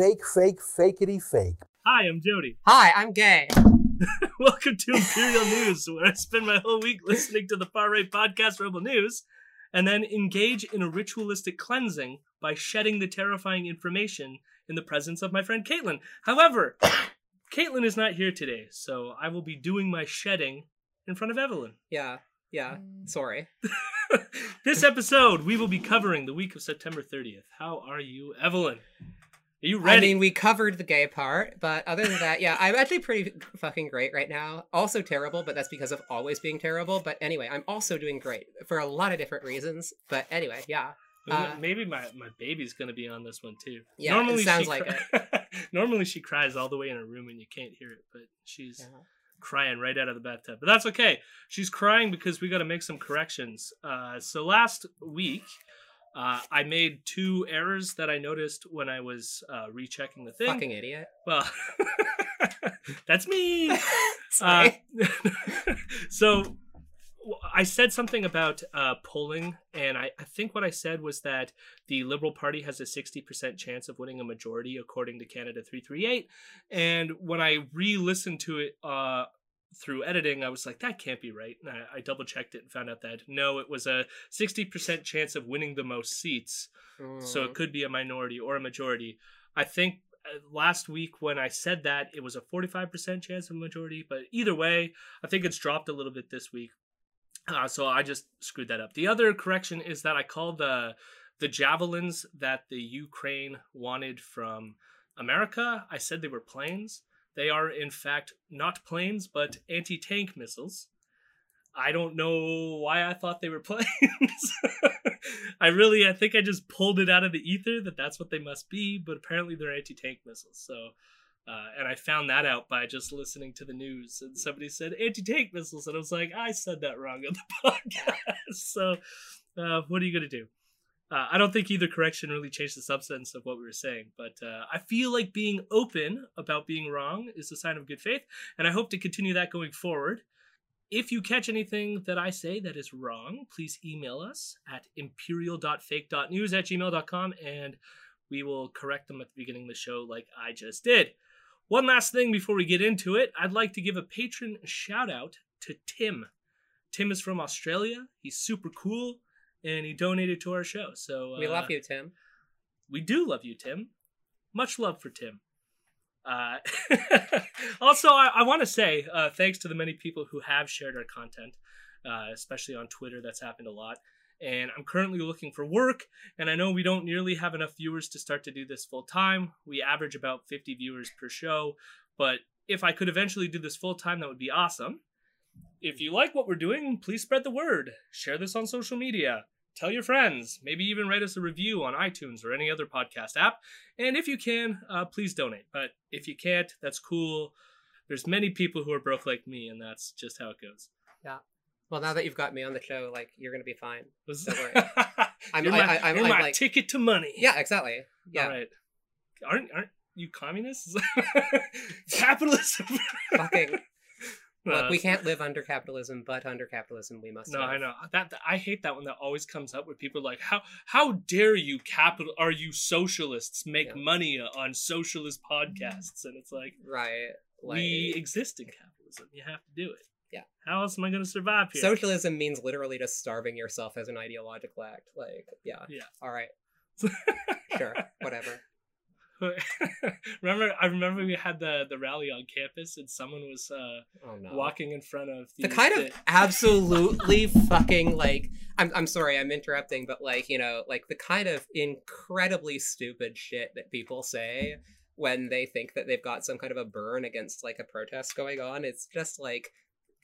fake, fake, fakeity fake. Hi, I'm Jody. Hi, I'm gay. Welcome to Imperial News, where I spend my whole week listening to the far right podcast Rebel News and then engage in a ritualistic cleansing by shedding the terrifying information in the presence of my friend Caitlin. However, Caitlin is not here today, so I will be doing my shedding in front of Evelyn. Yeah, yeah. Sorry. this episode, we will be covering the week of September 30th. How are you, Evelyn? Are you ready? I mean, we covered the gay part, but other than that, yeah, I'm actually pretty fucking great right now. Also terrible, but that's because of always being terrible. But anyway, I'm also doing great for a lot of different reasons. But anyway, yeah. Uh, Maybe my, my baby's gonna be on this one too. Yeah, it sounds like cri- Normally she cries all the way in her room and you can't hear it, but she's Yeah. crying right out of the bathtub. But that's okay. She's crying because we got to make some corrections. Uh, so last week, uh, I made two errors that I noticed when I was uh, rechecking the thing. Fucking idiot. Well, that's me. Sorry. Uh, so I said something about uh, polling, and I, I think what I said was that the Liberal Party has a 60% chance of winning a majority, according to Canada 338. And when I re listened to it uh, through editing, I was like, that can't be right. And I, I double checked it and found out that no, it was a 60% chance of winning the most seats. So it Mm. could be a minority or a majority. I think uh, last week when I said that, it was a 45% chance of a majority. But either way, I think it's dropped a little bit this week. Uh, so I just screwed that up. The other correction is that I called the the javelins that the Ukraine wanted from America. I said they were planes. They are in fact not planes, but anti-tank missiles. I don't know why I thought they were planes. I really, I think I just pulled it out of the ether that that's what they must be, but apparently they're anti-tank missiles. So, uh, and I found that out by just listening to the news, and somebody said anti-tank missiles, and I was like, I said that wrong on the podcast. So, uh, what are you gonna do? Uh, I don't think either correction really changed the substance of what we were saying, but uh, I feel like being open about being wrong is a sign of good faith, and I hope to continue that going forward. If you catch anything that I say that is wrong, please email us at imperial.fake.news at gmail.com and we will correct them at the beginning of the show like I just did. One last thing before we get into it, I'd like to give a patron shout out to Tim. Tim is from Australia. He's super cool and he donated to our show. So we uh, love you, Tim. we do love you, Tim. Much love for Tim. Uh, also, I, I want to say uh, thanks to the many people who have shared our content, uh, especially on Twitter. That's happened a lot. And I'm currently looking for work, and I know we don't nearly have enough viewers to start to do this full time. We average about 50 viewers per show, but if I could eventually do this full time, that would be awesome. If you like what we're doing, please spread the word. Share this on social media. Tell your friends. Maybe even write us a review on iTunes or any other podcast app. And if you can, uh, please donate. But if you can't, that's cool. There's many people who are broke like me, and that's just how it goes. Yeah. Well, now that you've got me on the show, like you're gonna be fine. Don't worry. I'm- you're I- my, I- I'm- you're I'm my like- ticket to money. Yeah, exactly. Yeah, All right. Aren't aren't you communists? Capitalism. fucking. Look, Uh, we can't live under capitalism, but under capitalism we must. No, live. I know that, that- I hate that one that always comes up with people like, "How how dare you capital? Are you socialists make Yeah. money on socialist podcasts?" And it's like, Right. Like, we exist in capitalism. You have to do it. Yeah. How else am I going to survive here? Socialism means literally just starving yourself as an ideological act. Like, yeah. Yeah. All right. Sure. Whatever. remember, I remember we had the the rally on campus, and someone was uh, Oh no. walking in front of the kind of absolutely fucking like I'm I'm sorry I'm interrupting but like you know like the kind of incredibly stupid shit that people say when they think that they've got some kind of a burn against like a protest going on it's just like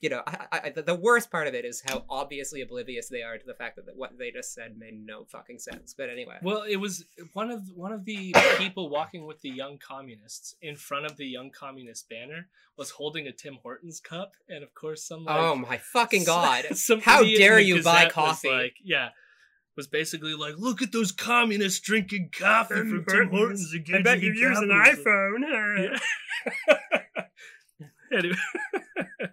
you know I, I, the- the worst part of it is how obviously oblivious they are to the fact that what they just said made no fucking sense but anyway Well, it was one of one of the people walking with the young communists in front of the young communist banner was holding a Tim Hortons cup, and of course, some like, oh my fucking god some How dare you buy Gazette was coffee? Like, yeah, was basically like, look at those communists drinking coffee Tim from Tim Hortons. Hortons. I bet you engaging in use an capitalism." iPhone. Yeah. anyway.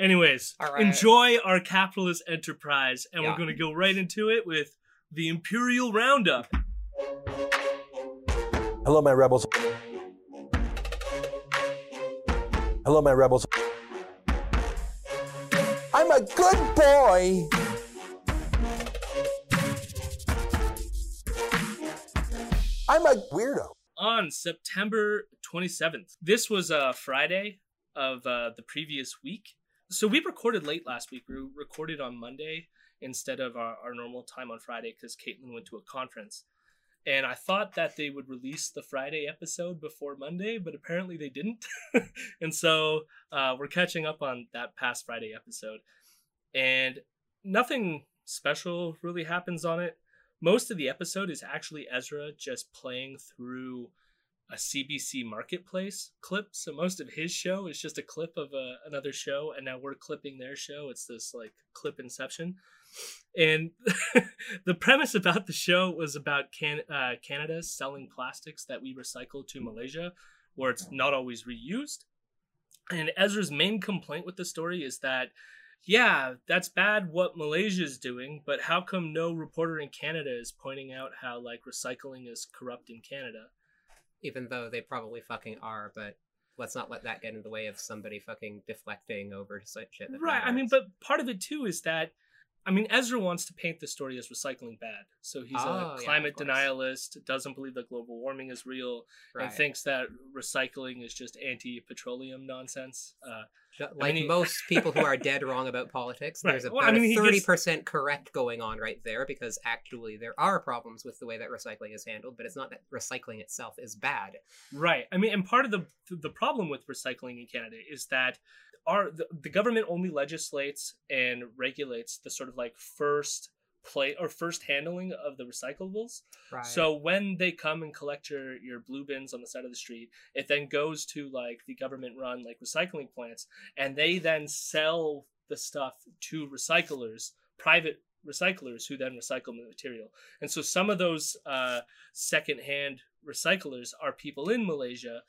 Anyways, enjoy our capitalist enterprise, and yeah. we're going to go right into it with the Imperial Roundup. Hello, my rebels. Hello, my rebels. I'm a good boy. I'm a weirdo. On September 27th, this was a Friday of uh, the previous week. So we recorded late last week. We recorded on Monday instead of our, our normal time on Friday because Caitlin went to a conference. And I thought that they would release the Friday episode before Monday, but apparently they didn't. and so uh, we're catching up on that past Friday episode. And nothing special really happens on it most of the episode is actually Ezra just playing through a CBC Marketplace clip. So most of his show is just a clip of a, another show, and now we're clipping their show. It's this like clip inception. And the premise about the show was about can, uh, Canada selling plastics that we recycle to Malaysia, where it's not always reused. And Ezra's main complaint with the story is that yeah, that's bad what Malaysia's doing, but how come no reporter in Canada is pointing out how like recycling is corrupt in Canada? Even though they probably fucking are, but let's not let that get in the way of somebody fucking deflecting over such shit. Right. I mean, but part of it too is that I mean, Ezra wants to paint the story as recycling bad. So he's Oh, a climate course. denialist, doesn't believe that global warming is real, and thinks that recycling is just anti-petroleum nonsense. Uh, Like mean, most people who are dead wrong about politics, Right. there's Well, about I mean, a thirty percent correct going on right there because actually there are problems with the way that recycling is handled, but it's not that recycling itself is bad. Right. I mean, and part of the the problem with recycling in Canada is that our the, the government only legislates and regulates the sort of like first play or first handling of the recyclables. Right. So when they come and collect your your blue bins on the side of the street, it then goes to like the government run like recycling plants and they then sell the stuff to recyclers, private recyclers who then recycle the material. And so some of those uh secondhand recyclers are people in Malaysia.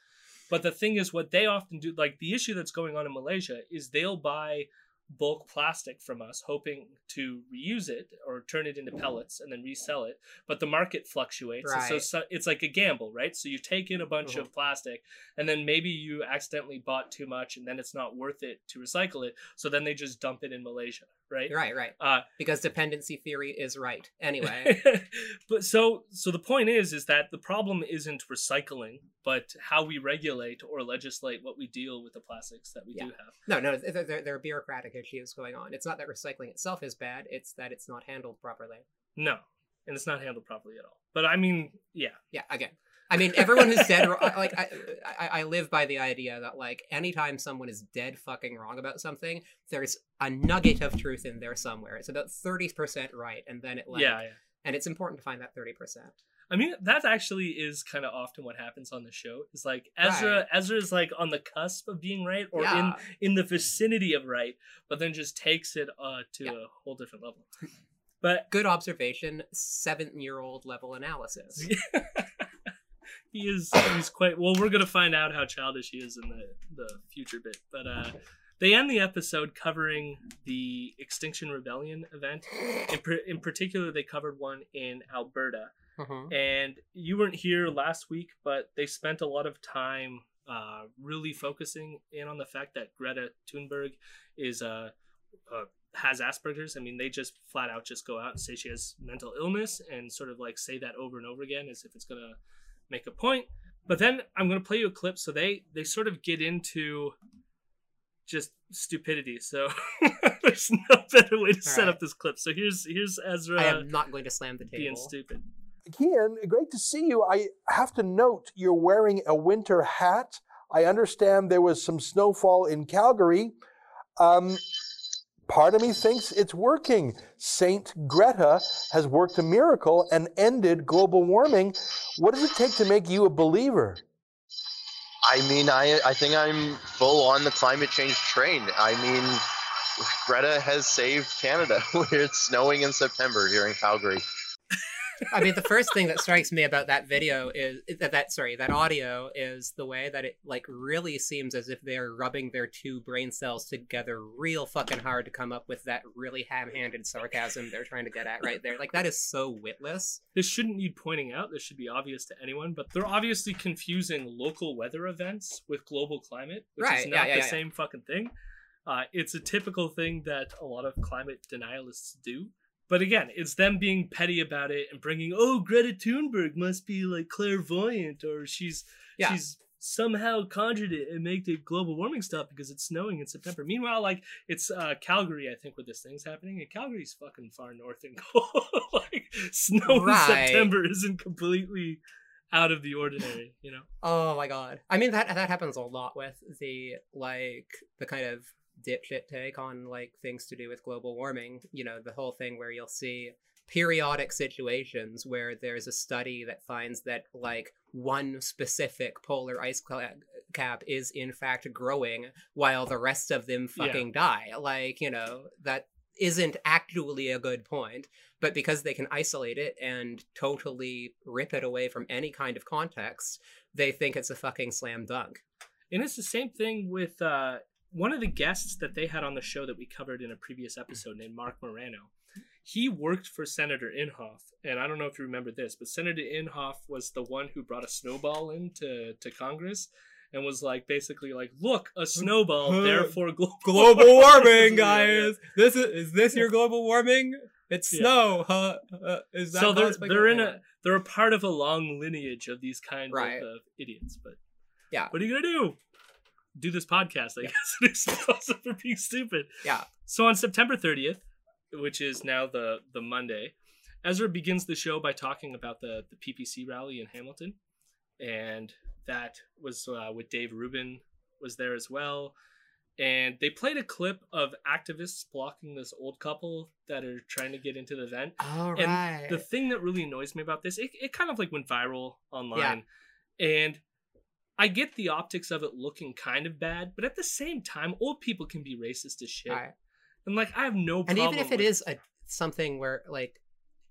But the thing is, what they often do, like the issue that's going on in Malaysia, is they'll buy bulk plastic from us, hoping to reuse it or turn it into pellets and then resell it. But the market fluctuates. and So, so it's like a gamble, right? So you take in a bunch Mhm. of plastic and then maybe you accidentally bought too much and then it's not worth it to recycle it. So then they just dump it in Malaysia, right? right, right. Uh, Because dependency theory is right. Anyway, but so so the point is is that the problem isn't recycling but how we regulate or legislate what we deal with the plastics that we Yeah. do have no, no, there, there, there are bureaucratic issues going on. It's not that recycling itself is bad; it's that it's not handled properly. no and it's not handled properly at all but i mean yeah Yeah, again. I mean, everyone who's dead, like, I, I, I live by the idea that, like, anytime someone is dead fucking wrong about something, there's a nugget of truth in there somewhere. It's about 30% right, and then it, like, yeah yeah and it's important to find that 30%. i mean that actually is kind of often what happens on the show is like ezra Ezra is like on the cusp of being right or in in the vicinity of right but then just takes it uh to Yeah. a whole different level but Good observation, seven year old level analysis. he is he's quite well we're gonna find out how childish he is in the the future bit but uh they end the episode covering the extinction rebellion event. In, per- in particular they covered one in alberta. Mhm. and you weren't here last week but they spent a lot of time uh, really focusing in on the fact that greta thunberg is uh, uh, has asperger's. I mean they just flat out just go out and say she has mental illness and sort of like say that over and over again as if it's gonna make a point but then i'm gonna play you a clip so they they sort of get into just stupidity so there's no better way to set right. up this clip so here's here's ezra I am not going to slam the table. being stupid Keean, great to see you. I have to note you're wearing a winter hat. I understand there was some snowfall in Calgary. Um, part of me thinks it's working. Saint Greta has worked a miracle and ended global warming. What does it take to make you a believer? I mean, I I think I'm full on the climate change train. I mean, Greta has saved Canada. where it's snowing in September here in Calgary. I mean, the first thing that strikes me about that video is that that sorry that audio is the way that it like really seems as if they're rubbing their two brain cells together real fucking hard to come up with that really ham-handed sarcasm they're trying to get at right there. Like that is so witless. This shouldn't need pointing out. This should be obvious to anyone. But they're obviously confusing local weather events with global climate, which Right, is yeah, not yeah, the yeah. same fucking thing. Uh, it's a typical thing that a lot of climate denialists do. But again, it's them being petty about it and bringing, oh, Greta Thunberg must be like clairvoyant or she's Yeah. she's somehow conjured it and made the global warming stop because it's snowing in September. Meanwhile, like it's uh, Calgary, I think, where this thing's happening, and Calgary's fucking far north and cold. like snow Right. in September isn't completely out of the ordinary, you know. Oh my god. I mean that that happens a lot with the like the kind of dipshit take on like things to do with global warming. You know, the whole thing where you'll see periodic situations where there's a study that finds that like one specific polar ice cap is in fact growing while the rest of them Yeah. fucking die. Like, you know, that isn't actually a good point, but because they can isolate it and totally rip it away from any kind of context, they think it's a fucking slam dunk. And it's the same thing with uh, one of the guests that they had on the show that we covered in a previous episode named Marc Morano. He worked for Senator Inhofe, and I don't know if you remember this, but Senator Inhofe was the one who brought a snowball into to Congress and was like basically like, look, a snowball, therefore global, Yeah, yeah. This is is this your global warming? It's Yeah. snow, huh? Uh, is that So they're they're in a they're a part of a long lineage of these kind Right. of uh, idiots. But Yeah. what are you gonna do? Do this podcast, I guess. It's supposed for being stupid. Yeah. So on September 30th, which is now the the Monday, Ezra begins the show by talking about the the PPC rally in Hamilton, and that was uh, with Dave Rubin was there as well. And they played a clip of activists blocking this old couple that are trying to get into the event. All And right. The thing that really annoys me about this, it, it kind of like went viral online. And I get the optics of it looking kind of bad, but at the same time, old people can be racist as shit. Right. And like, I have no problem. And even if it is a something where like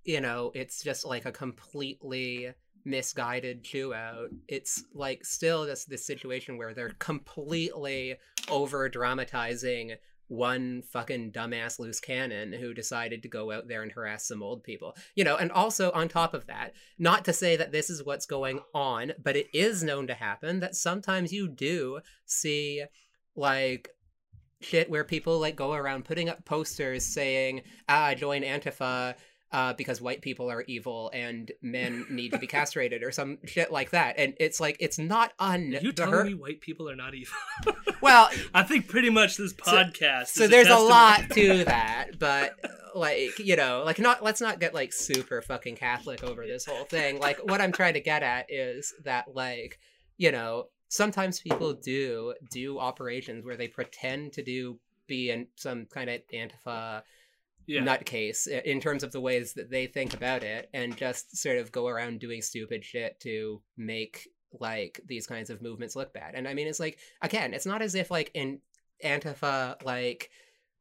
you know it's just like a completely misguided chew out it's like still just this situation where they're completely over dramatizing one fucking dumbass loose cannon who decided to go out there and harass some old people you know and also on top of that not to say that this is what's going on but it is known to happen that sometimes you do see like shit where people like go around putting up posters saying ah join antifa uh, because white people are evil and men need to be castrated or some shit like that and it's like it's not un Are you telling me white people are not evil? well I think pretty much this podcast. so is there's a testament- lot to that but like you know like not let's not get like super fucking catholic over this whole thing like what i'm trying to get at is that like you know sometimes people do do operations where they pretend to do be in some kind of antifa Yeah. nutcase in terms of the ways that they think about it and just sort of go around doing stupid shit to make like these kinds of movements look bad and i mean it's like again it's not as if like in antifa like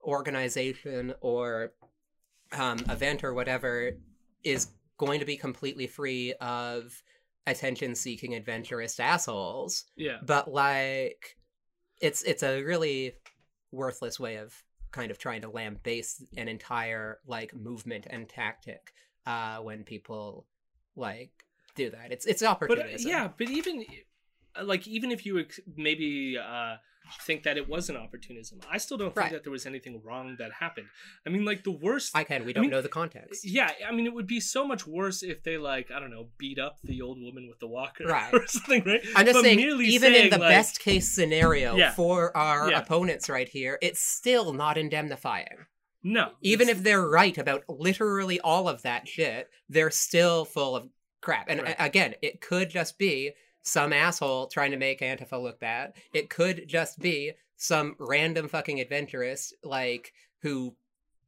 organization or um, event or whatever is going to be completely free of attention seeking adventurous assholes yeah. but like it's it's a really worthless way of kind of trying to lambaste an entire like movement and tactic uh when people like do that. It's it's But uh, yeah, but even uh, like even if you ex- maybe uh think that it was an opportunism, I still don't think Right. that there was anything wrong that happened. I mean, like the worst i can we don't mean, know the context Yeah, I mean, it would be so much worse if they like I don't know beat up the old woman with the walker Right. or something, right? i'm just But saying merely even in the like- best case scenario Yeah. for our Yeah. opponents right here it's still not indemnifying No, even if they're right about literally all of that shit, they're still full of crap. And Right. again, it could just be some asshole trying to make Antifa look bad. It could just be some random fucking adventurist like who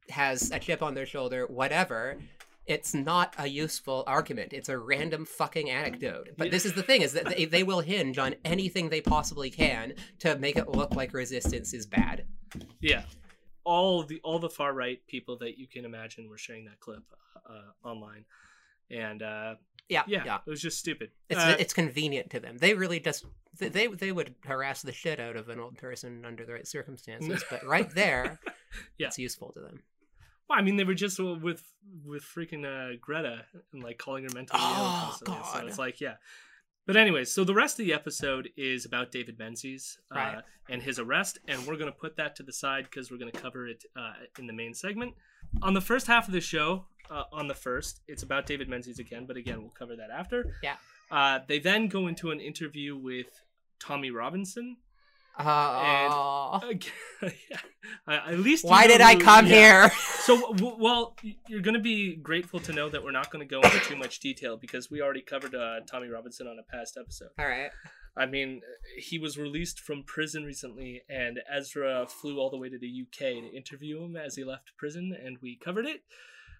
has a chip on their shoulder, whatever. It's not a useful argument. It's a random fucking anecdote. But this is the thing: is that they, they will hinge on anything they possibly can to make it look like resistance is bad. yeah, all the all the far right people that you can imagine were sharing that clip uh, online, and uh, Yeah, yeah, yeah. it was just stupid. It's Uh, it's convenient to them. They really just they they, they would harass the shit out of an old person under the right circumstances, but right there, Yeah. it's useful to them. well, I mean, they were just with with freaking uh, Greta and like calling her mentally ill. Oh, constantly, So it's like, yeah. But anyways, so the rest of the episode is about David Menzies uh, Right. and his arrest, and we're going to put that to the side because we're going to cover it uh, in the main segment. On the first half of the show, uh, on the first, it's about David Menzies again, but again, we'll cover that after. Yeah. Uh, they then go into an interview with Tommy Robinson. Oh, yeah. Uh, at least why did I come yeah. here? So, w- well, you're going to be grateful to know that we're not going to go into too much detail because we already covered uh, Tommy Robinson on a past episode. All right. I mean, he was released from prison recently, and Ezra flew all the way to the UK to interview him as he left prison, and we covered it.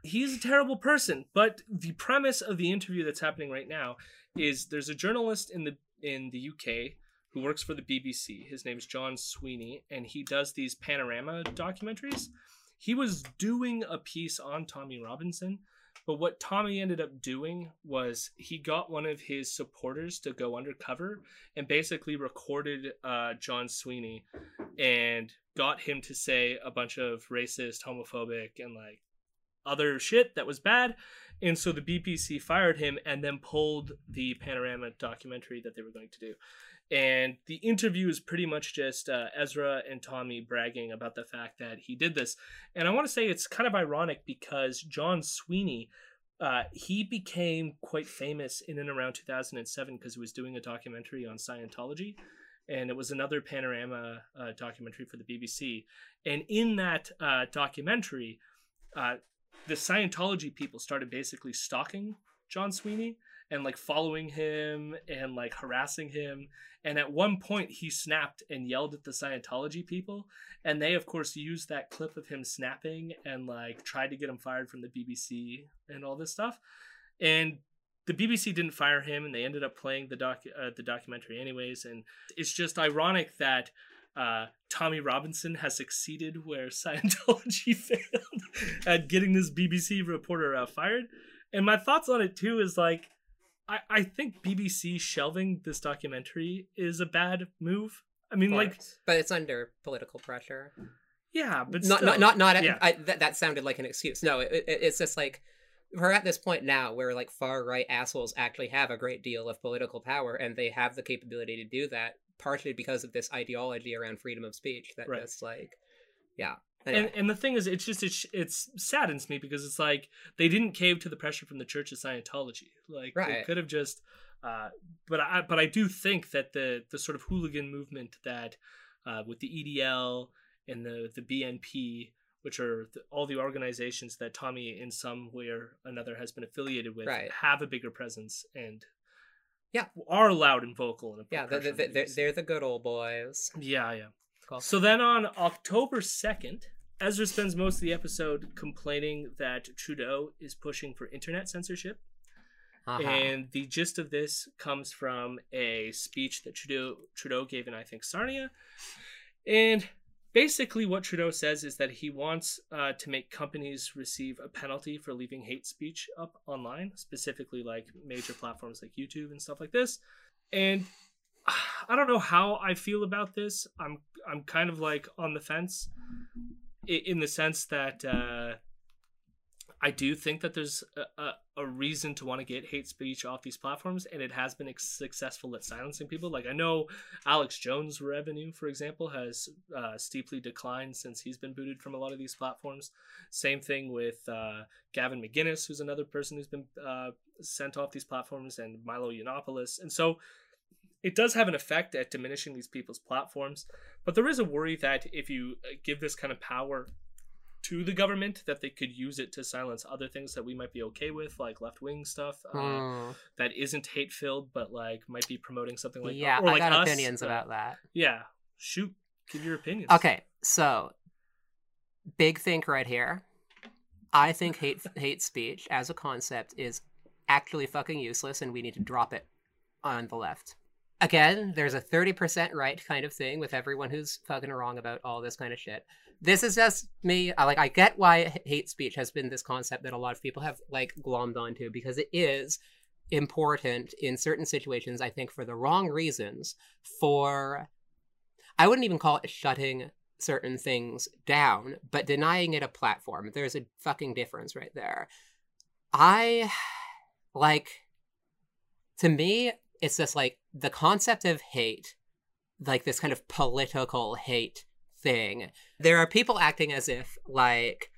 He's a terrible person, but the premise of the interview that's happening right now is there's a journalist in the in the UK who works for the BBC. His name's John Sweeney, and he does these panorama documentaries. He was doing a piece on Tommy Robinson, but what Tommy ended up doing was he got one of his supporters to go undercover and basically recorded uh, John Sweeney and got him to say a bunch of racist, homophobic, and like other shit that was bad. And so the BBC fired him and then pulled the panorama documentary that they were going to do. And the interview is pretty much just uh, Ezra and Tommy bragging about the fact that he did this. And I want to say it's kind of ironic because John Sweeney, uh, he became quite famous in and around 2007 because he was doing a documentary on Scientology. And it was another panorama uh, documentary for the BBC. And in that uh, documentary, uh, the Scientology people started basically stalking John Sweeney and like following him and like harassing him. And at one point, he snapped and yelled at the Scientology people. And they, of course, used that clip of him snapping and like tried to get him fired from the BBC and all this stuff. And the BBC didn't fire him, and they ended up playing the doc uh, the documentary anyways. And it's just ironic that uh, Tommy Robinson has succeeded where Scientology failed at getting this BBC reporter uh, fired. And my thoughts on it too is like, I, I think BBC shelving this documentary is a bad move. I mean, like, but it's under political pressure. yeah, but not, still, not not not yeah. I, that, that sounded like an excuse no it, it, it's just like we're at this point now where like far right assholes actually have a great deal of political power and they have the capability to do that partially because of this ideology around freedom of speech that Right. just like yeah and Anyway. and the thing is, it's just it's, it's saddens me because it's like they didn't cave to the pressure from the Church of Scientology. Like they could have just, uh, but I but I do think that the the sort of hooligan movement that uh, with the EDL and the the BNP, which are the, all the organizations that Tommy in some way or another has been affiliated with, Right. have a bigger presence and Yeah. are loud and vocal and yeah they're, they're, the they're, they're the good old boys yeah yeah. So then on October 2nd, Ezra spends most of the episode complaining that Trudeau is pushing for internet censorship. Uh-huh. And the gist of this comes from a speech that Trudeau, Trudeau gave in, I think, Sarnia. And basically, what Trudeau says is that he wants uh, to make companies receive a penalty for leaving hate speech up online, specifically like major platforms like YouTube and stuff like this. And I don't know how I feel about this. I'm I'm kind of like on the fence, in the sense that uh, I do think that there's a, a, a reason to want to get hate speech off these platforms, and it has been successful at silencing people. Like I know Alex Jones' revenue, for example, has uh, steeply declined since he's been booted from a lot of these platforms. Same thing with uh, Gavin McInnes, who's another person who's been uh, sent off these platforms, and Milo Yiannopoulos, and so it does have an effect at diminishing these people's platforms. But there is a worry that if you uh, give this kind of power to the government, that they could use it to silence other things that we might be okay with, like left wing stuff uh, Hmm. that isn't hate filled, but like might be promoting something like yeah or like i got us, opinions uh, about that Yeah, shoot, give your opinions. Okay, so big think right here. I think hate hate speech as a concept is actually fucking useless, and we need to drop it on the left. Again, there's a 30% right kind of thing with everyone who's fucking wrong about all this kind of shit. This is just me. I like I get why hate speech has been this concept that a lot of people have like glommed onto because it is important in certain situations, I think for the wrong reasons for I wouldn't even call it shutting certain things down, but denying it a platform. There's a fucking difference right there. I like to me it's just like the concept of hate like this kind of political hate thing. There are people acting as if like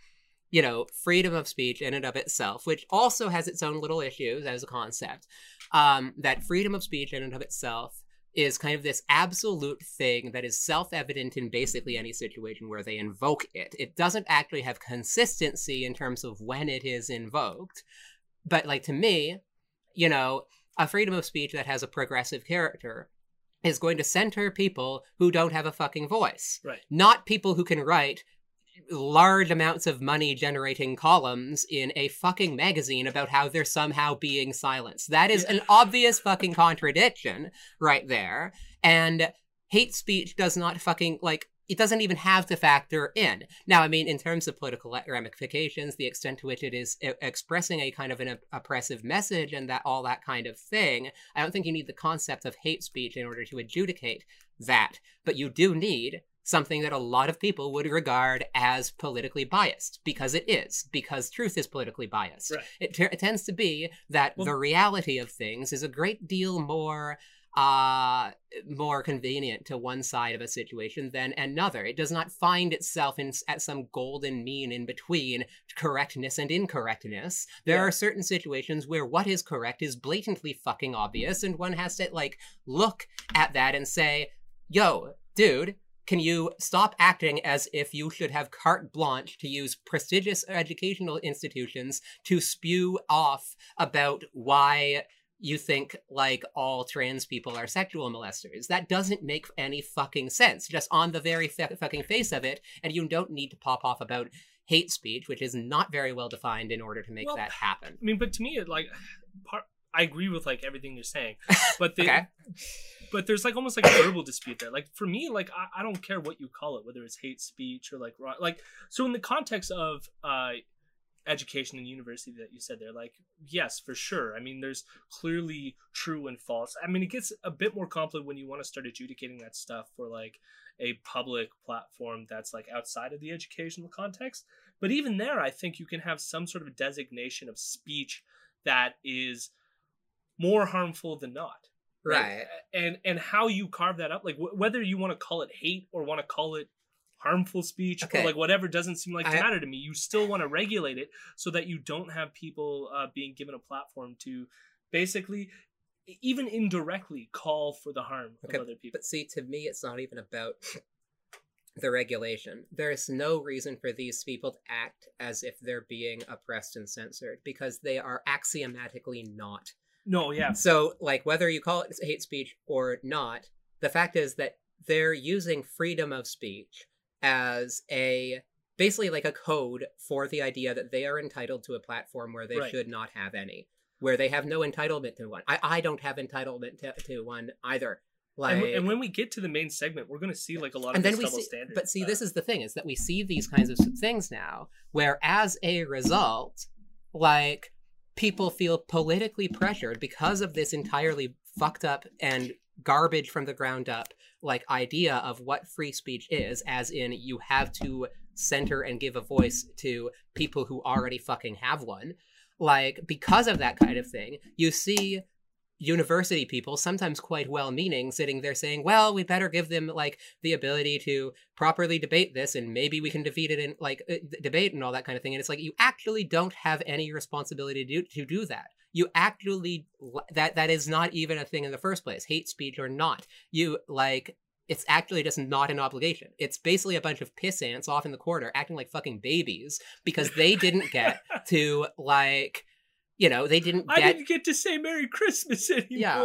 you know freedom of speech in and of itself which also has its own little issues as a concept um, that freedom of speech in and of itself is kind of this absolute thing that is self-evident in basically any situation where they invoke it. It doesn't actually have consistency in terms of when it is invoked but like to me you know a freedom of speech that has a progressive character is going to center people who don't have a fucking voice Right. not people who can write large amounts of money generating columns in a fucking magazine about how they're somehow being silenced. That is an obvious fucking contradiction right there. And hate speech does not fucking like it doesn't even have to factor in. Now, I mean, in terms of political ramifications, the extent to which it is expressing a kind of an op- oppressive message and that all that kind of thing, I don't think you need the concept of hate speech in order to adjudicate that. But you do need something that a lot of people would regard as politically biased because it is because truth is politically biased Right. it, t- it tends to be that Well- the reality of things is a great deal more uh more convenient to one side of a situation than another it does not find itself in at some golden mean in between correctness and incorrectness there Yeah. are certain situations where what is correct is blatantly fucking obvious and one has to like look at that and say yo dude can you stop acting as if you should have carte blanche to use prestigious educational institutions to spew off about why you think like all trans people are sexual molesters? That doesn't make any fucking sense, just on the very fe- fucking face of it. And you don't need to pop off about hate speech, which is not very well defined, in order to make Well, that happen. I mean, but to me, it like part. I agree with like everything you're saying, but the, Okay. but there's like almost like a verbal dispute there. Like for me, like I, I don't care what you call it, whether it's hate speech or like like so in the context of uh education and university that you said there, like yes, for sure. I mean, there's clearly true and false. I mean, it gets a bit more complicated when you want to start adjudicating that stuff for like a public platform that's like outside of the educational context. But even there, I think you can have some sort of designation of speech that is more harmful than not Right. and and how you carve that up like wh- whether you want to call it hate or want to call it harmful speech Okay. or like whatever doesn't seem like to matter to me you still want to regulate it so that you don't have people uh, being given a platform to basically even indirectly call for the harm Okay, of other people But see, to me, it's not even about the regulation. There's no reason for these people to act as if they're being oppressed and censored because they are axiomatically not. no yeah So, like, whether you call it hate speech or not, the fact is that they're using freedom of speech as a basically like a code for the idea that they are entitled to a platform where they Right. should not have any, where they have no entitlement to one. I, I don't have entitlement to, to one either. Like, and, and when we get to the main segment we're going to see like a lot and of then double see standard but see uh, this is the thing is that we see these kinds of things now where as a result like people feel politically pressured because of this entirely fucked up and garbage from the ground up like idea of what free speech is as in you have to center and give a voice to people who already fucking have one. Like because of that kind of thing you see university people sometimes quite well meaning sitting there saying well we better give them like the ability to properly debate this and maybe we can defeat it in like uh, debate and all that kind of thing. And it's like you actually don't have any responsibility to do, to do that you actually that that is not even a thing in the first place hate speech or not you like it's actually just not an obligation. It's basically a bunch of piss ants off in the corner acting like fucking babies because they didn't get to like you know, they didn't get... I didn't get to say Merry Christmas anymore. Yeah.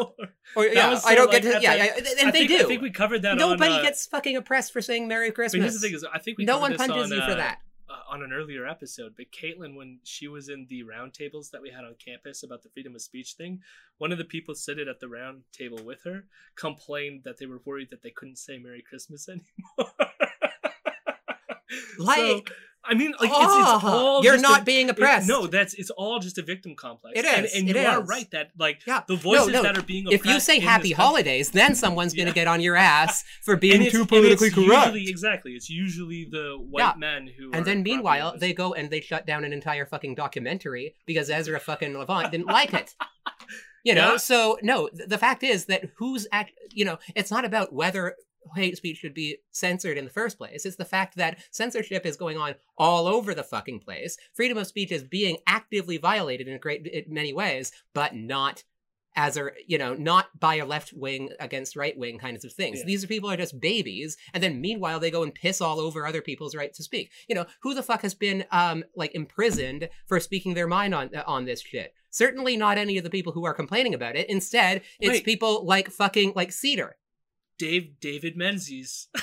or That yeah, was I don't like, get to yeah, and I they think, do. I think we covered that. Nobody on, uh, gets fucking oppressed for saying Merry Christmas. But here's the thing: is I think we no one punches on, you for uh, that. Uh, on an earlier episode, but Caitlin, when she was in the roundtables that we had on campus about the freedom of speech thing, one of the people sitting at the round table with her complained that they were worried that they couldn't say Merry Christmas anymore. So, Like, I mean, like it's, it's oh, all you're just not a- being it- oppressed. no, that's it's all just a victim complex. It and, and it you are right that like Yeah. the voices no. that are being if you say happy country- holidays, then someone's going to get on your ass for being too politically correct. Usually, exactly, it's usually the white Yeah. men who. And then meanwhile, they go and they shut down an entire fucking documentary because Ezra fucking Levant didn't like it. You know, Yeah. so no, th- the fact is that who's act, you know, it's not about whether hate speech should be censored in the first place. It's the fact that censorship is going on all over the fucking place. Freedom of speech is being actively violated in a great in many ways, but not as a you know not by a left wing against right wing kinds of things Yeah. these are people are just babies and then meanwhile they go and piss all over other people's right to speak you know who the fuck has been um like imprisoned for speaking their mind on on this shit certainly not any of the people who are complaining about it instead it's Wait. people like fucking like cedar Dave David Menzies.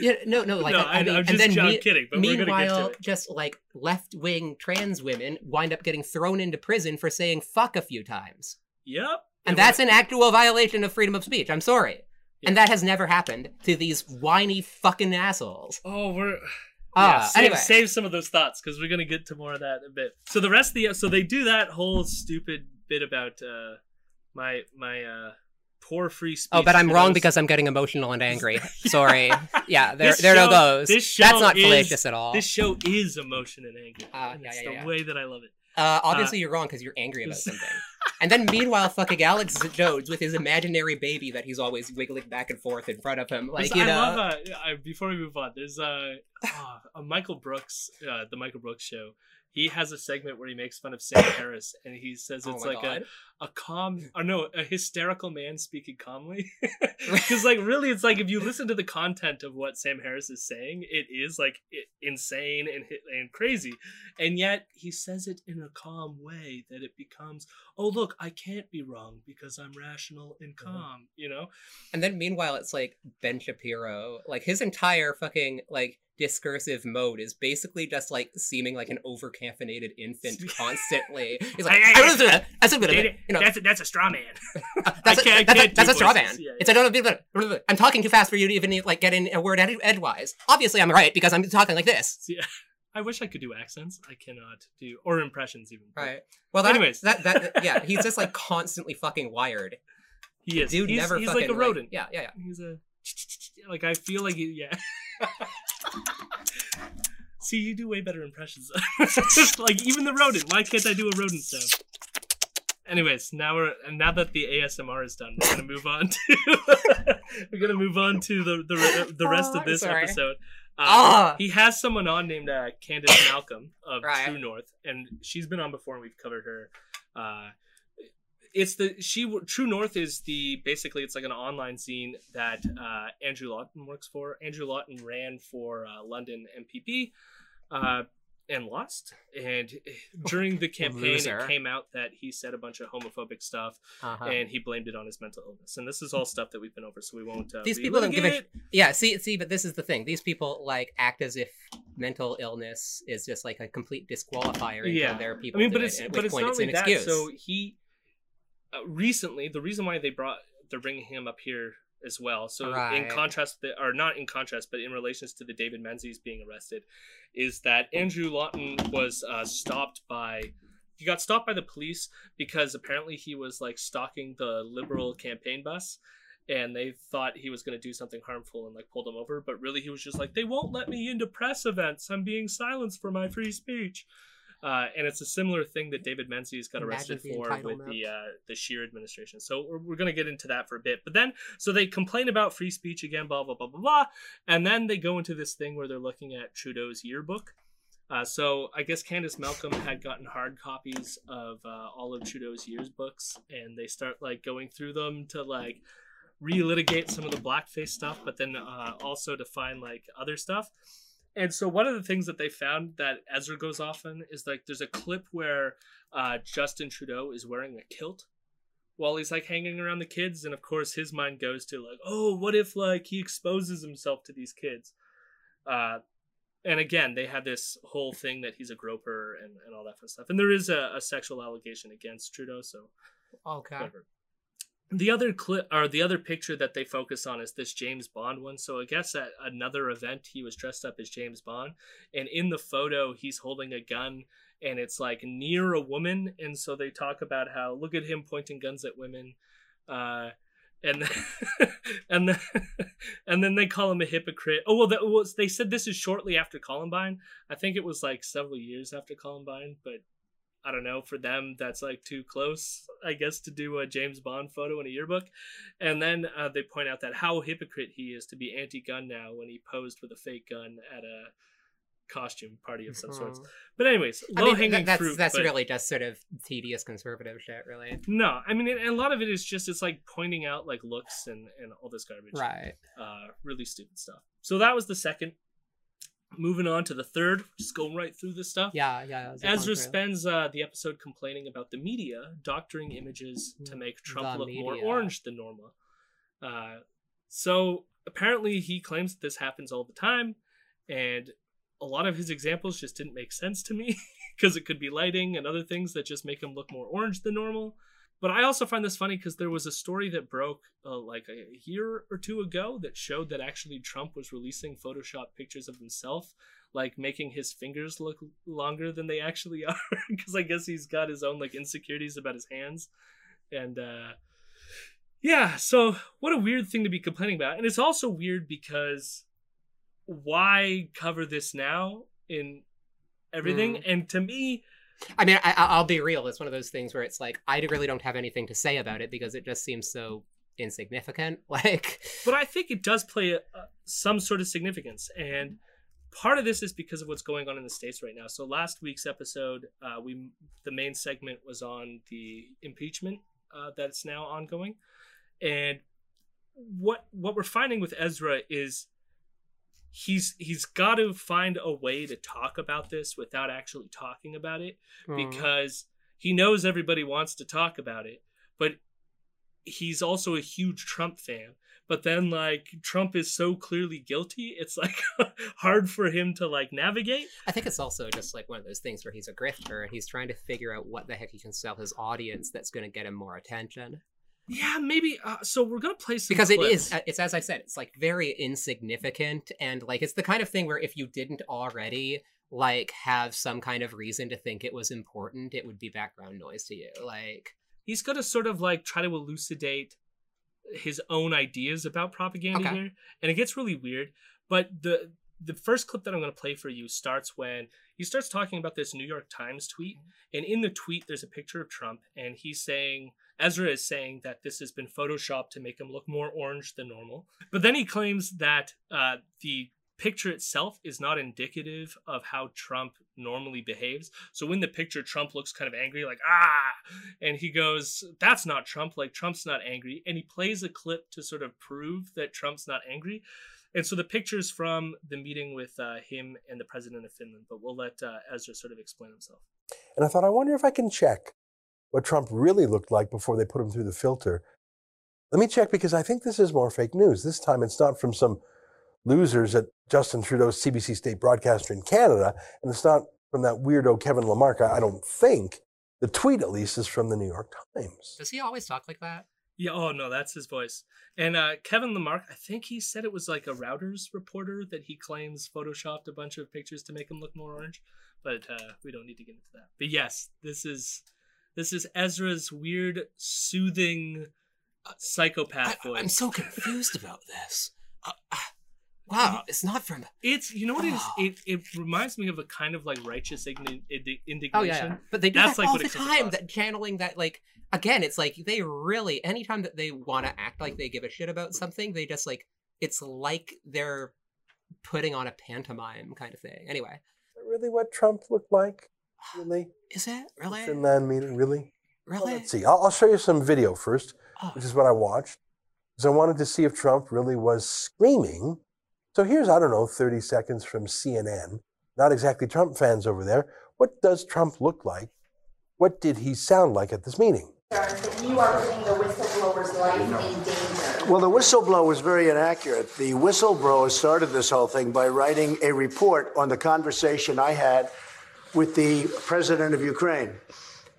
Yeah no no like no, I, I mean, and just then I'm me- kidding, but we're gonna get meanwhile just like left-wing trans women wind up getting thrown into prison for saying fuck a few times Yep. And that's an actual violation of freedom of speech. I'm sorry. And that has never happened to these whiny fucking assholes. Oh, we're Ah, yeah, save, anyway. save some of those thoughts because we're gonna get to more of that in a bit. So the rest of the so they do that whole stupid bit about uh my my uh poor free speech. Oh, but I'm wrong because I'm getting emotional and angry. Sorry. Yeah, there, This there show- it goes. this show That's not is- fallacious at all. this show is emotion and anger. And yeah, it's yeah, the yeah. way that I love it. Uh, obviously, you're wrong because you're angry about something. And then, meanwhile, fucking Alex Jones with his imaginary baby that he's always wiggling back and forth in front of him, like you I know. love uh, I, before we move on. There's uh, a Michael Brooks, uh, the Michael Brooks show. He has a segment where he makes fun of Sam Harris, and he says oh it's my like god. a a calm or no a hysterical man speaking calmly. Because like really it's like if you listen to the content of what sam harris is saying it is like insane and and crazy. And yet he says it in a calm way that it becomes oh look i can't be wrong because i'm rational and mm-hmm. calm you know? And then meanwhile, it's like Ben Shapiro, like his entire fucking like discursive mode is basically just like seeming like an over caffeinated infant constantly. He's like, I hey. was doing it. That's a bit of it. You know, that's a, that's a straw man that's I can't- I a, that's a, that's a straw man. Yeah, It's I don't know. I'm talking too fast for you to even like get in a word ed- edgewise. Obviously, I'm right because I'm talking like this. See, i wish i could do accents i cannot do or impressions even Right. Well, that, Anyways. that that yeah, he's just like constantly fucking wired. he is Dude he's, never he's fucking like a rodent yeah, yeah, yeah. He's a like I feel like he, yeah. See, you do way better impressions. like even the rodent. Why can't I do a rodent sound? Anyways, now we're now that the ASMR is done, we're gonna move on to we're gonna move on to the the, the rest Oh, of this sorry. episode. Uh, Ah! He has someone on named uh, Candice Malcolm of Right. True North, and she's been on before, and we've covered her. Uh, it's the she True North is the basically it's like an online scene that uh, Andrew Lawton works for. Andrew Lawton ran for uh, London MPP uh, and lost. And during the campaign, Loser. it came out that he said a bunch of homophobic stuff, Uh-huh. and he blamed it on his mental illness. And this is all stuff that we've been over, so we won't. Uh, These people don't give a Yeah, see, see, but this is the thing. These people like act as if mental illness is just like a complete disqualifier Yeah. there are I people. mean, but it's at but it's not it's only an that. excuse. So he uh, recently the reason why they brought they're bringing him up here as well. So in contrast, the, or not in contrast, but in relations to the David Menzies being arrested, is that Andrew Lawton was uh, stopped by. He got stopped by the police because apparently he was like stalking the liberal campaign bus, and they thought he was going to do something harmful and like pulled him over. But really, he was just like, "They won't let me into press events. I'm being silenced for my free speech." Uh, and it's a similar thing that David Menzies got arrested for with the uh, the Scheer administration. So we're, we're going to get into that for a bit. But then, so they complain about free speech again, blah blah blah blah blah, and then they go into this thing where they're looking at Trudeau's yearbook. Uh, so I guess Candice Malcolm had gotten hard copies of uh, all of Trudeau's years books, and they start like going through them to like relitigate some of the blackface stuff, but then uh, also to find like other stuff. And so one of the things that they found that Ezra goes off on is like there's a clip where uh, Justin Trudeau is wearing a kilt while he's like hanging around the kids, and of course his mind goes to like, oh, what if like he exposes himself to these kids? Uh, and again, they had this whole thing that he's a groper and, and all that fun stuff. And there is a, a sexual allegation against Trudeau, so Okay. whatever. The other clip or the other picture that they focus on is this James Bond one. So I guess at another event he was dressed up as James Bond, and in the photo he's holding a gun, and it's like near a woman, and so they talk about how look at him pointing guns at women, uh, and and then and then they call him a hypocrite. Oh well, that was they said this is shortly after Columbine. I think it was like several years after Columbine, but I don't know, for them, that's like too close, I guess, to do a James Bond photo in a yearbook. And then uh, they point out that how hypocrite he is to be anti gun now when he posed with a fake gun at a costume party of some sorts. Mhm. But, anyways, I low hanging that- that's fruit. that's but- really just sort of tedious conservative shit, really. No, I mean, and a lot of it is just, it's like pointing out like looks and, and all this garbage. Right. Uh, really stupid stuff. So that was the second. Moving on to the third, just going right through this stuff. Yeah, yeah. Ezra spends uh, the episode complaining about the media doctoring images to make Trump The look more orange than normal. Uh, so apparently, he claims that this happens all the time, and a lot of his examples just didn't make sense to me because it could be lighting and other things that just make him look more orange than normal. But I also find this funny because there was a story that broke uh, like a year or two ago that showed that actually Trump was releasing Photoshop pictures of himself, like making his fingers look longer than they actually are. Because I guess he's got his own like insecurities about his hands, and uh, yeah. So what a weird thing to be complaining about, and it's also weird because why cover this now in everything? And to me, I mean, I, I- I'll be real. It's one of those things where it's like I really don't have anything to say about it because it just seems so insignificant. Like, but I think it does play a, some sort of significance, and part of this is because of what's going on in the states right now. So last week's episode, uh, we the main segment was on the impeachment uh, that's now ongoing, and what what we're finding with Ezra is he's he's got to find a way to talk about this without actually talking about it mm, because he knows everybody wants to talk about it, but he's also a huge Trump fan. But then like Trump is so clearly guilty, it's like hard for him to like navigate. I think it's also just like one of those things where he's a grifter and he's trying to figure out what the heck he can sell his audience that's going to get him more attention. Yeah, maybe. Uh, so we're gonna play some because it clips. is uh, it's as i said it's like very insignificant and like it's the kind of thing where if you didn't already like have some kind of reason to think it was important it would be background noise to you like he's gonna sort of like try to elucidate his own ideas about propaganda Okay. here and it gets really weird but the the first clip that i'm going to play for you starts when he starts talking about this new york times tweet and in the tweet there's a picture of trump and he's saying ezra is saying that this has been photoshopped to make him look more orange than normal but then he claims that uh, the picture itself is not indicative of how trump normally behaves so in the picture, Trump looks kind of angry, like, ah. And he goes, that's not Trump. Like, Trump's not angry. And he plays a clip to sort of prove that Trump's not angry. And so the picture's from the meeting with uh, him and the president of Finland, but we'll let uh, Ezra sort of explain himself. And I thought, I wonder if I can check what Trump really looked like before they put him through the filter. Let me check because I think this is more fake news. This time it's not from some losers at Justin Trudeau's CBC state broadcaster in Canada, and it's not from that weirdo Kevin Lamarque. I I don't think. The tweet, at least, is from the New York Times. does he always talk like that Yeah, oh no, that's his voice. And uh, Kevin Lamarque, I think he said it was like a Reuters reporter that he claims photoshopped a bunch of pictures to make him look more orange. But uh, we don't need to get into that. But yes, this is this is Ezra's weird, soothing psychopath voice. i'm so confused about this uh, uh, wow it's not from It's you know what it is. Oh. It it reminds me of a kind of like righteous igni- indignation. oh yeah, yeah. but they do That's that like all what the time that channeling that like again it's like they really anytime that they want to act like they give a shit about something they just like it's like they're putting on a pantomime kind of thing anyway Is that really what Trump looked like? Really? is it really Finland meeting? Really? Well, really let's see. I'll, I'll show you some video first, Oh. which is what I watched, because I wanted to see if Trump really was screaming. So here's, I don't know, 30 seconds from CNN. Not exactly Trump fans over there. What does Trump look like? What did he sound like at this meeting? you are putting the whistleblowers life in danger. Well, the whistleblower was very inaccurate. The whistleblower started this whole thing by writing a report on the conversation I had with the president of Ukraine.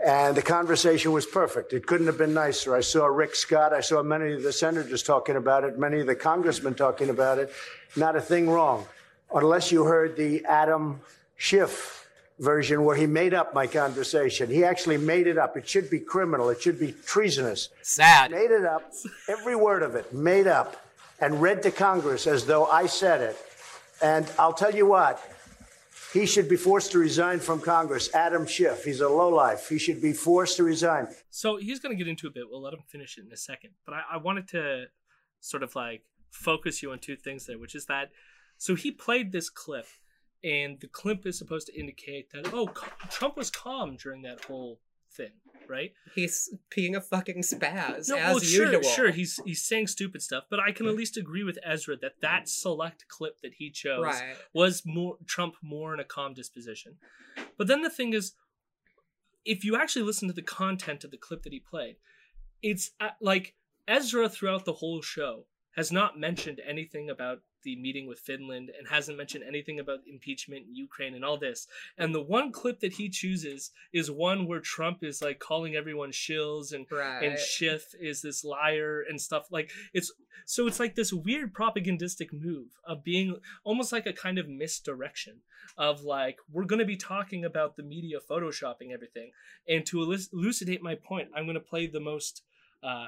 And the conversation was perfect. It couldn't have been nicer. I saw Rick Scott. I saw many of the senators talking about it, many of the congressmen talking about it. Not a thing wrong. Unless you heard the Adam Schiff version where he made up my conversation. He actually made it up. It should be criminal. It should be treasonous. Sad. Made it up, every word of it, made up, and read to Congress as though I said it. And I'll tell you what, he should be forced to resign from Congress. Adam Schiff, he's a lowlife. He should be forced to resign. So he's going to get into a bit. We'll let him finish it in a second. But I, I wanted to sort of like focus you on two things there, which is that so he played this clip, and the clip is supposed to indicate that oh, Trump was calm during that whole thing, right? He's being a fucking spaz No, as well, sure, usual. sure, he's he's saying stupid stuff, but I can at least agree with Ezra that that select clip that he chose Right. was more Trump more in a calm disposition. But then the thing is, if you actually listen to the content of the clip that he played, it's uh, like Ezra throughout the whole show has not mentioned anything about the meeting with Finland and hasn't mentioned anything about impeachment in Ukraine and all this. And the one clip that he chooses is one where Trump is like calling everyone shills and Right. and Schiff is this liar and stuff like it's so it's like this weird propagandistic move of being almost like a kind of misdirection of like we're going to be talking about the media photoshopping everything and to elucidate my point i'm going to play the most uh,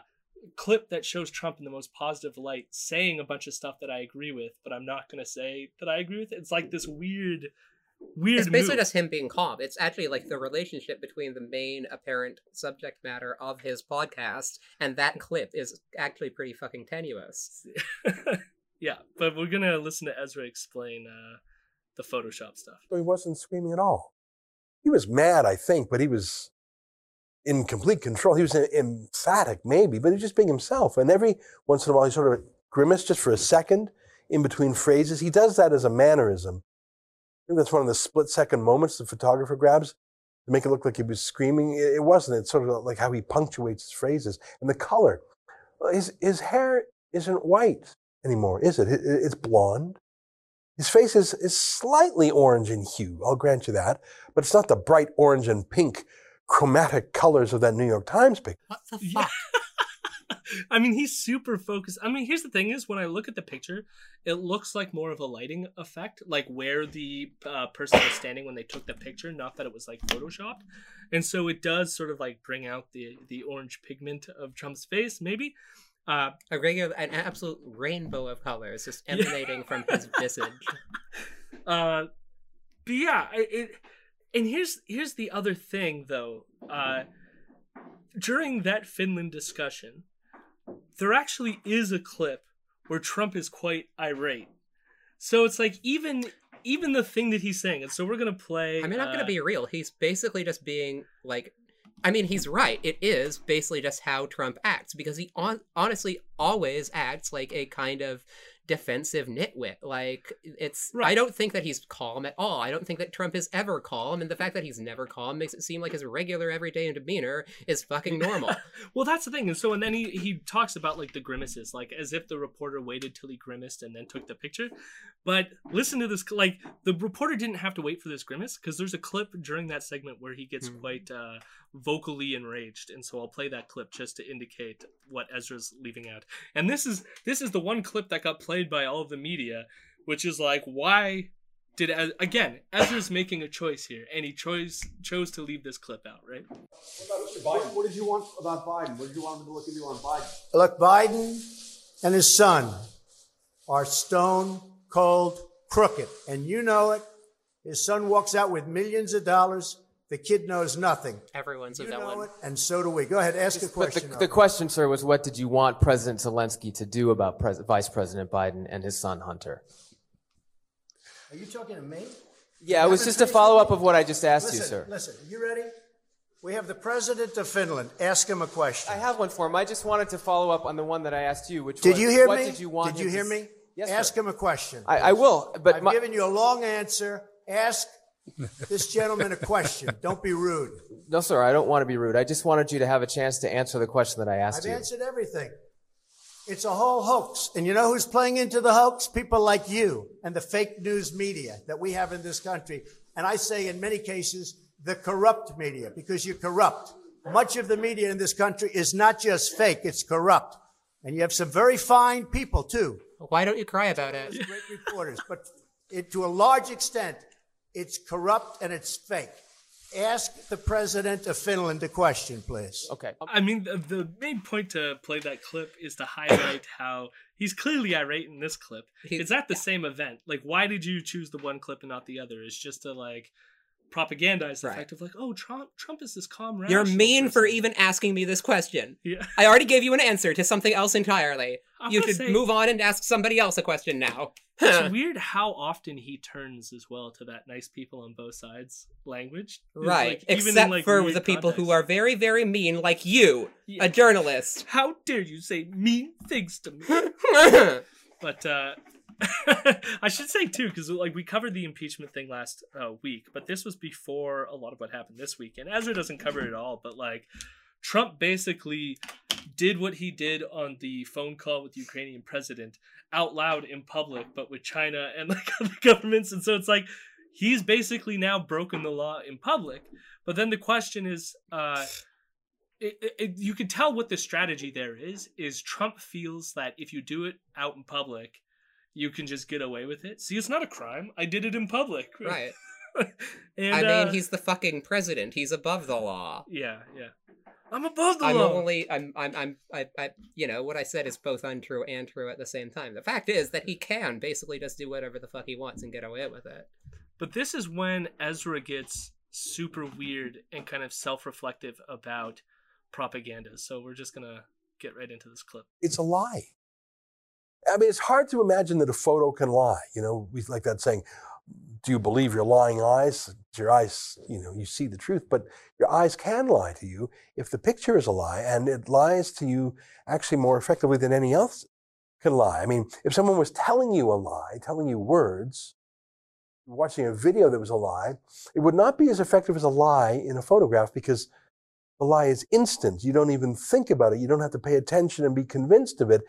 clip that shows trump in the most positive light saying a bunch of stuff that i agree with but i'm not going to say that i agree with it's like this weird weird It's basically move. just him being calm. It's actually like the relationship between the main apparent subject matter of his podcast and that clip is actually pretty fucking tenuous. yeah but we're going to listen to ezra explain uh, the photoshop stuff So he wasn't screaming at all. He was mad, I think, but he was in complete control. He was emphatic, maybe, but he was just being himself. And every once in a while, he sort of grimaced just for a second in between phrases. He does that as a mannerism. I think that's one of the split second moments the photographer grabs to make it look like he was screaming. It wasn't. It's sort of like how he punctuates his phrases. And the color. Uh, his, his hair isn't white anymore, is? It- It's blonde. His face is, is slightly orange in hue, I'll grant you that, but it's not the bright orange and pink chromatic colors of that New York Times picture. What the Yeah. I mean, he's super focused. I mean, here's the thing: is when I look at the picture, it looks like more of a lighting effect, like where the uh, person was standing when they took the picture, not that it was like photoshopped. And so it does sort of like bring out the the orange pigment of Trump's face, maybe. Uh, A regular, an absolute rainbow of colors just Yeah. emanating from his visage. uh, but yeah, I- it. And here's here's the other thing though. Uh, during that Finland discussion, there actually is a clip where Trump is quite irate. So it's like even even the thing that he's saying, and so we're gonna play. I mean, I'm uh, gonna be real. He's basically just being like, I mean, he's right. It is basically just how Trump acts because he on- honestly always acts like a kind of defensive nitwit. Like it's. right. I don't think that he's calm at all. I don't think that Trump is ever calm, and the fact that he's never calm makes it seem like his regular everyday demeanor is fucking normal. Well, that's the thing, and so and then he he talks about like the grimaces, like as if the reporter waited till he grimaced and then took the picture. But listen to this, like the reporter didn't have to wait for this grimace because there's a clip during that segment where he gets Hmm. quite uh, vocally enraged, and so I'll play that clip just to indicate what Ezra's leaving out. And this is this is the one clip that got played by all of the media, which is like why. Did Ez- again? Ezra's making a choice here, and he chose chose to leave this clip out, right? What, what did you want about Biden? What did you want me to look into on Biden? Look, Biden and his son are stone cold crooked, and you know it. His son walks out with millions of dollars. The kid knows nothing. Everyone's You a villain. know it, and so do we. Go ahead, ask a But question. the, the question, sir, was what did you want President Zelensky to do about Pres- Vice President Biden and his son Hunter? Are you talking to me? Yeah, it was just a follow up of what I just asked listen, you, sir. Listen, you ready? We have the president of Finland. Ask him a question. I have one for him. I just wanted to follow up on the one that I asked you, which Did was you hear what me? did you want Did you hear to me? Yes, Ask sir. him a question. I, I will, but I've my, given you a long answer. Ask this gentleman a question. Don't be rude. no, sir, I don't want to be rude. I just wanted you to have a chance to answer the question that I asked you. I've you. answered everything. It's a whole hoax. And you know who's playing into the hoax? People like you and the fake news media that we have in this country. And I say in many cases, the corrupt media, because you're corrupt. Much of the media in this country is not just fake, it's corrupt. And you have some very fine people too. Why don't you cry about it? Great reporters. But it, to a large extent, it's corrupt and it's fake. Ask the president of Finland a question, please. Okay. I mean, the, the main point to play that clip is to highlight how he's clearly irate in this clip. He- it's at the same event. Like, why did you choose the one clip and not the other? It's just to like propagandize the Right. fact of like, oh, Trump, Trump is this calm. You're mean for even asking me this question. Yeah. I already gave you an answer to something else entirely. I'm you should say- move on and ask somebody else a question now. It's weird how often he turns as well to that nice people on both sides language. Right. like, Except like, for the people who are very, very mean, like you, Yeah. a journalist. How dare you say mean things to me? But uh I should say too, because like we covered the impeachment thing last uh, week, but this was before a lot of what happened this week, and Ezra doesn't cover it at all. But like, Trump basically did what he did on the phone call with the Ukrainian president out loud in public, but with China and like other governments, and so it's like he's basically now broken the law in public. But then the question is, uh, it, it- you can tell what the strategy there is. Is Trump feels that if you do it out in public, you can just get away with it. See, it's not a crime. I did it in public. right. and, I mean, uh, he's the fucking president. He's above the law. yeah, yeah. I'm above the I'm law. only, I'm, I'm, I'm, I, I, you know, what I said is both untrue and true at the same time. The fact is that he can basically just do whatever the fuck he wants and get away with it. But this is when Ezra gets super weird and kind of self-reflective about propaganda. So we're just gonna get right into this clip. It's a lie. I mean, it's hard to imagine that a photo can lie. You know, we like that saying, do you believe your lying eyes? Your eyes, you know, you see the truth, but your eyes can lie to you if the picture is a lie, and it lies to you actually more effectively than any else can lie. I mean, if someone was telling you a lie, telling you words, watching a video that was a lie, it would not be as effective as a lie in a photograph because the lie is instant. You don't even think about it. You don't have to pay attention and be convinced of it.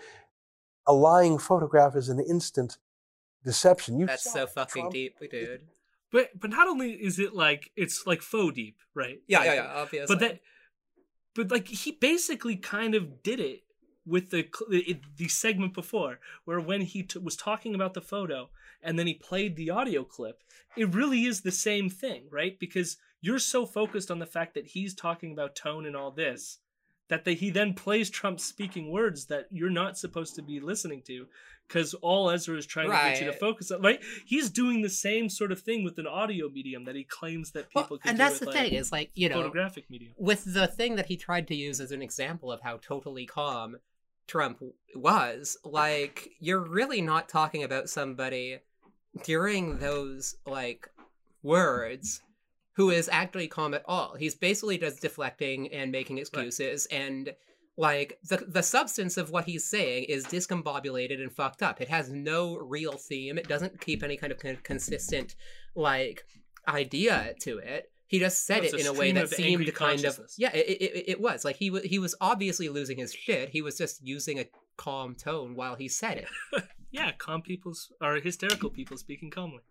A lying photograph is an instant deception. You That's so fucking Trump. deep, dude. But but not only is it like it's like faux deep, right? Yeah, Like, yeah, yeah. Obviously. But that, but like he basically kind of did it with the the, the segment before, where when he t- was talking about the photo and then he played the audio clip, it really is the same thing, right? Because you're so focused on the fact that he's talking about tone and all this that they, he then plays Trump speaking words that you're not supposed to be listening to because all Ezra is trying to get you to focus on. Right? He's doing the same sort of thing with an audio medium that he claims that people Well, can and do that's with, the like, thing is like you know photographic medium. with the thing that he tried to use as an example of how totally calm Trump was, like you're really not talking about somebody during those like words who is actually calm at all. He's basically just deflecting and making excuses and like the the substance of what he's saying is discombobulated and fucked up. It has no real theme. It doesn't keep any kind of con- consistent like idea to it. He just said it in a way that seemed kind of yeah. It, it, it was like he was he was obviously losing his shit. He was just using a calm tone while he said it. Yeah, calm people's or hysterical people speaking calmly.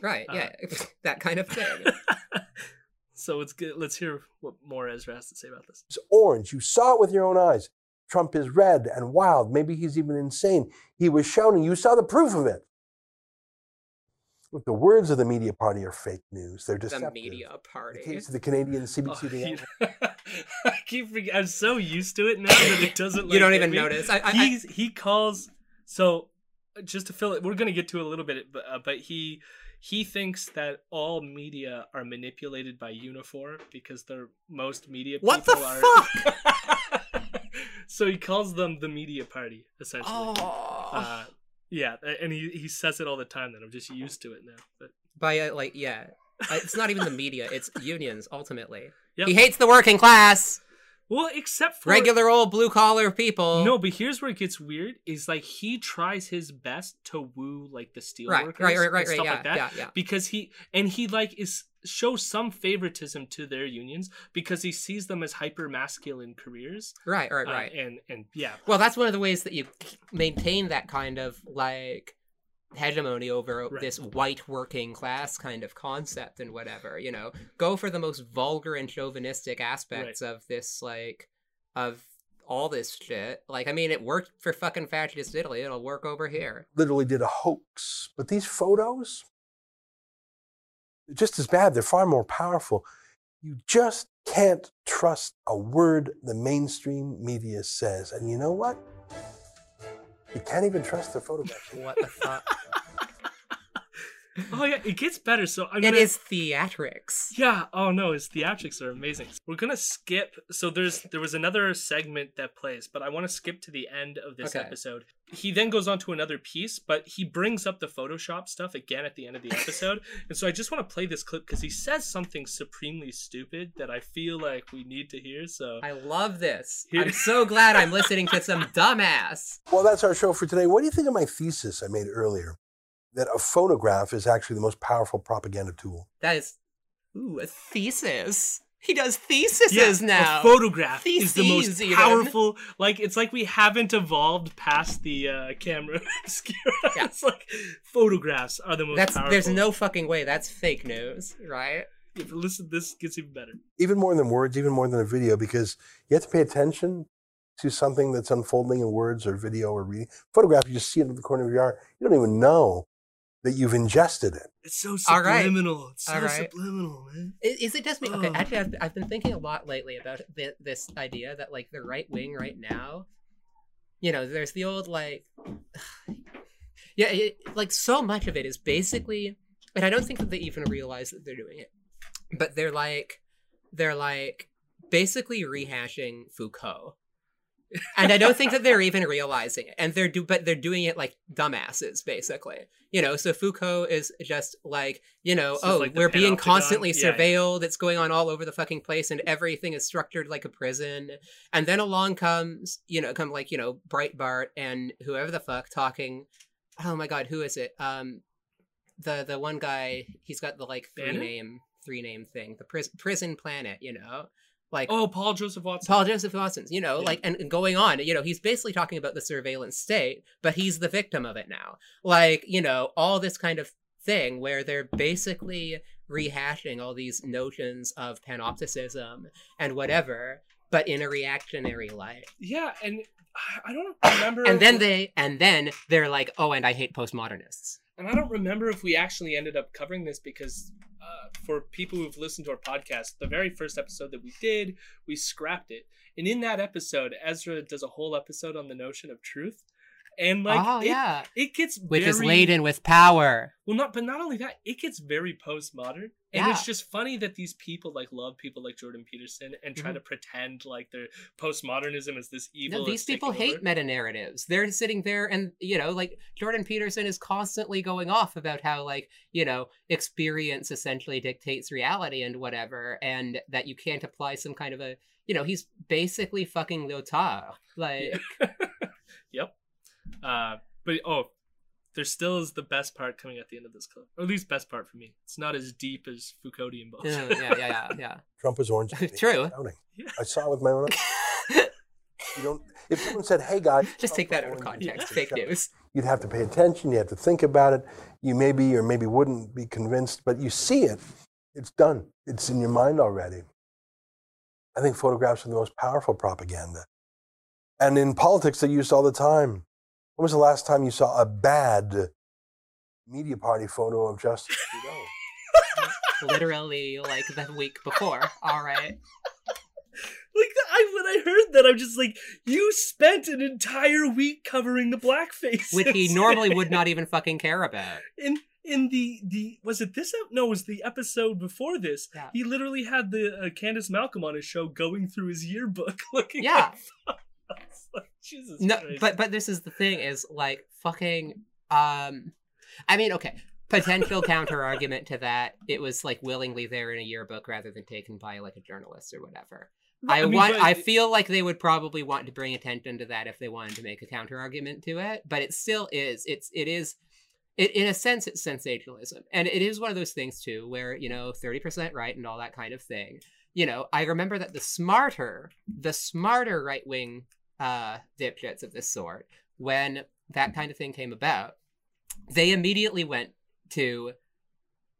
Right? Uh, Yeah, that kind of thing. so it's good. Let's hear what more Ezra has to say about this. It's orange. You saw it with your own eyes. Trump is red and wild. Maybe he's even insane. He was shouting. You saw the proof of it. Look, the words of the media party are fake news. They're just the deceptive. media The party. case of the Canadian Oh, CBC. the you- I keep forget- I'm so used to it now that it doesn't. You like, don't even me. notice. I, I, I, He's he calls so just to fill it. We're gonna get to it a little bit, but, uh, but he he thinks that all media are manipulated by Unifor because they're most media. What the people are, so he calls them the media party essentially. oh. Uh, yeah, and he, he says it all the time that I'm just used to it now. But by uh, like yeah, it's not even the media. It's unions ultimately. Yep. He hates the working class. Well, except for Regular old blue collar people. No, but here's where it gets weird: is like he tries his best to woo like the steel Right, workers right, right, and right, right, stuff yeah, like that. yeah, yeah. Because he and he like is shows some favoritism to their unions because he sees them as hyper masculine careers. Right, right, Uh, right. and and yeah, Well, that's one of the ways that you maintain that kind of like hegemony over Right. this white working class kind of concept and whatever. You know, go for the most vulgar and chauvinistic aspects of this, like, of all this shit. Like, I mean, it worked for fucking fascist Italy. It'll work over here. literally did a hoax. But these photos, they're just as bad. They're far more powerful. You just can't trust a word the mainstream media says. And you know what? You can't even trust their photographs. What the fuck? oh yeah, it gets better. So I'm it gonna, is theatrics. Yeah. Oh no, his theatrics are amazing. We're gonna skip. So there's there was another segment that plays, but I want to skip to the end of this Okay. episode. He then goes on to another piece, but he brings up the Photoshop stuff again at the end of the episode. and so I just want to play this clip because he says something supremely stupid that I feel like we need to hear. So I love this. Here- I'm so glad I'm listening to some dumbass. Well, that's our show for today. What do you think of my thesis I made earlier? That a photograph is actually the most powerful propaganda tool. That is, ooh, a thesis. He does theses Yeah, now. a photograph is the most even. powerful. Like it's like we haven't evolved past the uh, camera obscura. Yeah. it's like photographs are the most That's powerful. there's no fucking way. That's fake news, right? If, listen, this gets even better. Even more than words, even more than a video, because you have to pay attention to something that's unfolding in words or video or reading. Photograph, you just see it in the corner of your eye. You don't even know that you've ingested it. It's so All right. subliminal. It's so All right. subliminal, man. Is, is it just me? Okay, actually, I've, I've been thinking a lot lately about thi- this idea that like the right wing right now, you know, there's the old like, yeah, it, like so much of it is basically, and I don't think that they even realize that they're doing it, but they're like, they're like basically rehashing Foucault. And I don't think that they're even realizing it. And they're do but they're doing it like dumbasses, basically. You know, so Foucault is just like, you know, oh, like we're being constantly Yeah, yeah. surveilled. It's going on all over the fucking place, and everything is structured like a prison. And then along comes, you know, come like, you know, Breitbart and whoever the fuck talking. Oh my god, who is it? Um the the one guy, he's got the like three name three name thing. The pris- prison planet, you know? Like Oh, Paul Joseph Watson. Paul Joseph Watson, you know, Yeah. like, and, and going on, you know, he's basically talking about the surveillance state, but he's the victim of it now. Like, you know, all this kind of thing where they're basically rehashing all these notions of panopticism and whatever, but in a reactionary light. Yeah, and I- don't remember. And then they, and then they're like, oh, and I hate postmodernists. and I don't remember if we actually ended up covering this because for people who've listened to our podcast, the very first episode that we did, we scrapped it. And in that episode, Ezra does a whole episode on the notion of truth. And like, oh, it, yeah. it gets Which is laden with power. Well, not, but not only that, it gets very postmodern, and Yeah. it's just funny that these people like love people like Jordan Peterson and try Mhm. to pretend like their postmodernism is this evil. No, these people hate over. meta narratives. They're sitting there and, you know, like Jordan Peterson is constantly going off about how, like, you know, experience essentially dictates reality and whatever, and that you can't apply some kind of a, you know, he's basically fucking Lyotard. Like, yep. Uh, but oh, there still is the best part coming at the end of this clip, or at least best part for me. It's not as deep as Foucauldian yeah, bullshit. yeah, yeah, yeah. Trump is orange. True. Yeah. I saw it with my own eyes. You don't. If someone said, "Hey, guys," Just take that out of context. orange," Fake news. You'd have to pay attention. You have to think about it. You maybe or maybe wouldn't be convinced, but you see it. It's done. It's in your mind already. I think photographs are the most powerful propaganda. And in politics, they're used all the time. When was the last time you saw a bad media party photo of Justin Trudeau? Literally, like, the week before. All right. Like I, when I heard that, I'm just like, you spent an entire week covering the blackface, Which he normally would not even fucking care about. in in the the was it this ep- no it was the episode before this Yeah. he literally had the uh, Candice Malcolm on his show going through his yearbook looking Yeah. at photos. Like, Jesus no Christ. but but this is the thing is like fucking um i mean okay potential counter argument to that it was like willingly there in a yearbook rather than taken by like a journalist or whatever I, I mean, want. but- I feel like they would probably want to bring attention to that if they wanted to make a counter argument to it. But it still is. It's. It is. It, in a sense, it's sensationalism, and it is one of those things too, where you know, thirty percent right and all that kind of thing. You know, I remember that the smarter, the smarter right wing uh, dipshits of this sort, when that kind of thing came about, they immediately went to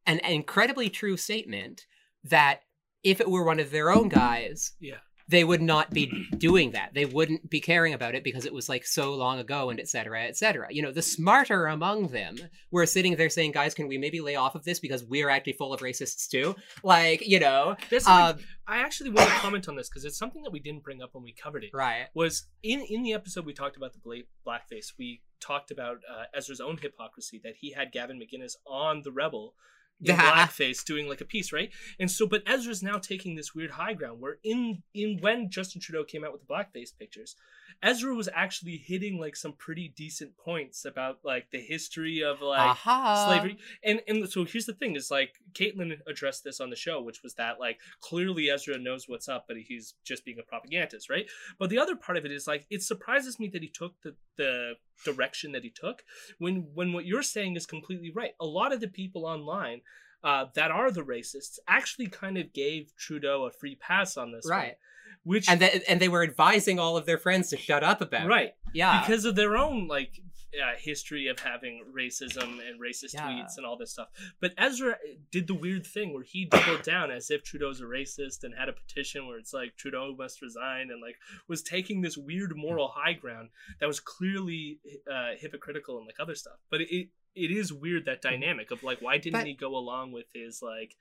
an incredibly true statement that if it were one of their own guys, Yeah. They would not be doing that. They wouldn't be caring about it because it was like so long ago and et cetera, et cetera. You know, the smarter among them were sitting there saying, guys, can we maybe lay off of this because we're actually full of racists too? Like, you know, This um, I actually want to comment on this because it's something that we didn't bring up when we covered it. right. Was in in the episode we talked about the blackface. We talked about uh, Ezra's own hypocrisy that he had Gavin McInnes on the Rebel. In Yeah. blackface doing like a piece right and so but ezra's now taking this weird high ground where in in when justin trudeau came out with the blackface pictures ezra was actually hitting like some pretty decent points about like the history of like Aha. slavery. And and so here's the thing is like caitlin addressed this on the show which was that like clearly ezra knows what's up but he's just being a propagandist right? But the other part of it is like it surprises me that he took the the direction that he took when when what you're saying is completely right. A lot of the people online uh, that are the racists actually kind of gave trudeau a free pass on this one, Right. which And, they, and they were advising all of their friends to shut up about it. right Yeah. because of their own like uh, history of having racism and racist Yeah. tweets and all this stuff. But Ezra did the weird thing where he doubled down as if Trudeau's a racist and had a petition where it's like Trudeau must resign and like was taking this weird moral high ground that was clearly uh, hypocritical and like other stuff. But it it is weird that dynamic of like why didn't But- he go along with his like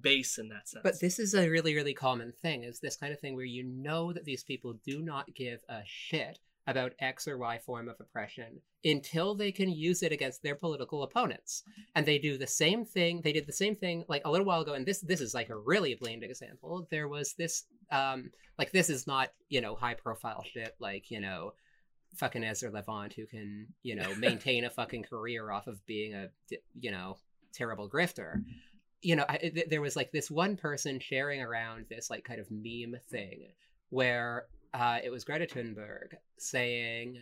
base in that sense? But this is a really, really common thing, is this kind of thing where you know that these people do not give a shit about X or Y form of oppression until they can use it against their political opponents. And they do the same thing. They did the same thing like a little while ago, and this this is like a really blamed example. There was this um like this is not, you know, high profile shit like, you know, fucking Ezra Levant who can, you know, maintain a fucking career off of being a you know, terrible grifter. You know, I, th- there was like this one person sharing around this like kind of meme thing where uh, it was Greta Thunberg saying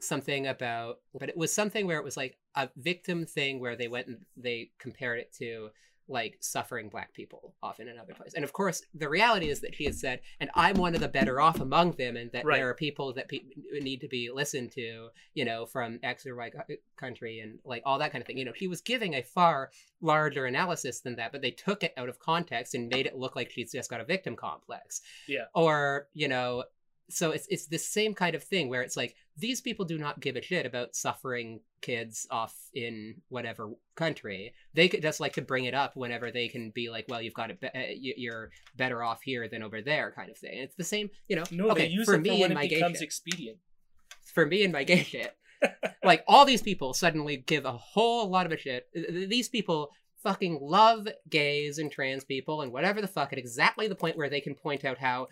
something about, but it was something where it was like a victim thing where they went and they compared it to like suffering black people often in other places. And of course, the reality is that he has said, and I'm one of the better off among them, and that Right. there are people that pe- need to be listened to, you know, from X or Y country and like all that kind of thing. You know, he was giving a far larger analysis than that, but they took it out of context and made it look like she's just got a victim complex. Yeah. Or, you know, so it's it's the same kind of thing where it's like these people do not give a shit about suffering kids off in whatever country. They could just like to bring it up whenever they can be like, well, you've got it, be- uh, you- you're better off here than over there, kind of thing. And it's the same, you know. no, okay, they use for it me for when and it my gay becomes shit expedient. for me and my gay shit. like all these people suddenly give a whole lot of a shit. These people fucking love gays and trans people and whatever the fuck at exactly the point where they can point out how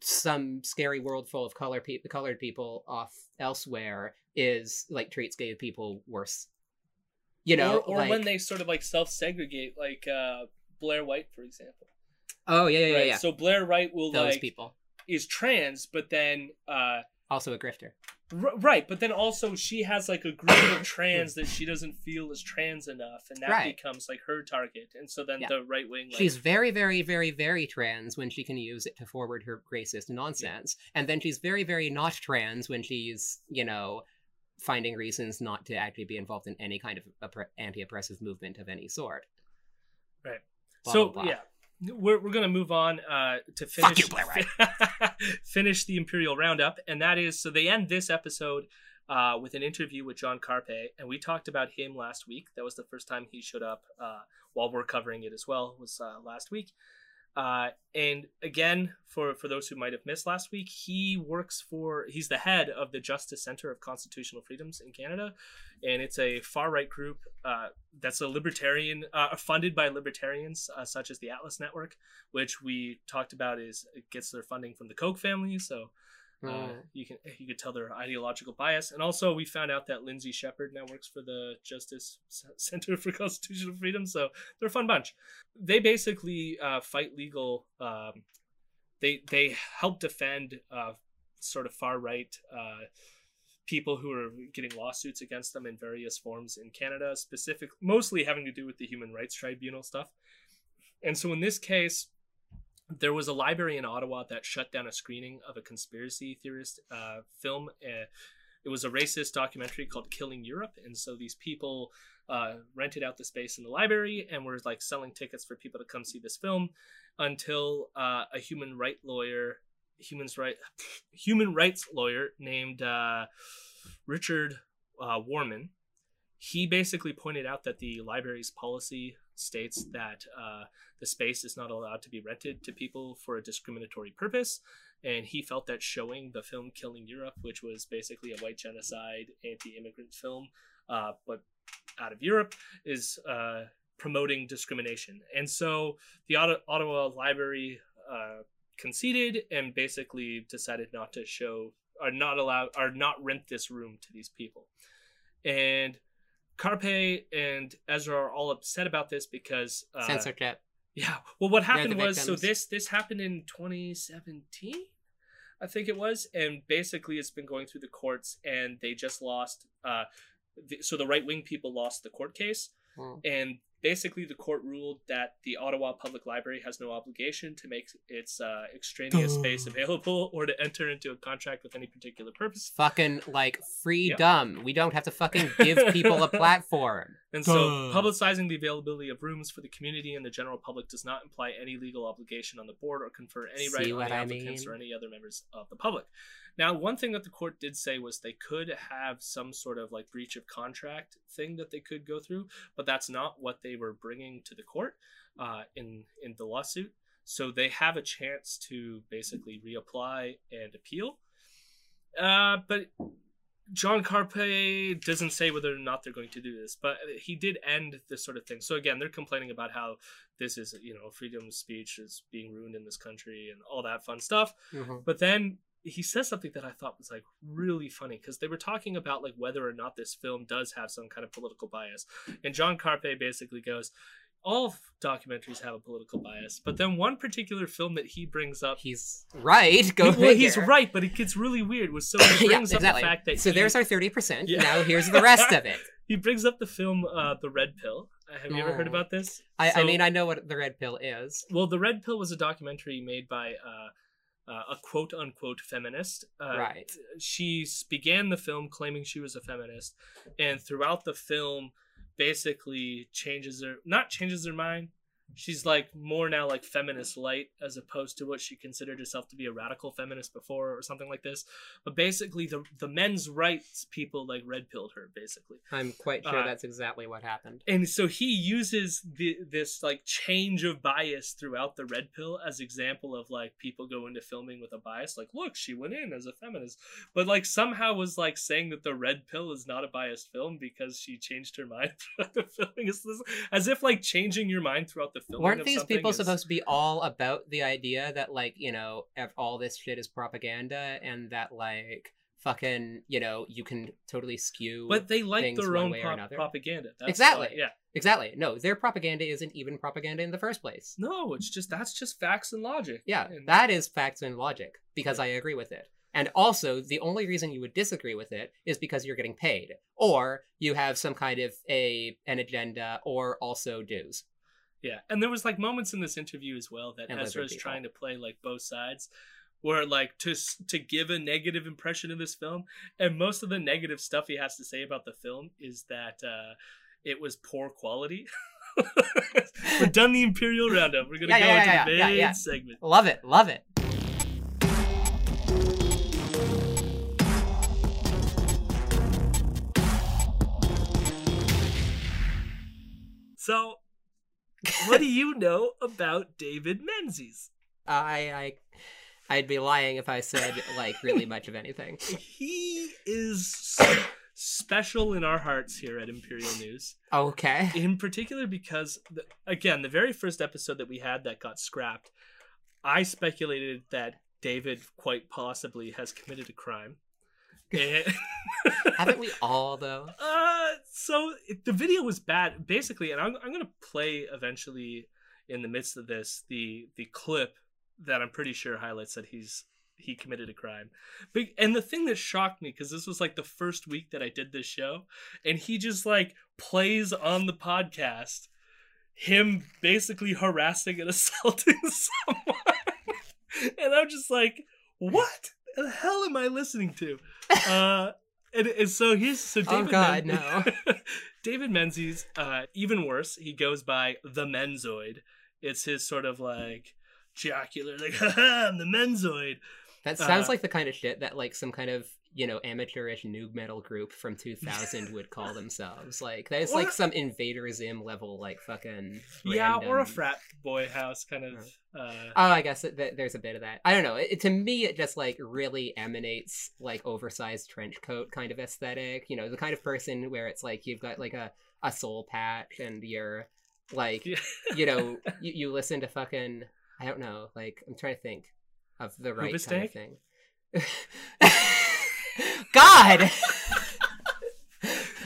some scary world full of color pe- colored people off elsewhere is like treats gay people worse. You know, or, or like, when they sort of like self-segregate, like uh, Blair White, for example. oh yeah yeah yeah, yeah. So Blair White will those like people is trans, but then uh, also a grifter. r- right, but then also she has like a group of trans that she doesn't feel is trans enough, and that Right. becomes like her target. And so then Yeah. the right wing, like, She's very, very, very, very trans when she can use it to forward her racist nonsense. And then she's very, very not trans when she's, you know, finding reasons not to actually be involved in any kind of oppre- anti-oppressive movement of any sort. Right. Blah, so blah, blah. yeah. We're, we're gonna move on uh, to finish. Fuck you, Blair finish the Imperial Roundup, and that is so they end this episode uh, with an interview with John Carpay, and we talked about him last week. That was the first time he showed up uh, while we're covering it as well. Was uh, last week, uh, and again for for those who might have missed last week, he works for he's the head of the Justice Center of Constitutional Freedoms in Canada, and it's a far right group uh, that's a libertarian uh, funded by libertarians uh, such as the Atlas Network, which we talked about is gets their funding from the Koch family. So uh, you can you could tell their ideological bias, and also we found out that Lindsay Shepherd now works for the Justice Center for Constitutional Freedom. So they're a fun bunch. They basically uh, fight legal. Um, they they help defend uh, sort of far right uh, people who are getting lawsuits against them in various forms in Canada, specific mostly having to do with the Human Rights Tribunal stuff. And so in this case, there was a library in Ottawa that shut down a screening of a conspiracy theorist uh, film. Uh, it was a racist documentary called Killing Europe, and so these people uh, rented out the space in the library and were like selling tickets for people to come see this film until uh, a human right lawyer, human right, human rights lawyer named uh, Richard uh, Warman, he basically pointed out that the library's policy states that uh, the space is not allowed to be rented to people for a discriminatory purpose. And he felt that showing the film Killing Europe, which was basically a white genocide anti immigrant film, uh, but out of Europe, is uh, promoting discrimination. And so the Ottawa Library uh, conceded and basically decided not to show, or not allow, or not rent this room to these people. And Carpay and Ezra are all upset about this because uh, censorship. Yeah. Well, what happened the was so this this happened in 2017, I think it was, and basically it's been going through the courts, and they just lost. Uh, the, so the right wing people lost the court case, Hmm. and basically the court ruled that the Ottawa Public Library has no obligation to make its uh, extraneous space available or to enter into a contract with any particular purpose. Fucking like freedom. We don't have to fucking give people a platform. And so, publicizing the availability of rooms for the community and the general public does not imply any legal obligation on the board or confer any right See on the I applicants mean? or any other members of the public. Now, one thing that the court did say was they could have some sort of like breach of contract thing that they could go through, but that's not what they were bringing to the court uh, in in the lawsuit. So they have a chance to basically reapply and appeal. Uh, but John Carpay doesn't say whether or not they're going to do this, but he did end this sort of thing. So again, they're complaining about how this is, you know, freedom of speech is being ruined in this country and all that fun stuff. Mhm. But then he says something that I thought was like really funny because they were talking about like whether or not this film does have some kind of political bias. And John Carpay basically goes, all documentaries have a political bias, but then one particular film that he brings up He's right. Go well, he's right, but it gets really weird. Was so he yeah, brings up the fact that so he, there's our thirty percent. Yeah. Now here's the rest of it. he brings up the film uh, The Red Pill. Uh, Have you ever heard Oh. about this? I, I mean, I know what the red pill is. well, The Red Pill was a documentary made by uh, uh, a quote unquote feminist. Uh, Right. She began the film claiming she was a feminist, and throughout the film, basically changes her not changes her mind. She's like more now like feminist light as opposed to what she considered herself to be a radical feminist before or something like this. But basically, the the men's rights people like red pilled her basically. I'm quite sure Uh, that's exactly what happened. and so he uses the, this like change of bias throughout the red pill as example of like people go into filming with a bias like look she went in as a feminist but like somehow was like saying that the red pill is not a biased film because she changed her mind throughout the filming as if like changing your mind throughout the filming Weren't these people is- supposed to be all about the idea that like you know all this shit is propaganda and that like fucking you know you can totally skew but they like their own prop- propaganda. That's uh, Exactly. why- yeah. Exactly. No their propaganda isn't even propaganda in the first place. No it's just that's just facts and logic. Yeah And- that is facts and logic because i agree with it. And also the only reason you would disagree with it is because you're getting paid or you have some kind of a an agenda or also dues Yeah, and there was like moments in this interview as well that And Ezra is trying to play like both sides, where like to to give a negative impression of this film, and most of the negative stuff he has to say about the film is that uh, it was poor quality. We're done the Imperial Roundup. We're gonna Yeah, go yeah, into yeah, the main yeah. segment. love it love it So, what do you know about David Menzies? i i i'd be lying if i said like really much of anything He is special in our hearts here at Imperial News. okay in particular because the, again the very first episode that we had that got scrapped i speculated that david quite possibly has committed a crime and, haven't we all though? Uh so the video was bad basically and i'm, I'm gonna play eventually in the midst of this the the clip that I'm pretty sure highlights that he's he committed a crime. But and the thing that shocked me because this was like the first week that I did this show, and he just like plays on the podcast him basically harassing and assaulting someone, and I'm just like, what the hell am I listening to? Uh, and, and so here's so Oh, David. God, Men- no. David Menzies, uh, even worse, he goes by the Menzoid. It's his sort of like jocular, like, I'm the Menzoid. That sounds Uh, like the kind of shit that like some kind of you know amateurish noob metal group from 2000 would call themselves. Like that's like Or- some Invader Zim level like fucking Yeah, or a frat boy house kind of. Uh, Oh, I guess that that there's a bit of that. I don't know. It, to me, it just like really emanates like oversized trench coat kind of aesthetic. You know, the kind of person where it's like you've got like a a soul patch and you're like you know you, you listen to fucking I don't know. Like I'm trying to think of the right kind of thing. God.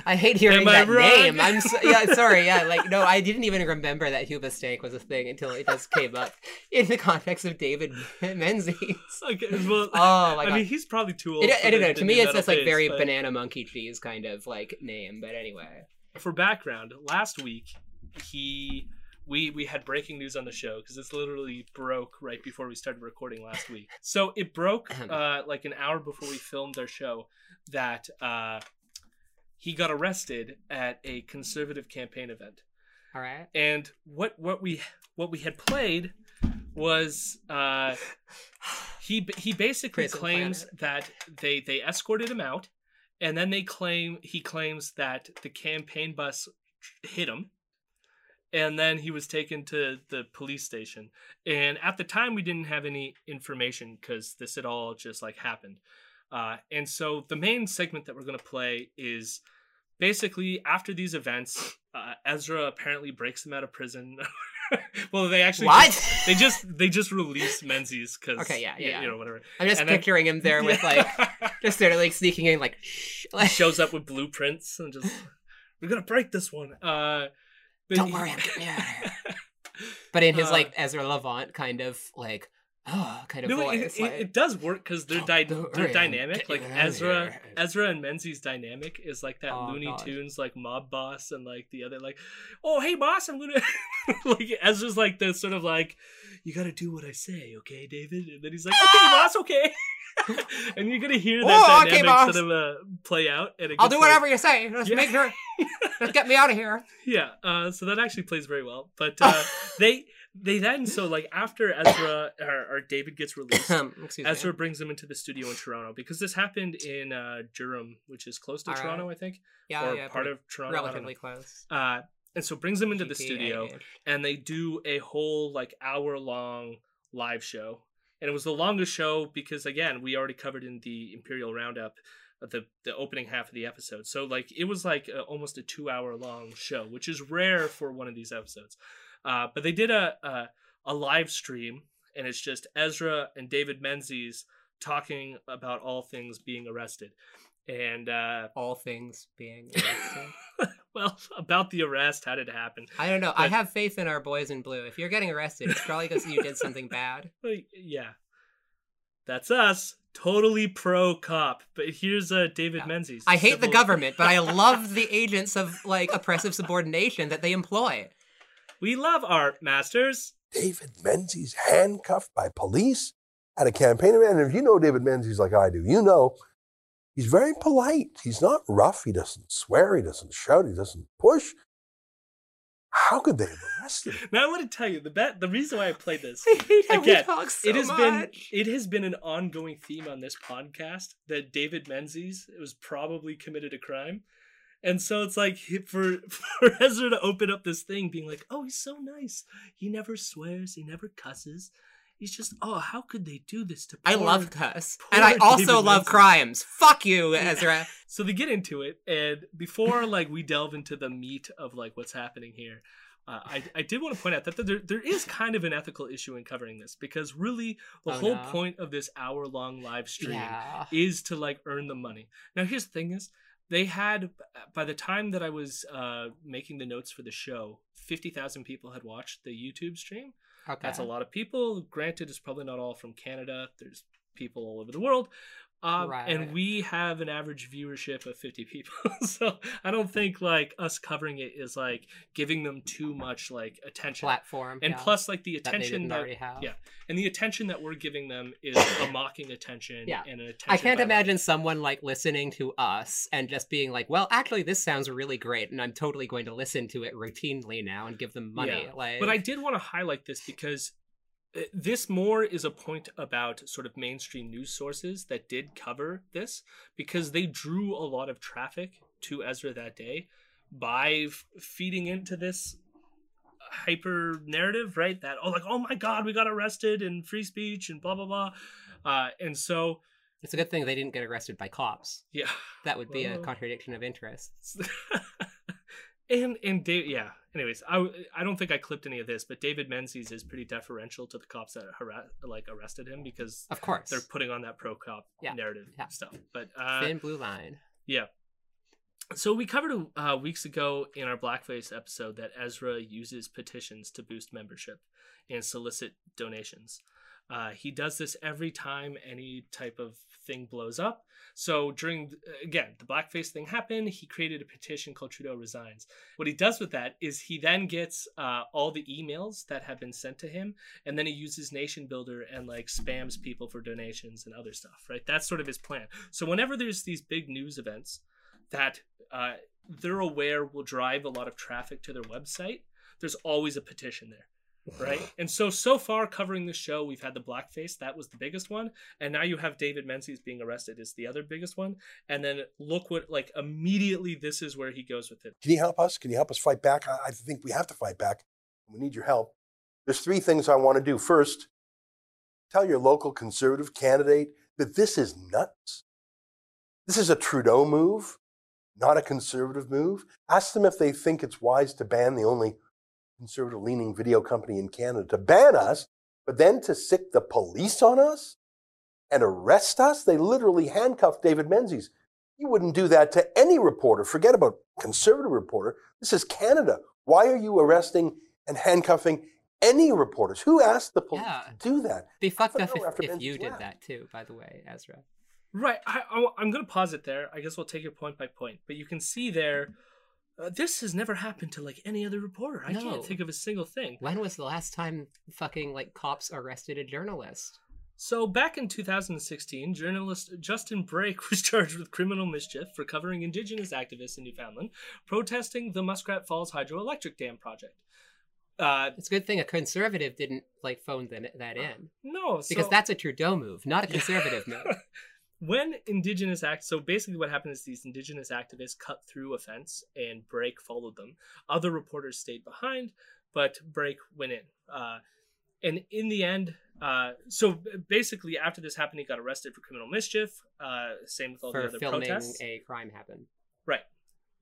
I hate hearing Am that name. I'm so, yeah, sorry. Yeah, like no, I didn't even remember that Hoobastank was a thing until it just came up in the context of David Menzies. okay, well, Oh my I god. mean, he's probably too old. It, I don't know. To me, it's just like very but- banana monkey cheese kind of like name. But anyway, for background, last week he we we had breaking news on the show because it's literally broke right before we started recording last week. So it broke uh, like an hour before we filmed our show that uh, he got arrested at a conservative campaign event. all right. And what what we what we had played was uh, he he basically Prison claims Planet. that they they escorted him out, and then they claim he claims that the campaign bus hit him, and then he was taken to the police station. And at the time, we didn't have any information because this had all just like happened. Uh, and so the main segment that we're going to play is basically after these events, uh, Ezra apparently breaks them out of prison. well, they actually What? just- they just they just released Menzies because Okay, yeah, yeah. you know whatever. I'm just And then- picturing him there with like just sort of like sneaking in like shh. Shows up with blueprints and just we're gonna break this one. Uh, but Don't he- worry, I'm getting out of here. But in his Uh, like Ezra Levant kind of like oh kind of No, it, voice. it, like, it does work because they're worry, they're dynamic. Like you out of Ezra. Ezra and Menzies' dynamic is like that Oh, Looney God. Tunes like mob boss and like the other like, oh hey boss, I'm gonna like Ezra's like the sort of like, you gotta do what I say, okay, David, and then he's like, okay boss, okay. and you're gonna hear that Oh, okay, dynamic boss. sort of uh, play out, and it I'll do like- whatever you say. Just Yeah. make sure. Just get me out of here. yeah uh so that actually plays very well but uh they they then so like after ezra or, or david gets released ezra me. brings him into the studio in toronto because this happened in uh durham which is close to All right. toronto i think Yeah, or yeah, part of toronto relatively close. uh and so brings him into the studio and they do a whole like hour long live show and it was the longest show because again we already covered in the imperial roundup uh, the the opening half of the episode. So like it was like uh almost a two hour long show which is rare for one of these episodes. Uh, but they did a, a a live stream and it's just ezra and david menzies talking about all things being arrested. And uh All things being arrested. well about the arrest how did it happen I don't know. I have faith in our boys in blue. If you're getting arrested, it's probably because you did something bad. Yeah, that's us. Totally pro cop. But here's uh, David Yeah. Menzies. I hate the government, but I love the agents of like oppressive subordination that they employ. We love our masters. David Menzies handcuffed by police at a campaign event. And if you know David Menzies like I do, you know he's very polite. He's not rough. He doesn't swear. He doesn't shout. He doesn't push. How could they have arrested him? Now I want to tell you the bet. The reason why I played this. I hate how Again, so it has much. been it has been an ongoing theme on this podcast that David Menzies was probably committed a crime. And so it's like for for Ezra to open up this thing being like, "Oh, he's so nice. He never swears, he never cusses. He's just, oh, how could they do this to I love cuss, and I also David love crimes. Fuck you, Ezra. so they get into it and before like we delve into the meat of like what's happening here uh, I, I did want to point out that there, there is kind of an ethical issue in covering this because really the Oh, whole no. point of this hour long live stream Yeah. is to like earn the money now here's the thing is they had by the time that i was uh, making the notes for the show 50000 people had watched the youtube stream Okay. That's a lot of people. Granted, it's probably not all from Canada. There's people all over the world. Um, Right. And we have an average viewership of 50 people. so I don't think like us covering it is like giving them too much like attention. platform. and yeah, plus like the that attention that, have. yeah and the attention that we're giving them is a mocking attention Yeah. and an attention I can't imagine someone like listening to us and just being like, "Well, actually, this sounds really great, and I'm totally going to listen to it routinely now and give them money." Yeah. Like, But I did want to highlight this because this more is a point about sort of mainstream news sources that did cover this because they drew a lot of traffic to Ezra that day by f- feeding into this hyper narrative, right? That oh, like oh my god, we got arrested and free speech and blah blah blah, uh, and so it's a good thing they didn't get arrested by cops. yeah. That would be a contradiction of interests. and and Dave, yeah. Anyways, I I don't think I clipped any of this, but David Menzies is pretty deferential to the cops that like arrested him because Of course, they're putting on that pro cop Yeah, narrative yeah. stuff. But uh, thin blue line. yeah. So we covered uh, weeks ago in our blackface episode that Ezra uses petitions to boost membership and solicit donations. Uh, he does this every time any type of thing blows up. So during again the blackface thing happened, he created a petition called Trudeau resigns. What he does with that is he then gets uh, all the emails that have been sent to him, and then he uses Nation Builder and like spams people for donations and other stuff. Right, that's sort of his plan. So whenever there's these big news events that uh, they're aware will drive a lot of traffic to their website, there's always a petition there right? And so so far covering the show, we've had the blackface, that was the biggest one, and now you have David Menzies being arrested is the other biggest one, and then look what like immediately this is where he goes with it. Can you help us? Can you help us fight back? I, I think we have to fight back. We need your help. There's three things I want to do. First, tell your local conservative candidate that this is nuts. This is a Trudeau move, not a conservative move. Ask them if they think it's wise to ban the only conservative leaning video company in Canada to ban us, but then to sick the police on us and arrest us. They literally handcuffed David Menzies. You wouldn't do that to any reporter. Forget about conservative reporter. This is Canada. Why are you arresting and handcuffing any reporters? Who asked the police Yeah. to do that? Be fucked up if, if you did left. that too. By the way, Ezra. Right, I, I, am going to pause it there. I guess we'll take it point by point, but you can see there. Uh, this has never happened to like any other reporter. I No. can't think of a single thing. When was the last time fucking like cops arrested a journalist? So, back in 2016, journalist Justin Brake was charged with criminal mischief for covering Indigenous activists in Newfoundland protesting the Muskrat Falls hydroelectric dam project. Uh, It's a good thing a conservative didn't like phone them, that in no, because so- that's a Trudeau move, not a conservative move. when indigenous act so basically what happened is these indigenous activists cut through a fence and Brake followed them. Other reporters stayed behind but Brake went in. Uh, and in the end uh, so basically after this happened he got arrested for criminal mischief uh, same with all the for other filming protests. a crime happen. right.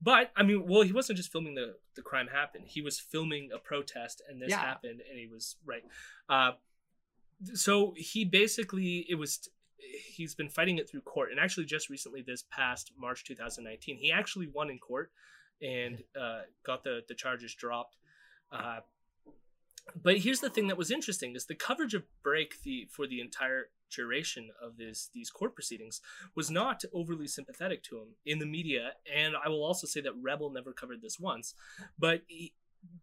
But i mean well he wasn't just filming the the crime happened. He was filming a protest and this Yeah. happened and he was right. Uh so he basically it was he's been fighting it through court and actually just recently this past march 2019 he actually won in court and uh got the the charges dropped. Uh but here's the thing that was interesting is the coverage of Brake the for the entire duration of this these court proceedings was not overly sympathetic to him in the media and i will also say that rebel never covered this once but he,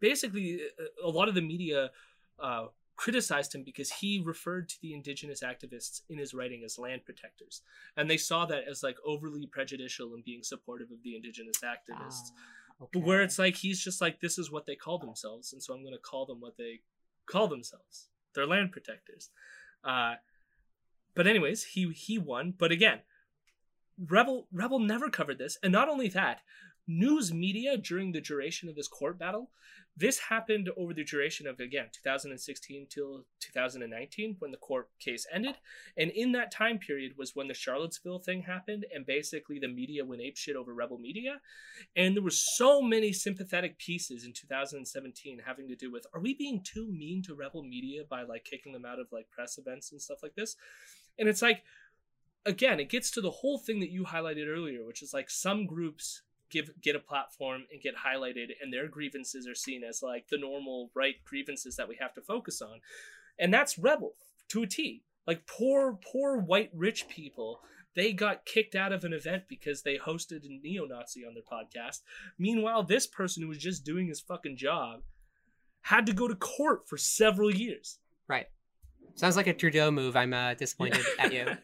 basically a lot of the media uh, criticized him because he referred to the indigenous activists in his writing as land protectors. And they saw that as like overly prejudicial and being supportive of the indigenous activists. Ah, okay. where it's like he's just like this is what they call themselves and so i'm going to call them what they call themselves. They're land protectors. Uh but anyways he he won. But again rebel rebel never covered this and not only that news media during the duration of this court battle. This happened over the duration of again 2016 till 2019 when the court case ended. And in that time period was when the charlottesville thing happened and basically the media went apeshit over rebel media. And there were so many sympathetic pieces in 2017 having to do with are we being too mean to rebel media by like kicking them out of like press events and stuff like this? And it's like again it gets to the whole thing that you highlighted earlier which is like some groups give get a platform and get highlighted and their grievances are seen as like the normal right grievances that we have to focus on and that's rebel to a t like poor poor white rich people they got kicked out of an event because they hosted a neo-nazi on their podcast meanwhile this person who was just doing his fucking job had to go to court for several years Right. Sounds like a Trudeau move. I'm uh, disappointed at you.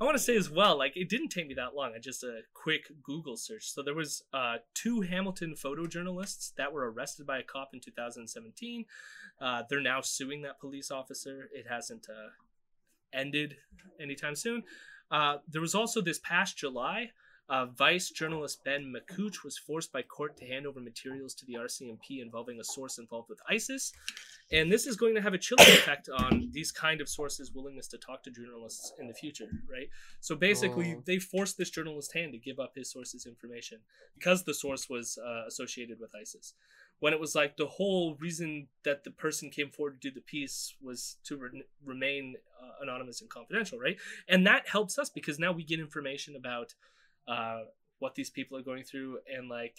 I want to say as well, like it didn't take me that long. I just a quick Google search. So there was uh, two Hamilton photojournalists that were arrested by a cop in 2017. Uh, they're now suing that police officer. It hasn't uh, ended anytime soon. Uh, there was also this past July, uh, Vice journalist Ben Makuch was forced by court to hand over materials to the RCMP involving a source involved with ISIS. And this is going to have a chilling effect on these kind of sources' willingness to talk to journalists in the future, right? So basically, Oh. they forced this journalist's hand to give up his source's information because the source was uh, associated with ISIS. When it was like the whole reason that the person came forward to do the piece was to re- remain uh, anonymous and confidential, right? And that helps us because now we get information about uh, what these people are going through and like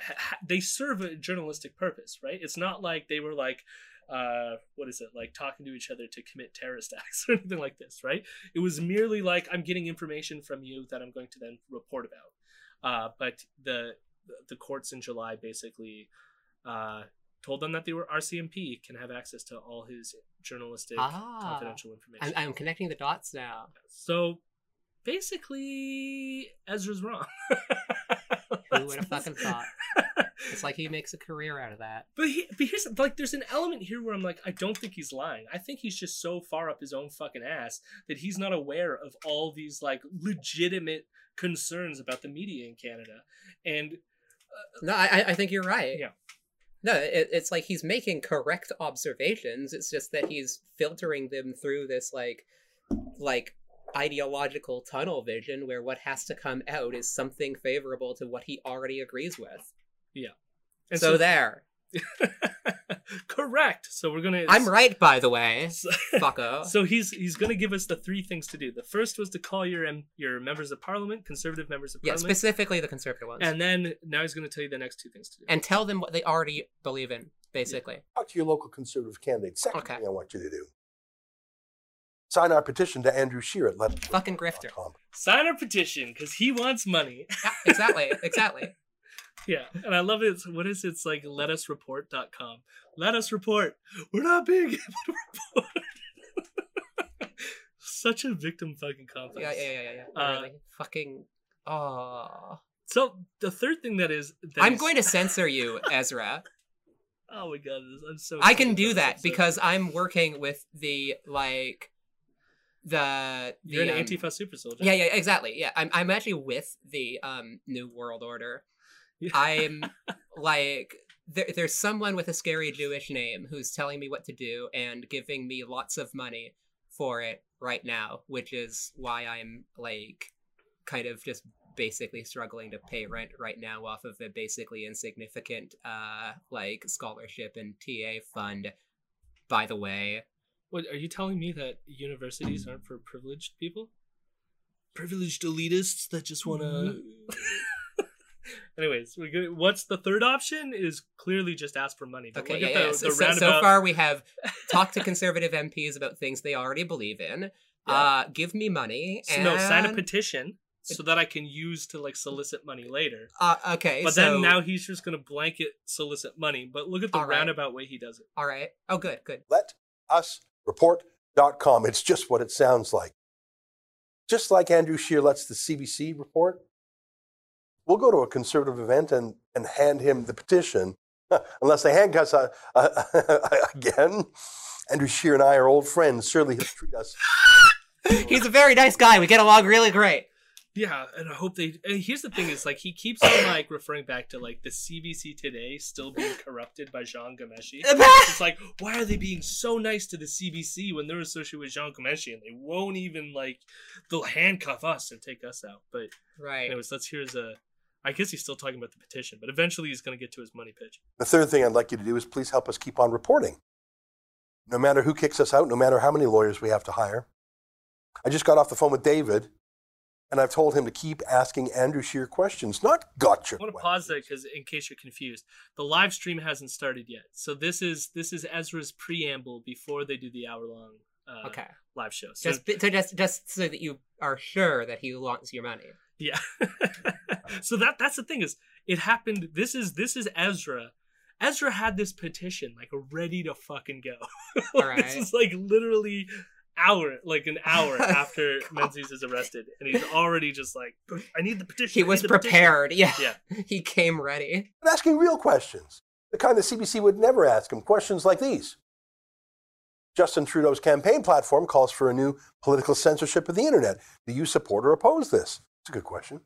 ha- ha- they serve a journalistic purpose, right? It's not like they were like uh what is it like talking to each other to commit terrorist acts or anything like this right it was merely like i'm getting information from you that i'm going to then report about uh but the the courts in july basically uh told them that they were rcmp can have access to all his journalistic Ah. confidential information I'm, I'm connecting the dots now. so basically ezra's wrong Who would have fucking thought? It's like he makes a career out of that. But, he, but here's like, there's an element here where I'm like, I don't think he's lying. I think he's just so far up his own fucking ass that he's not aware of all these like legitimate concerns about the media in Canada. And uh, No, I, I- I think you're right. Yeah. No, it, it's like he's making correct observations. It's just that he's filtering them through this like, like ideological tunnel vision where what has to come out is something favorable to what he already agrees with. Yeah. and so, there, correct. So we're gonna. I'm right, by the way, So, fucko. so he's he's gonna give us the three things to do. The first was to call your M- your members of parliament, conservative members of yeah, parliament, yeah, specifically the conservative ones, and then now he's gonna tell you the next two things to do. and tell them what they already believe in, basically. Talk to your local conservative candidate. Second Okay. thing I want you to do. Sign our petition to Andrew Scheer at let Fucking grifter. Sign our petition because he wants money. Yeah, exactly, exactly. Yeah, and I love it. What is it? It's like letusreport.com. Let us report. We're not being able to report. Such a victim fucking complex. Yeah, yeah, yeah, yeah. yeah. Uh, really. Fucking. Oh. So the third thing that is, that I'm is- going to censor you, Ezra. Oh my god, I'm so. I can do that episode. because I'm working with the like the, the you're an um, Antifa super soldier. Yeah, yeah, exactly. Yeah, I'm I'm actually with the um New World Order. Yeah. I'm like there, there's someone with a scary Jewish name who's telling me what to do and giving me lots of money for it right now, which is why I'm like kind of just basically struggling to pay rent right now off of a basically insignificant uh like scholarship and TA fund. By the way, What are you telling me that universities aren't for privileged people? Privileged elitists that just want to. Anyways, we go, what's the third option? Is clearly just ask for money. But Okay, look yeah, at yeah. So, the so, so far we have talked to conservative MPs about things they already believe in. Uh, give me money. So, no, sign a petition so that I can use to like solicit money later. Uh, okay, But so, then now he's just gonna blanket solicit money. But look at the All right. roundabout way he does it. all right. Oh, good, good. Let us report.com. It's just what it sounds like. Just like Andrew Scheer lets the CBC report, we'll go to a conservative event and, and hand him the petition. Unless they handcuff us uh, again. Andrew Scheer and I are old friends. Surely he'll treat us. He's a very nice guy. We get along really great. Yeah, and I hope they. And here's the thing: is like he keeps on like referring back to like the CBC today still being corrupted by Jian Ghomeshi. It's like, why are they being so nice to the CBC when they're associated with Jian Ghomeshi and they won't even like they'll handcuff us and take us out. But right. anyways, let's hear his. Uh, I guess he's still talking about the petition, but eventually he's going to get to his money pitch. The third thing I'd like you to do is please help us keep on reporting. No matter who kicks us out, no matter how many lawyers we have to hire. I just got off the phone with David. And I've told him to keep asking Andrew Scheer questions, not gotcha. I want to questions. pause there because, in case you're confused, the live stream hasn't started yet. So this is this is Ezra's preamble before they do the hour long uh, Okay. live show. So Just so just just so that you are sure that he wants your money. yeah. so that that's the thing is it happened. This is this is Ezra. Ezra had this petition like ready to fucking go. This Alright. is like literally hour, like an hour after oh, Menzies is arrested, and he's already just like, I need the petition. He I was the petition." prepared. Yeah. Yeah. He came ready. But asking real questions, the kind the CBC would never ask him, questions like these. Justin Trudeau's campaign platform calls for a new political censorship of the internet. Do you support or oppose this? It's a good question.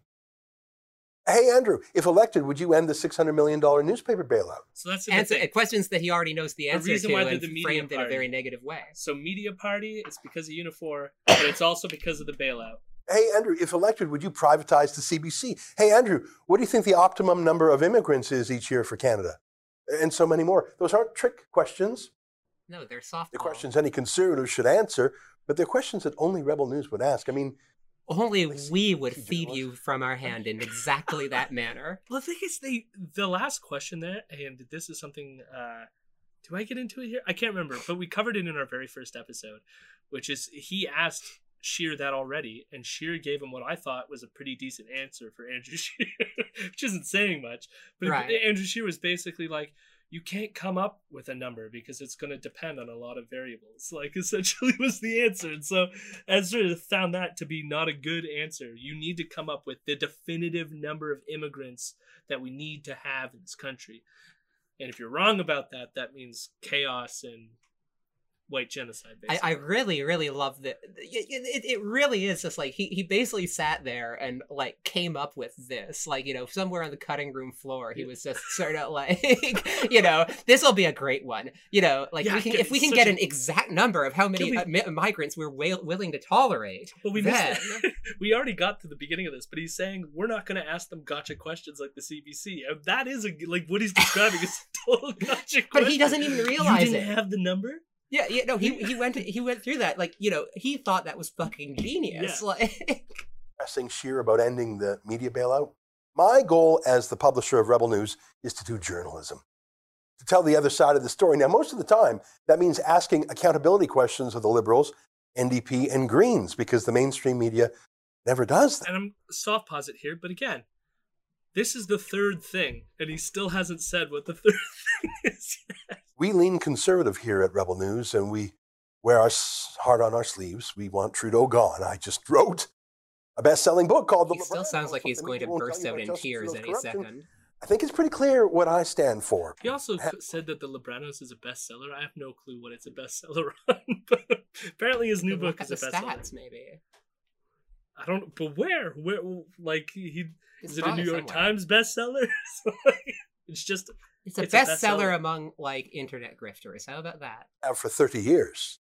Hey, Andrew, if elected, would you end the $600 million newspaper bailout? So that's the Answer questions that he already knows the The answer reason to why they're and the media framed in a very negative way. So media party, it's because of Unifor, but it's also because of the bailout. Hey, Andrew, if elected, would you privatize the CBC? Hey, Andrew, what do you think the optimum number of immigrants is each year for Canada? And so many more. Those aren't trick questions. No, they're soft. They're questions any conservative should answer, but they're questions that only Rebel News would ask. I mean, Only Like, we would journalist. feed you from our hand in exactly that manner. Well, the thing is, they the last question there, and this is something. uh Do I get into it here? I can't remember, but we covered it in our very first episode, which is he asked Scheer that already, and Scheer gave him what I thought was a pretty decent answer for Andrew Scheer, which isn't saying much. But Right. Andrew Scheer was basically like, "You can't come up with a number because it's going to depend on a lot of variables." Like essentially was the answer, and so Ezra found that to be not a good answer. You need to come up with the definitive number of immigrants that we need to have in this country. And if you're wrong about that, that means chaos and white genocide. I, Basically. I really, really love the. It, it, it really is just like he, he basically sat there and like came up with this, like you know, somewhere on the cutting room floor, he was just sort of like, you know, this will be a great one, you know, like Yeah, we can if we can get a- an exact number of how many we- uh, mi- migrants we're wa- willing to tolerate, we then we already got to the beginning of this, but he's saying we're not going to ask them gotcha questions like the CBC. And that is a like what he's describing is a total gotcha. But he doesn't even realize you didn't it. have the number. Yeah, yeah, no, he he went he went through that, like you know, he thought that was fucking genius, Yeah. like. pressing Scheer about ending the media bailout. My goal as the publisher of Rebel News is to do journalism, to tell the other side of the story. Now, most of the time, that means asking accountability questions of the Liberals, NDP, and Greens, because the mainstream media never does that. And I'm soft posit here, but again, this is the third thing, and he still hasn't said what the third thing is. yet. We lean conservative here at Rebel News, and we wear our heart on our sleeves. We want Trudeau gone. I just wrote a best-selling book called The He still sounds like he's going to media won't tell burst out in tears any corruption. second. I think it's pretty clear what I stand for. He also Ha- said that The Libranos is a bestseller. I have no clue what it's a bestseller on, but apparently his new book is a bestseller. stats, maybe. I don't, but where? Where? Like he It's is it a New York somewhere. Times bestseller? it's just It's a It's a bestseller bestseller. among like internet grifters. How about that? have for 30 years.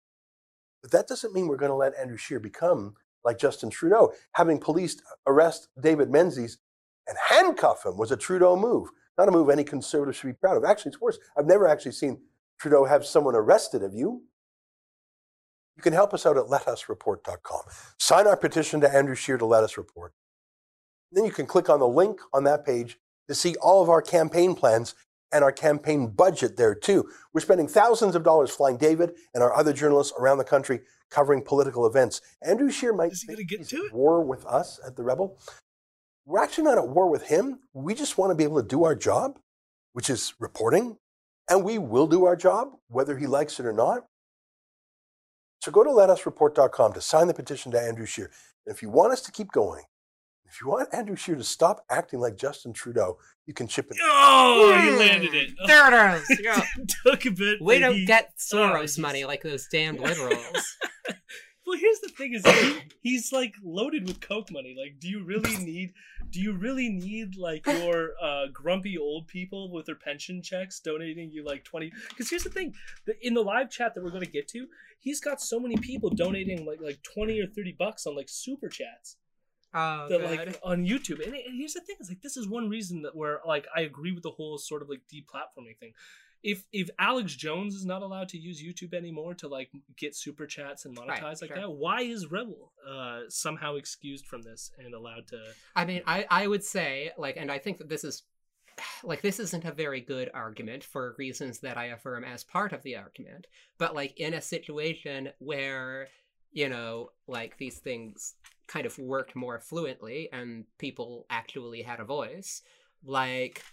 But that doesn't mean we're going to let Andrew Scheer become like Justin Trudeau. Having police arrest David Menzies and handcuff him was a Trudeau move, not a move any conservative should be proud of. Actually, it's worse. I've never actually seen Trudeau have someone arrested. Have you? You can help us out at letusreport.com. Sign our petition to Andrew Scheer to let us report. Then you can click on the link on that page to see all of our campaign plans and our campaign budget there too. We're spending thousands of dollars flying David and our other journalists around the country covering political events. Andrew Scheer might Is he think gonna get he's to at it? war with us at the Rebel. We're actually not at war with him. We just want to be able to do our job, which is reporting, and we will do our job whether he likes it or not. So go to letusreport.com to sign the petition to Andrew Scheer. And if you want us to keep going, if you want Andrew Scheer to stop acting like Justin Trudeau, you can chip in. oh, he landed it. Mm, There it is. Yeah. It took a bit. We but don't he- get oh, Soros he's- money like those damned liberals. Well, here's the thing: is he, he's like loaded with coke money. Like, do you really need? Do you really need like your uh, grumpy old people with their pension checks donating you like twenty? Because here's the thing: the, in the live chat that we're going to get to, he's got so many people donating like like twenty or thirty bucks on like super chats. Oh, that like on YouTube. And, and here's the thing: is like this is one reason that where like I agree with the whole sort of like deplatforming thing. if if Alex Jones is not allowed to use YouTube anymore to like get super chats and monetize Right, like sure. that, why is Rebel uh somehow excused from this and allowed to? I mean, I, I would say, like, and I think that this is, like, this isn't a very good argument for reasons that I affirm as part of the argument. But, like, in a situation where, you know, like, these things kind of worked more fluently and people actually had a voice, like,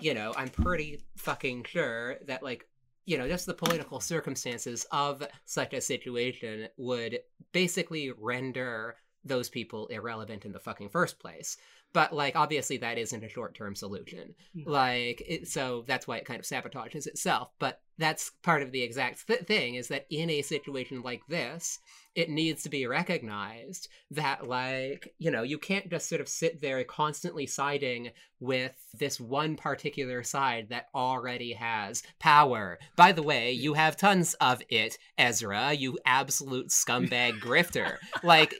you know, I'm pretty fucking sure that, like, you know, just the political circumstances of such a situation would basically render those people irrelevant in the fucking first place. But like, obviously, that isn't a short-term solution. Mhm. Like, it, so that's why it kind of sabotages itself. But that's part of the exact th- thing is that in a situation like this, it needs to be recognized that, like, you know, you can't just sort of sit there constantly siding with this one particular side that already has power. By the way, you have tons of it, Ezra, you absolute scumbag grifter. Like,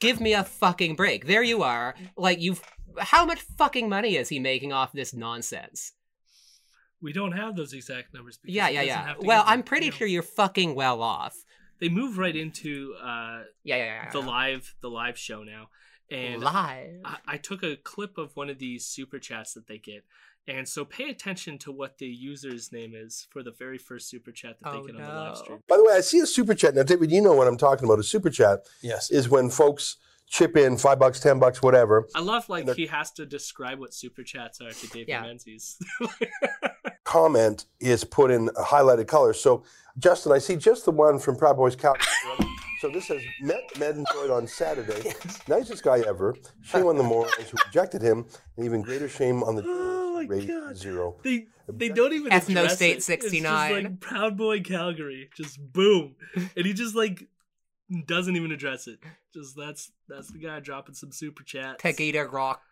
give me a fucking break. There you are. Like, you've. How much fucking money is he making off this nonsense? We don't have those exact numbers. because Yeah, yeah, yeah. have to Well, I'm pretty you know. sure you're fucking well off. they move right into uh Yeah, yeah, yeah. the yeah. live the live show now, and live. I, I took a clip of one of these super chats that they get. And so pay attention to what the user's name is for the very first super chat that Oh, they get on the live stream. By the way, I see a super chat now, David. You know what I'm talking about? A super chat Yes. is when folks chip in five bucks, ten bucks, whatever. I love like he has to describe what super chats are to Dave Yeah. Menzies. Comment is put in a highlighted color. So, Justin, I see just the one from Proud Boys Calgary. so this says met Menzoid on Saturday. Nicest guy ever. Shame on the morons who rejected him, and even greater shame on the Oh rate God. zero. they they don't even Ethno address State it. It's just 69. like Proud Boy Calgary, just boom, and he just like doesn't even address it. Just that's that's the guy dropping some super chats. Pegida Rock.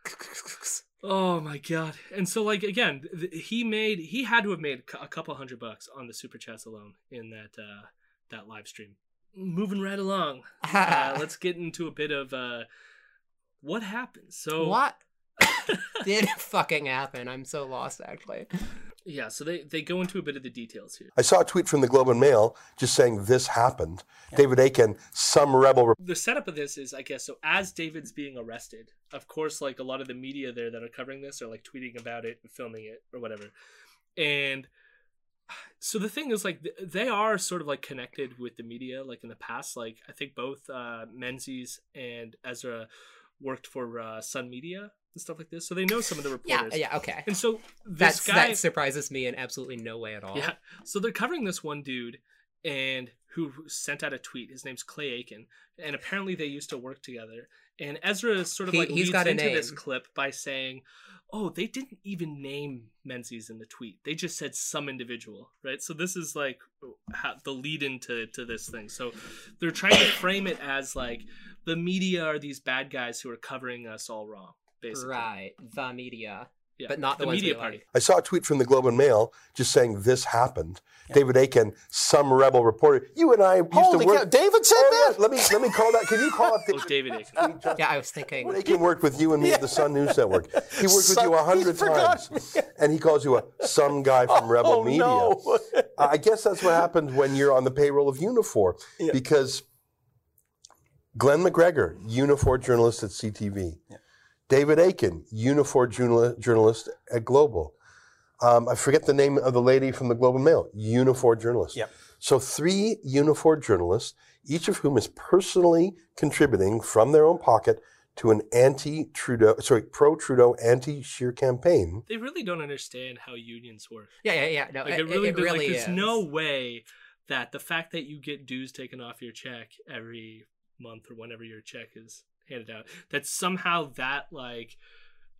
Oh my god! And so like again, th- he made he had to have made a couple hundred bucks on the super chats alone in that uh that live stream. Moving right along, uh, let's get into a bit of uh what happened. So what did fucking happen? I'm so lost, actually. Yeah, so they they go into a bit of the details here. I saw a tweet from the Globe and Mail just saying this happened. David Akin, some rebel. the setup of this is, I guess, so as David's being arrested, of course, like a lot of the media there that are covering this are like tweeting about it and filming it or whatever. And so the thing is, like, they are sort of like connected with the media, like in the past. Like, I think both uh, Menzies and Ezra worked for uh, Sun Media and stuff like this, so they know some of the reporters. yeah, yeah, okay. And so this That's guy, that surprises me in absolutely no way at all. yeah. So they're covering this one dude and who sent out a tweet. His name's Clay Aiken. And apparently they used to work together. And Ezra is sort of He- like leads into this clip by saying, Oh, they didn't even name Menzies in the tweet. They just said some individual, right? So this is like how, the lead into to this thing. So they're trying to frame it as like the media are these bad guys who are covering us all wrong, basically. Right, the media, Yeah. but not the, the ones media we party. like. I saw a tweet from the Globe and Mail just saying this happened. David Akin, some rebel reporter. You and I used Holy to work. cow, David said Oh, that? yeah, Let me let me call that. Can you call it? Oh, David Akin. Yeah, I was thinking. David Akin worked with you and me at the Sun News Network. He worked with you a hundred he's forgotten times, and he calls you a some guy from Rebel oh, Media. no. I guess that's what happens when you're on the payroll of Unifor, because Glen McGregor, Unifor journalist at CTV, David Akin, Unifor journal- journalist at Global. Um, I forget the name of the lady from the Global Mail, Unifor journalist. Yep. So three Unifor journalists, each of whom is personally contributing from their own pocket to an anti-Trudeau, sorry, pro-Trudeau, anti-Scheer campaign. They really don't understand how unions work. Yeah, yeah, yeah. No, Like it, it really, it does- really like, there's is. no way that the fact that you get dues taken off your check every month or whenever your check is handed out, that somehow that like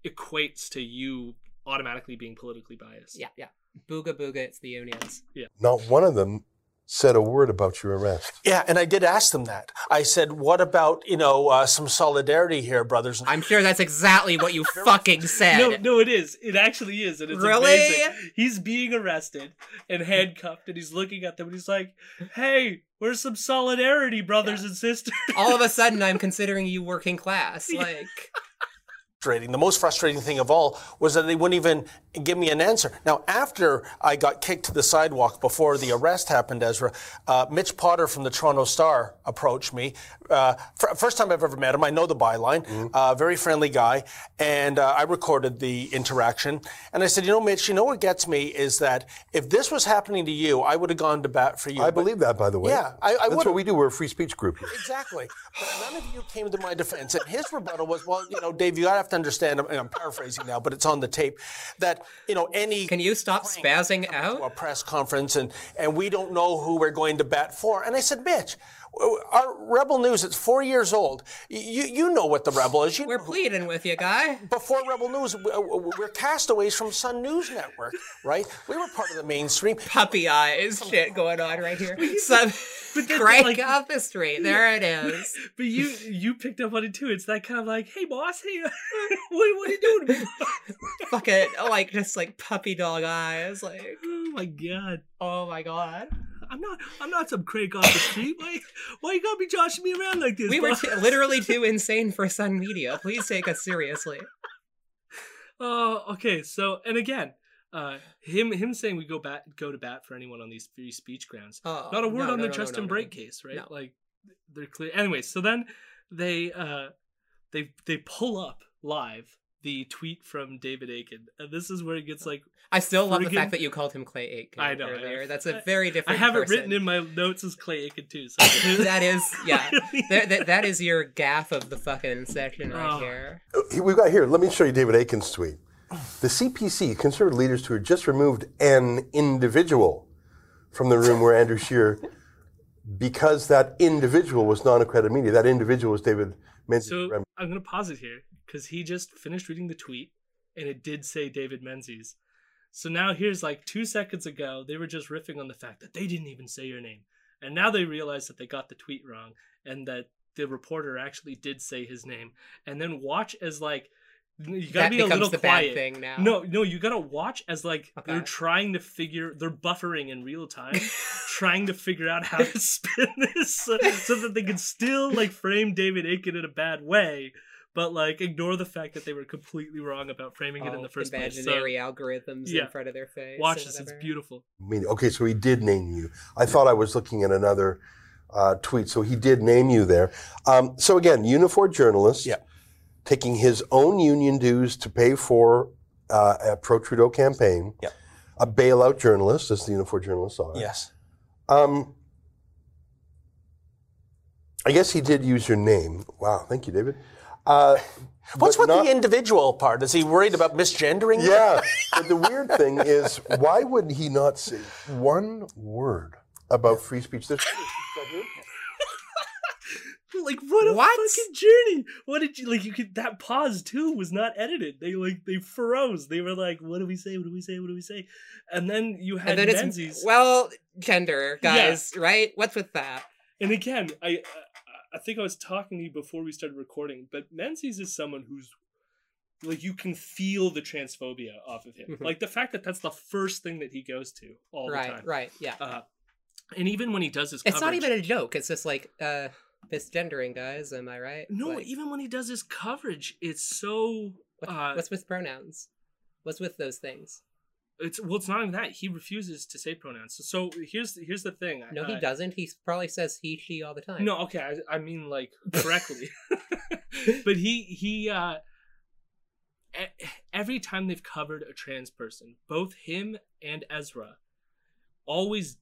equates to you automatically being politically biased. Yeah, yeah. Booga booga, it's the unions. Yeah. Not one of them said a word about your arrest. Yeah, and I did ask them that. I said, "What about you know uh, some solidarity here, brothers?" And sisters? I'm sure that's exactly what you fucking said. No, no, it is. It actually is, and it's Really? amazing. He's being arrested and handcuffed, and he's looking at them, and he's like, "Hey, where's some solidarity, brothers and sisters?" All of a sudden, I'm considering you working class. Like, frustrating. The most frustrating thing of all was that they wouldn't even give me an answer. Now, after I got kicked to the sidewalk before the arrest happened, Ezra, uh, Mitch Potter from the Toronto Star approached me. Uh, f- first time I've ever met him. I know the byline. Uh, very friendly guy. And uh, I recorded the interaction. And I said, you know, Mitch, you know what gets me is that if this was happening to you, I would have gone to bat for you. I But- believe that, by the way. Yeah, I- I That's would've- what we do. We're a free speech group here. Exactly. But none of you came to my defense. And his rebuttal was, well, you know, Dave, you have to understand, and I'm paraphrasing now, but it's on the tape, that, you know, any. Can you stop spazzing out? a press conference and, and we don't know who we're going to bat for. And I said, Mitch, our Rebel News, it's four years old. You, you know what the Rebel is. You We're pleading with you, guy. before Rebel News, we- we're castaways from Sun News Network, right? We were part of the mainstream. Puppy eyes shit going on right here. Some then, crank like- off the street. There it is. But you you picked up on it too. It's that kind of like, hey boss, hey, what, what are you doing? to me?" Fucking like just like puppy dog eyes. Like oh my god, oh my god. I'm not I'm not some crank off the street. Why why you gotta be joshing me around like this? We were t- literally too insane for Sun Media. Please take us seriously. Oh, okay. So, and again, uh, him him saying we go bat go to bat for anyone on these free speech grounds. Oh, Not a word no, on no, the no, no, Justin no, no. Bright case, right? Like they're clear. Anyway, so then they uh they they pull up live the tweet from David Akin, and this is where it gets oh. like I still love the fact that you called him Clay Aiken I know, earlier. know. That's a very different. I different. have it written in my notes as Clay Aiken too. So that is yeah. that, that, that is your gaff of the fucking session right Oh. here. Here- We've got here. Let me show you David Akin's tweet. The CPC, conservative leaders to have just removed an individual from the room where Andrew Scheer, because that individual was non-accredited media. That individual was David Menzies. So I'm gonna pause it here because he just finished reading the tweet and it did say David Menzies. So now here's like two seconds ago they were just riffing on the fact that they didn't even say your name, and now they realize that they got the tweet wrong and that the reporter actually did say his name. And then watch as like you gotta That be a becomes little the bad quiet. thing now. No, no, you gotta watch as like they're trying to figure they're buffering in real time, trying to figure out how to spin this so, so that they can still like frame David Akin in a bad way, but like ignore the fact that they were completely wrong about framing it in the first place. So, imaginary algorithms yeah. in front of their face. watch and this; it's whatever. beautiful. media. Okay, so he did name you. I thought I was looking at another uh, tweet. So he did name you there. Um, so again, Unifor journalist. Yeah. Taking his own union dues to pay for uh, a pro Trudeau campaign. Yeah. A bailout journalist, as the Unifor journalists are. Yes. Um, I guess he did use your name. Wow, thank you, David. Uh, What's with not- the individual part? Is he worried about misgendering? Yeah, but the weird thing is, why would he not say one word about free speech? There's Like what a What? fucking journey! What did you like? You could that pause too was not edited. They like they froze. They were like, "What do we say? What do we say? What do we say?" And then you had And then Menzies. it's well, gender guys, right? What's with that? And again, I, I think I was talking to you before we started recording, but Menzies is someone who's like you can feel the transphobia off of him. Mhm. Like the fact that that's the first thing that he goes to all the right, time. right, right, yeah. Uh, and even when he does his, it's not even a joke. It's just like uh misgendering, guys. Am I right? no. Even when he does his coverage, it's so. uh, what's with pronouns? What's with those things? It's well, it's not even that he refuses to say pronouns. So, so here's here's the thing. No, he doesn't. He probably says he, she all the time. No, okay, I, I mean like correctly. but he he uh every time they've covered a trans person, both him and Ezra always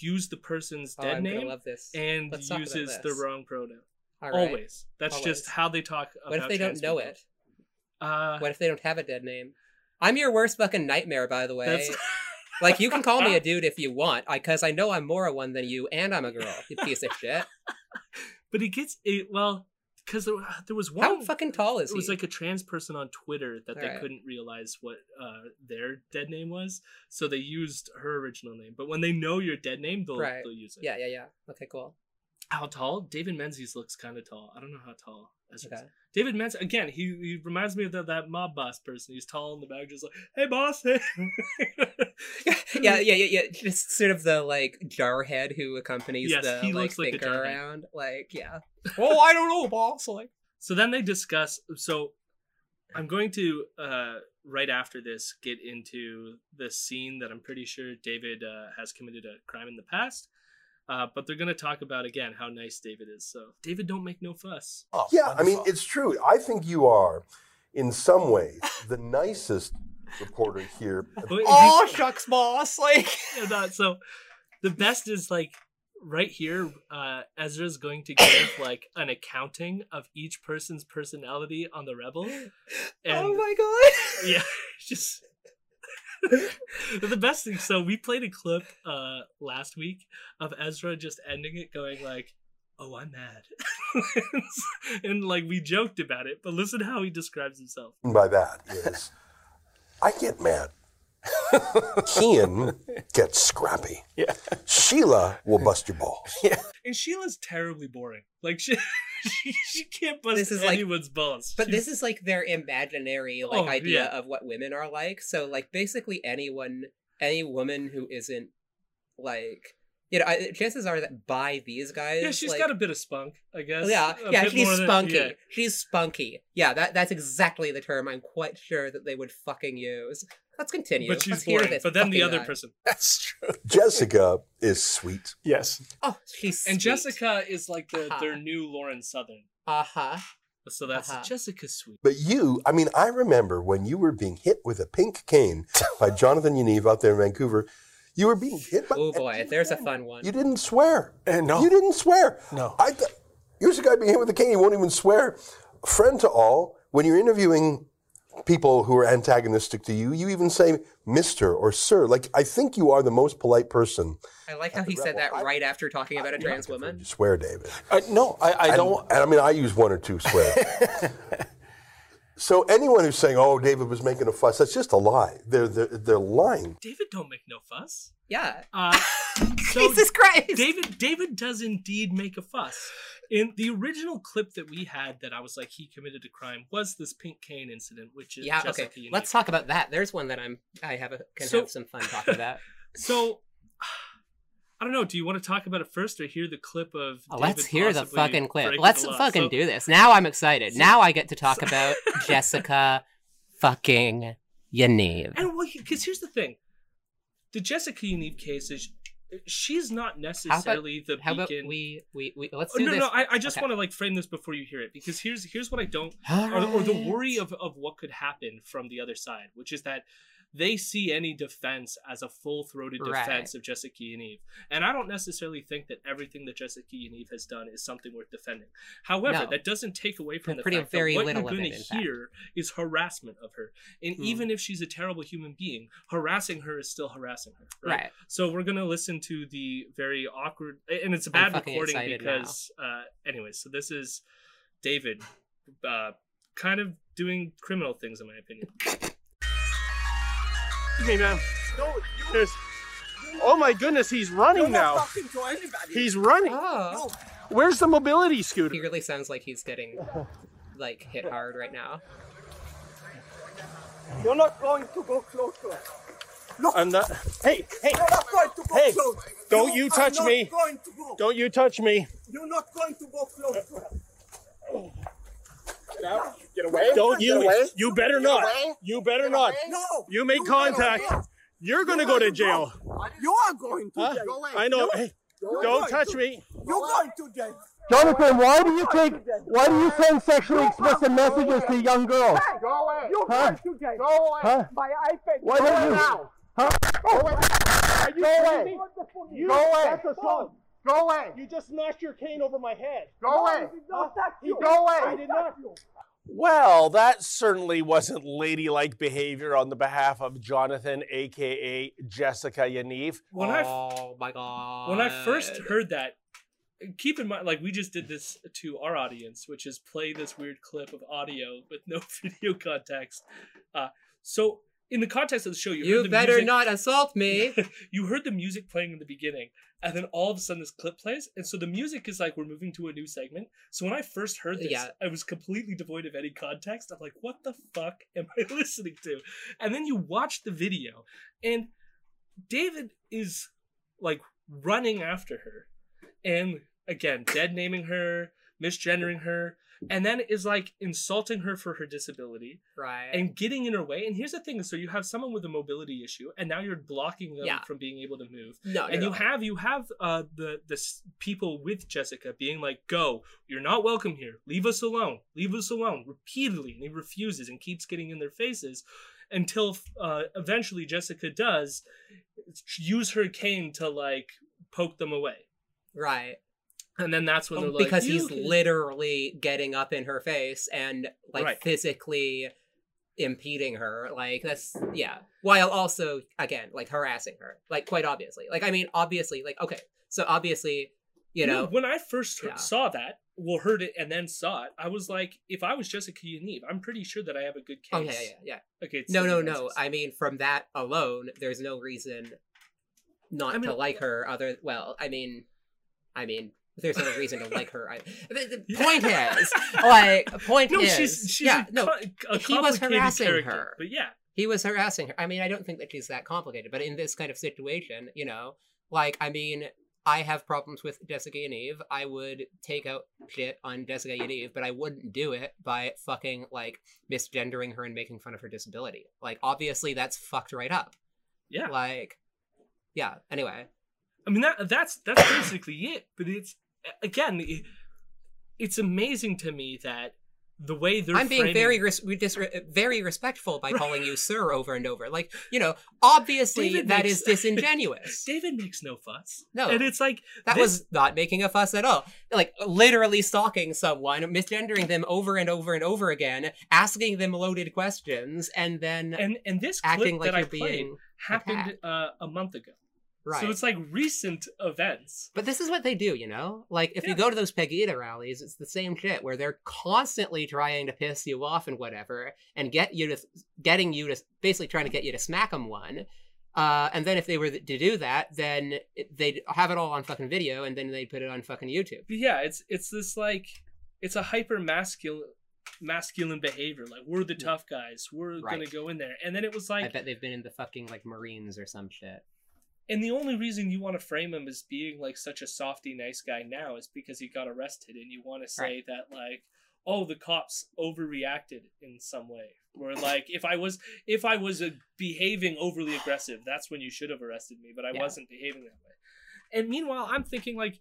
use the person's Oh, dead I'm name love this. and Let's uses the wrong pronoun. Right. Always. That's Always. just how they talk about What if they don't know people. it? Uh What if they don't have a dead name? I'm your worst fucking nightmare, by the way. that's Like you can call me a dude if you want, because I know I'm more a one than you, and I'm a girl. You piece of shit. but he gets it well because there, there was one How fucking tall is it he? was like a trans person on Twitter that they Alright. couldn't realize what uh, their dead name was, so they used her original name. But when they know your dead name, they'll, Right. they'll use it. yeah, yeah, yeah. Okay, cool. How tall? David Menzies looks kind of tall. I don't know how tall. Okay. David Menzies again. He, he reminds me of that, that mob boss person. He's tall in the back, just like, "Hey, boss." Hey. yeah, yeah, yeah, yeah. Just sort of the like jarhead who accompanies Yes, the he like like thinker around. Like, yeah. oh, I don't know, boss. Like, So then they discuss. So I'm going to uh, right after this get into the scene that I'm pretty sure David uh, has committed a crime in the past. Uh, but they're going to talk about again how nice David is. So David, don't make no fuss. Oh, Yeah, I mean, it's true. I think you are, in some ways, the nicest reporter here. But Oh shucks, boss! Like Yeah, no, so the best is like right here uh ezra's going to give like an accounting of each person's personality on the rebel and oh my god! yeah just the best thing so we played a clip uh last week of ezra just ending it going like oh i'm mad. And like we joked about it but listen how he describes himself. By that is, I get mad. Keean gets scrappy. Yeah. Sheila will bust your balls. Yeah. and sheila's terribly boring like she she, she can't bust This is like- anyone's balls But She's- this is like their imaginary like Oh, idea yeah. of what women are like. So like basically anyone, any woman who isn't like you know, I, chances are that by these guys, Yeah, she's like, got a bit of spunk, I guess. yeah, A yeah, she's more than- spunky. yeah. She's spunky. Yeah, that that's exactly the term I'm quite sure that they would fucking use. Let's continue. But she's Let's hear boring. this But then the other guy. person. That's true. Jessica is sweet. Yes. Oh, she's And sweet. Jessica is like the Uh-huh. their new Lauren Southern. Uh huh. So that's Uh-huh. Jessica Sweet. But you, I mean, I remember when you were being hit with a pink cane by Jonathan Yaniv out there in Vancouver. You were being hit by. Oh boy, there's a fun one. You didn't swear. And no. You didn't swear. No. I th- here's a guy being hit with a cane. He won't even swear. Friend to all. When you're interviewing people who are antagonistic to you, you even say Mister or Sir. Like I think you are the most polite person. I like how he said that right after talking about a trans woman. You swear, David. Uh, no, I, I And- don't. And, I mean, I use one or two swears. so anyone who's saying, "Oh, David was making a fuss," that's just a lie. They're they're, they're lying. David don't make no fuss. Yeah. Uh, so Jesus Christ. David David does indeed make a fuss. In the original clip that we had that I was like he committed a crime was this pink cane incident, which is Yeah. Jessica Okay. Yaniv. Let's talk about that. There's one that I'm. I have a can So- have some fun talking about. So I don't know. Do you want to talk about it first or hear the clip of? Oh, let's hear the fucking clip. Let's fucking So- do this. Now I'm excited. so- now I get to talk about Jessica fucking Yaniv. And well, because here's the thing, the Jessica Yaniv case is she's not necessarily the How about we we, we let's Oh, no, this. no, I, I just Okay. want to like frame this before you hear it because here's here's what I don't, or, or the worry of of what could happen from the other side, which is that they see any defense as a full throated Right. defense of Jessica Yaniv. and I don't necessarily think that everything that Jessica Yaniv has done is something worth defending. However, No. that doesn't take away from the fact very that what you're going to in fact. hear is harassment of her, and Hmm. even if she's a terrible human being, harassing her is still harassing her. Right. Right. So we're gonna listen to the very awkward, and it's a bad recording because, uh, anyways. So this is David, uh, kind of doing criminal things, in my opinion. me, man. There's, oh my goodness, he's running now. He's running. Oh. Where's the mobility scooter? He really sounds like he's getting like hit hard right now. You're not going to go closer. I'm not. Hey, hey, You're not going to go Hey, closer. don't you are touch me. Going to go. don't you touch me. You're not going to go closer. Get away. Don't you? You better not. You better not. No. You make contact. You're gonna go to jail. You are going to Huh? jail. I know. Hey, You're don't touch to- me. You're going to jail. Jonathan, why do you take why do you send sexually explicit messages to young girls? Go away. You're Huh? going to jail. Go away. Huh? My iPad. Why Go don't you- now. Huh? Oh. Are you Go kidding away. me? You, Go away. That's assault. Go away. You just smashed your cane over my head. Go away. Huh? You go away. I did not. Well, that certainly wasn't ladylike behavior on the behalf of Jonathan, aka Jessica Yaniv. When I oh my god. when I first heard that, keep in mind, like we just did this to our audience, which is play this weird clip of audio with no video context. Uh, so in the context of the show, you, You better music, not assault me. you heard the music playing in the beginning, and then all of a sudden this clip plays, and so the music is like we're moving to a new segment. So when I first heard this, Yeah. I was completely devoid of any context. I'm like, what the fuck am I listening to? And then you watch the video, and David is like running after her, and again, dead naming her, misgendering her. And then is like insulting her for her disability Right. and getting in her way. And here's the thing: so you have someone with a mobility issue, and now you're blocking them Yeah. from being able to move. no, and no, you no. have you have uh the the people with Jessica being like, "Go, you're not welcome here. Leave us alone. Leave us alone." Repeatedly, and he refuses and keeps getting in their faces until uh, eventually Jessica does use her cane to like poke them away, right. And then that's when oh, they're like, Oh, because "You he's can-" literally getting up in her face and like Right. physically impeding her like that's yeah while also again like harassing her like quite obviously like i mean obviously like okay so obviously you know when I first heard- Yeah. saw that, well, heard it and then saw it, I was like, if I was Jessica Yaniv, I'm pretty sure that I have a good oh, case. oh yeah yeah yeah Okay. no no no i mean from that alone there's no reason not I mean- to like her other well i mean i mean there's no reason to like her I, the, the point is like point No, is she's she's yeah a, no a he was harassing her. but yeah, he was harassing her. I mean, I don't think that she's that complicated, but in this kind of situation, you know, like, I mean, I have problems with Jessica Yaniv. I would take out shit on Jessica Yaniv, but I wouldn't do it by fucking, like, misgendering her and making fun of her disability. Like, obviously, that's fucked right up. yeah. Like, yeah, anyway. I mean that that's that's basically it. But it's again, it's amazing to me that the way they're I'm being framing- very res- we dis- very respectful by calling you sir over and over. Like, you know, obviously David that makes- is disingenuous. David makes no fuss. No. and it's like That this- was not making a fuss at all. Like literally stalking someone, misgendering them over and over and over again, asking them loaded questions, and then and and this clip acting like that I you're played being happened uh, a month ago. Right. So it's like recent events. but this is what they do, you know? Like if you go to those Pegida rallies, it's the same shit where they're constantly trying to piss you off and whatever, and get you to getting you to basically trying to get you to smack them one. Uh, and then if they were to do that, then it, they'd have it all on fucking video, and then they'd put it on fucking YouTube. But yeah, it's it's this like it's a hyper masculine masculine behavior. Like we're the tough guys. We're gonna go in there. And then it was like I bet they've been in the fucking like Marines or some shit. And the only reason you want to frame him as being like such a softy nice guy now is because he got arrested and you want to say Right. that like oh the cops overreacted in some way or like if i was if i was uh, behaving overly aggressive that's when you should have arrested me but i Yeah. wasn't behaving that way and meanwhile i'm thinking like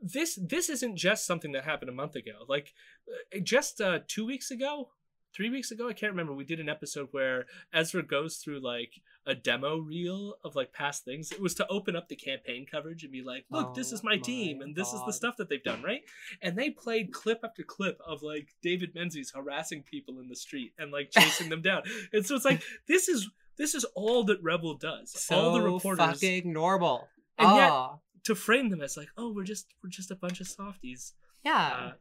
this this isn't just something that happened a month ago like uh, just uh two weeks ago three weeks ago? I can't remember. We did an episode where ezra goes through like a demo reel of like past things. It was to open up the campaign coverage and be like look this Oh is my team and this is the stuff that they've done right? And they played clip after clip of like david menzies harassing people in the street and like chasing them down. And so it's like this is this is all that rebel does. So all the reporters fucking normal. And yet- Ah, to frame them as like oh we're just we're just a bunch of softies. Yeah. uh,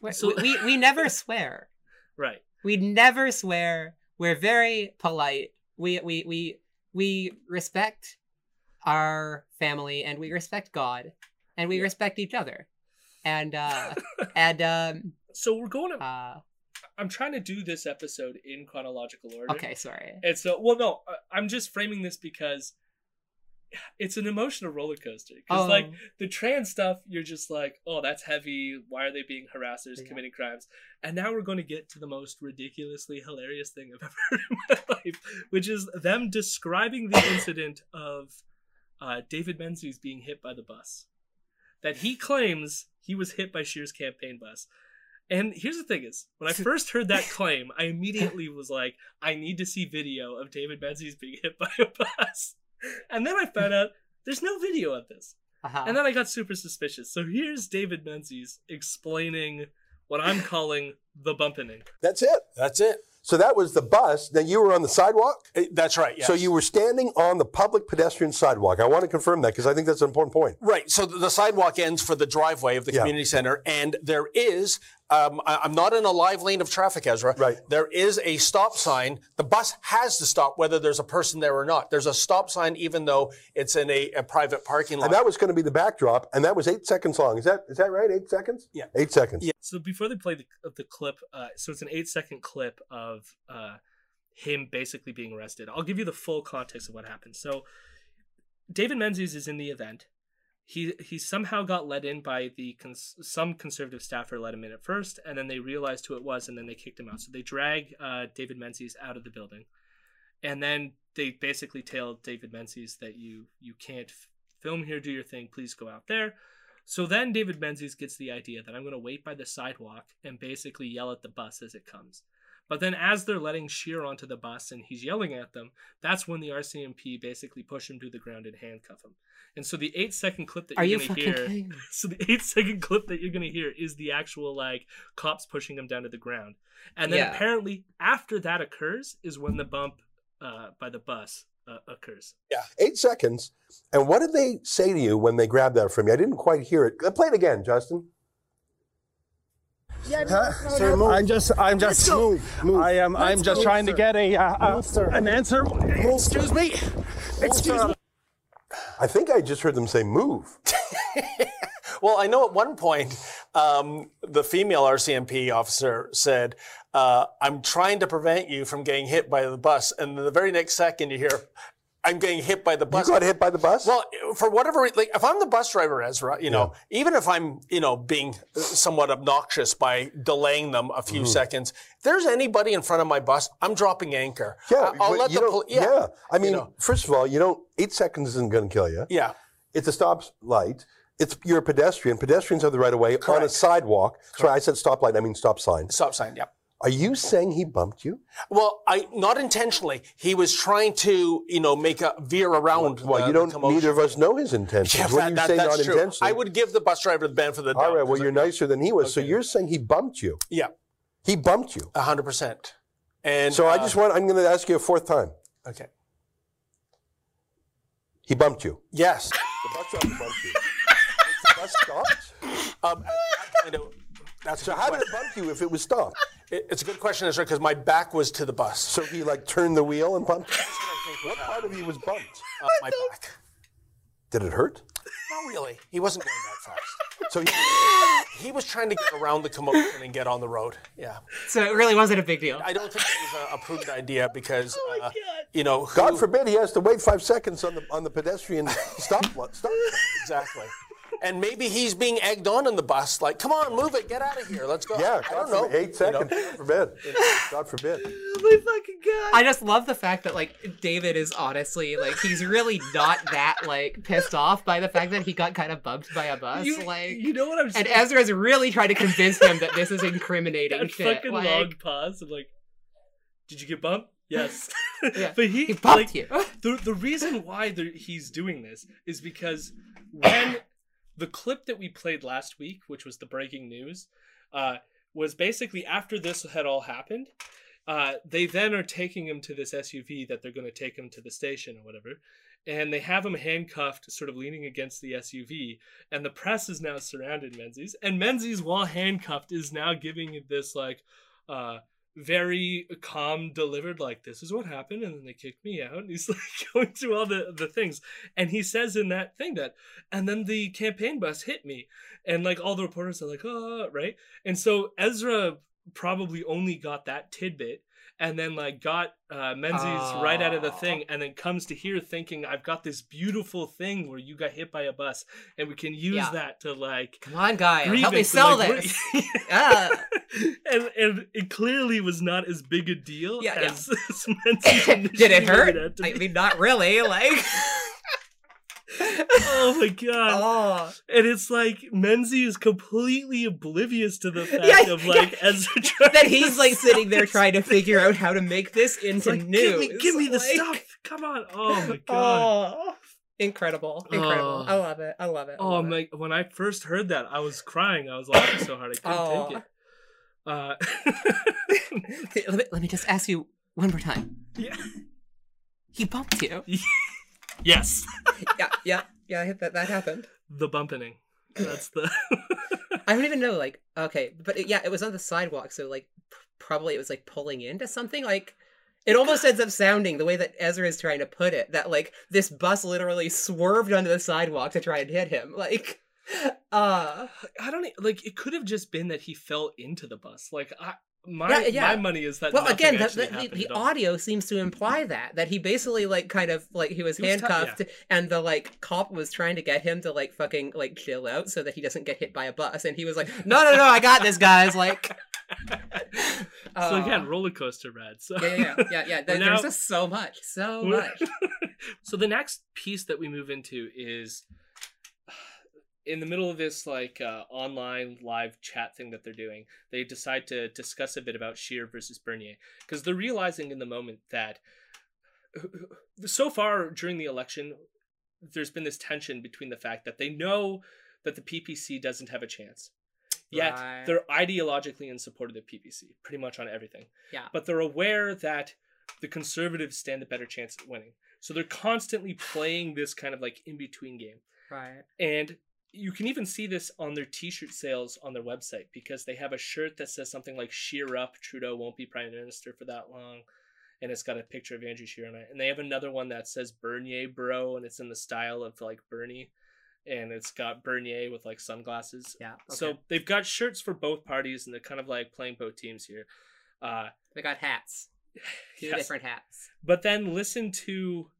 We- so- we we never swear. Right We never swear. We're very polite. We we we we respect our family and we respect God and we respect each other. And uh and um so we're going to uh i'm trying to do this episode in chronological order okay, sorry. And so, well, no, I'm just framing this because it's an emotional roller coaster. Because, Oh. like, the trans stuff, you're just like, oh, that's heavy. Why are they being harassers, Yeah. committing crimes? And now we're going to get to the most ridiculously hilarious thing I've ever heard in my life, which is them describing the incident of uh, David Menzies being hit by the bus. That he claims he was hit by Scheer's campaign bus. And here's the thing is, when I first heard that claim, I immediately was like, I need to see video of David Menzies being hit by a bus. And then I found out there's no video of this. Uh-huh. And then I got super suspicious. So here's David Menzies explaining what I'm calling the bumpening. That's it. That's it. So that was the bus. Now you were on the sidewalk. Eh, That's right. Yes. So you were standing on the public pedestrian sidewalk. I want to confirm that because I think that's an important point. Right. So the the sidewalk ends for the driveway of the Yeah. community center, and there is. Um, I, I'm not in a live lane of traffic, Ezra. Right. There is a stop sign. The bus has to stop whether there's a person there or not. There's a stop sign even though it's in a, a private parking lot. And that was going to be the backdrop, and that was eight seconds long. Is that is that right? Eight seconds? Yeah. Eight seconds. Yeah. So before they play the, the clip, uh, so it's an eight second clip of uh, him basically being arrested. I'll give you the full context of what happened. So David Menzies is in the event. He he somehow got let in by the cons- some conservative staffer let him in at first, and then they realized who it was, and then they kicked him out. So they drag uh, David Menzies out of the building, and then they basically tell David Menzies that you you can't f- film here, do your thing, please go out there. So then David Menzies gets the idea that I'm going to wait by the sidewalk and basically yell at the bus as it comes. But then, as they're letting Scheer onto the bus and he's yelling at them, that's when the RCMP basically push him to the ground and handcuff him. And so the eight second clip that Are you're you gonna hear kidding? So the eight second clip that you're gonna hear is the actual like cops pushing him down to the ground. And then Yeah. apparently after that occurs is when the bump uh, by the bus uh, occurs. Yeah. Eight seconds. And what did they say to you when they grabbed that from you? I didn't quite hear it. Play it again, Justin. Sir, move. I'm just, I'm just, Move, move. I am, I'm just move, trying to get a, uh, uh, Move, sir. an answer. Excuse me. Excuse me. I think I just heard them say move. Well, I know at one point um, the female RCMP officer said, uh, "I'm trying to prevent you from getting hit by the bus," and the very next second you hear, "I'm getting hit by the bus. You bus." got hit by the bus? Well, for whatever, like if I'm the bus driver, Ezra, you know, even if I'm, you know, being somewhat obnoxious by delaying them a few mm-hmm. seconds, if there's anybody in front of my bus, I'm dropping anchor. yeah. I'll let you the don't- poli- yeah. I mean, know. first of all, you don't, eight seconds isn't going to kill you. yeah. It's a stop light. It's you're a pedestrian. Pedestrians have the right of way on a Correct. sidewalk. Sorry, I said stop light. I mean stop sign. Stop sign. Yeah. Are you saying he bumped you? Well, I not intentionally. He was trying to, you know, make a veer around. Well, the- you don't. Neither of us know his intentions. Yeah, when that- you that- say not true. intentionally, I would give the bus driver the benefit of the doubt. All right. Well, you're I- nicer than he was. So you're saying he bumped you. Yeah, He bumped you. hundred percent. And So I uh, just want. I'm going to ask you a fourth time. okay. He bumped you. Yes. The bus driver bumped you. the bus stopped. Um, that point, it- that's So how did question. it bump you if it was stopped? It- It's a good question, Ezra, because my back was to the bus. So he like turned the wheel and bumped. what part of you was bumped? Uh, my back. Did it hurt? Not really. He wasn't going that fast. So he, He was trying to get around the commotion and get on the road. Yeah. So it really wasn't a big deal. I don't think it was a, a prudent idea because, uh, you know, who- God forbid he has to wait five seconds on the on the pedestrian stop stop. Exactly. And maybe he's being egged on in the bus, like, come on, move it, get out of here, let's go. Yeah, I don't know. forbid, eight you know. seconds. God forbid. God forbid. Oh my fucking god! I just love the fact that like David is honestly like he's really not that like pissed off by the fact that he got kind of bumped by a bus. You, like you know what I'm saying? and saying? Ezra's really trying to convince him that this is incriminating that shit. fucking like, long pause of like, did you get bumped? Yes. Yeah. but he, He bumped like, you. the the reason why the, he's doing this is because when the clip that we played last week, which was the breaking news, uh, was basically after this had all happened. Uh, they then are taking him to this SUV that they're going to take him to the station or whatever, and they have him handcuffed, sort of leaning against the SUV. And the press is now surrounded Menzies, and Menzies, while handcuffed, is now giving this like uh, very calm, delivered, like this is what happened, and then they kicked me out. And he's like going through all the the things, and he says in that thing that, and then the campaign bus hit me, and like all the reporters are like, oh, right, and so Ezra probably only got that tidbit and then like got uh, Menzies right out of the thing, and then comes to here thinking I've got this beautiful thing where you got hit by a bus, and we can use Yeah. that to like Come on, guy, help me sell like, this. yeah. and and it clearly was not as big a deal Yeah, yeah. as, as Menzies Did it hurt? to I mean, not really. Like, oh my god! oh, And it's like Menzies is completely oblivious to the fact Yeah, of like yeah. Ezra trying that he's like sitting there trying to figure out how to make this into like, news. give me, give me the stuff. Come on. Oh my god. Oh, incredible, incredible. Oh. I love it. I love it. I Oh love it. my! When I first heard that, I was crying. I was laughing so hard I couldn't take it. Uh, let, me, let me just ask you one more time. yeah. He bumped you. Yes. yeah, yeah, yeah. I hit that. That happened. The bumping. That's the. I don't even know. Like, okay, but it, yeah, it was on the sidewalk, so like p- probably it was like pulling into something. Like, it almost ends up sounding the way that Ezra is trying to put it that like this bus literally swerved onto the sidewalk to try and hit him. Like, uh I don't like. It could have just been that he fell into the bus. Like I, My Yeah, yeah. my money is that. well, again, the, the, the, the audio seems to imply that that he basically like kind of like he was He was tou- handcuffed, and the like cop was trying to get him to like fucking like chill out so that he doesn't get hit by a bus, and he was like, "No, no, no, I got this, guys!" Like, So again, uh, roller coaster rad. So yeah, yeah, yeah, yeah. yeah. There- We're There's now- just so much, so much. so the next piece that we move into is in the middle of this like uh, online live chat thing that they're doing they decide to discuss a bit about Scheer versus bernier because they're realizing in the moment that so far during the election there's been this tension between the fact that they know that the ppc doesn't have a chance yet Right. they're ideologically in support of the ppc pretty much on everything Yeah. but they're aware that the conservatives stand a better chance at winning so they're constantly playing this kind of like in between game Right. and you can even see this on their t-shirt sales on their website because they have a shirt that says something like "Sheer up, Trudeau won't be prime minister for that long," and it's got a picture of Andrew Scheer on it. And they have another one that says "Bernier, bro," and it's in the style of like Bernie, and it's got Bernier with like sunglasses. Yeah. So they've got shirts for both parties, and they're kind of like playing both teams here. Uh, they got hats, two Yes. different hats. but then listen to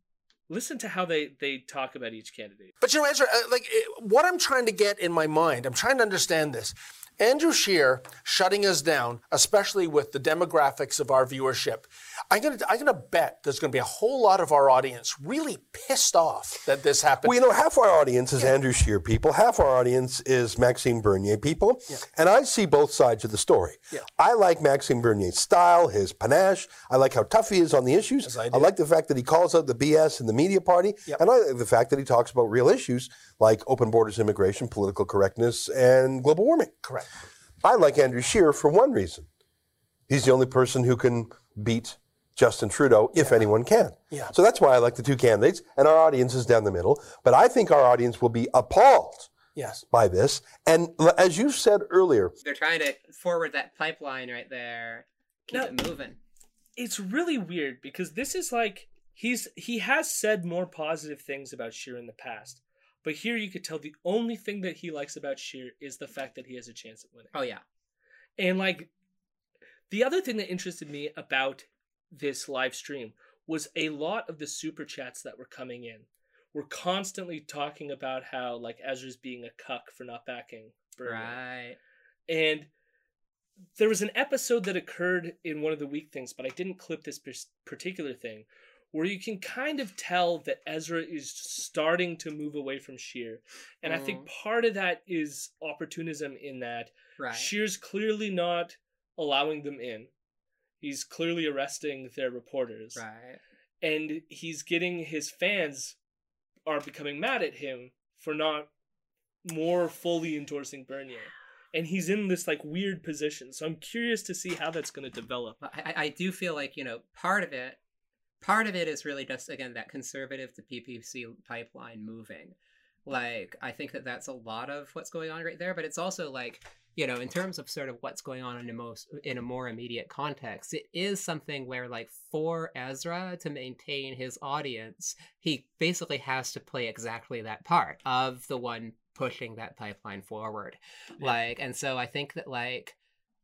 listen to how they they talk about each candidate. But you know, Ezra, uh, like what I'm trying to get in my mind, I'm trying to understand this. Andrew Scheer shutting us down, especially with the demographics of our viewership. I'm gonna, I'm gonna bet there's gonna be a whole lot of our audience really pissed off that this happened. Well, you know, half our audience is Andrew Scheer people, half our audience is Maxime Bernier people, yeah. and I see both sides of the story. Yeah. I like Maxime Bernier's style, his panache. I like how tough he is on the issues. I, I, like the fact that he calls out the BS in the media party, and I like the fact that he talks about real issues like open borders, immigration, political correctness, and global warming. Correct. I like Andrew Scheer for one reason. He's the only person who can beat Justin Trudeau, if anyone can. Yeah. So that's why I like the two candidates, and our audience is down the middle. But I think our audience will be appalled Yes. by this. And as you said earlier, They're trying to forward that pipeline right there, keep Now- it moving. it's really weird because this is like he's he has said more positive things about Scheer in the past, but here you could tell the only thing that he likes about Scheer is the fact that he has a chance at winning. Oh yeah. And like the other thing that interested me about this live stream was a lot of the super chats that were coming in were constantly talking about how like Ezra's being a cuck for not backing. Right. And there was an episode that occurred in one of the week things, but I didn't clip this particular thing, where you can kind of tell that Ezra is starting to move away from Scheer. And I think mm-hmm. part of that is opportunism in that Right. Scheer's clearly not allowing them in. He's clearly arresting their reporters. Right. And he's getting his fans are becoming mad at him for not more fully endorsing Bernier. And he's in this like weird position. So I'm curious to see how that's going to develop. I, I- I do feel like you know part of it, part of it is really just again that conservative to PPC pipeline moving. Like I think that that's a lot of what's going on right there, but it's also like you know in terms of sort of what's going on in a most in a more immediate context, it is something where like for Ezra to maintain his audience, he basically has to play exactly that part of the one pushing that pipeline forward. Like, and so I think that like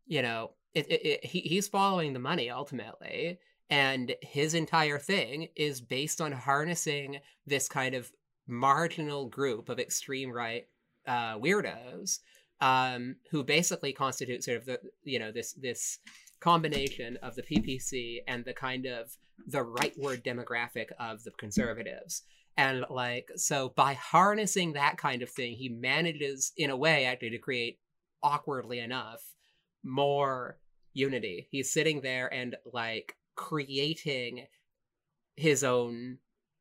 you know, it, it, it he, he's following the money ultimately, and his entire thing is based on harnessing this kind of marginal group of extreme right uh, weirdos um, who basically constitute sort of the you know this this combination of the PPC and the kind of the rightward demographic of the conservatives. And like so by harnessing that kind of thing, he manages in a way actually to create awkwardly enough more unity. He's sitting there and like creating his own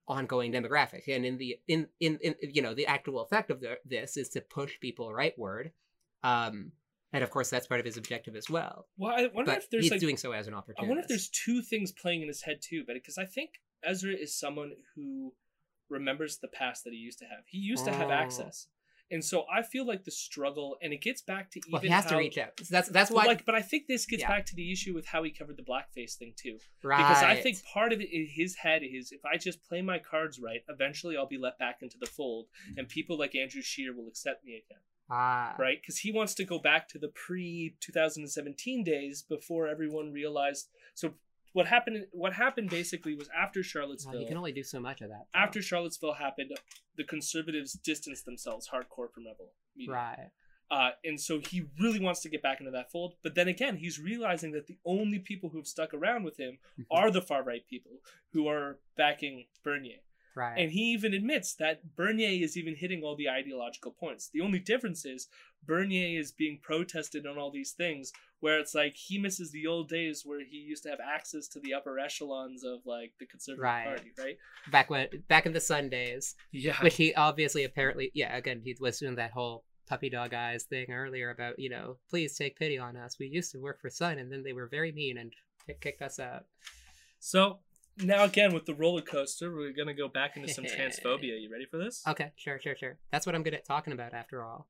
ongoing demographic and in the in in, in you know the actual effect of the, this is to push people rightward um and of course that's part of his objective as well Well, I wonder but if there's he's like doing so as an opportunity. I wonder if there's two things playing in his head too, but because I think Ezra is someone who remembers the past that he used to have. He used to have Oh. access, and so I feel like the struggle, and it gets back to even well he has to reach out So that's that's why like, but I think this gets Yeah. back to the issue with how he covered the blackface thing too. right? Because I think part of it in his head is if I just play my cards right, eventually I'll be let back into the fold, and people like Andrew Scheer will accept me again. Ah. right? Because he wants to go back to the pre 2017 days before everyone realized. So what happened? What happened basically was after Well, Charlottesville. you can only do so much of that. though. after Charlottesville happened, the conservatives distanced themselves hardcore from Rebel media. Right. Uh, and so he really wants to get back into that fold. But then again, he's realizing that the only people who have stuck around with him are the far right people who are backing Bernier. Right. And he even admits that Bernier is even hitting all the ideological points. The only difference is Bernier is being protested on all these things where it's like he misses the old days where he used to have access to the upper echelons of like the conservative Right. party, right? back when back in the Sundays. Yeah. Which he obviously apparently yeah, again he was doing that whole puppy dog eyes thing earlier about, you know, please take pity on us. We used to work for Sun and then they were very mean and kicked us out. So now again with the roller coaster, we're gonna go back into some transphobia. You ready for this? Okay, sure, sure, sure. That's what I'm good at talking about after all.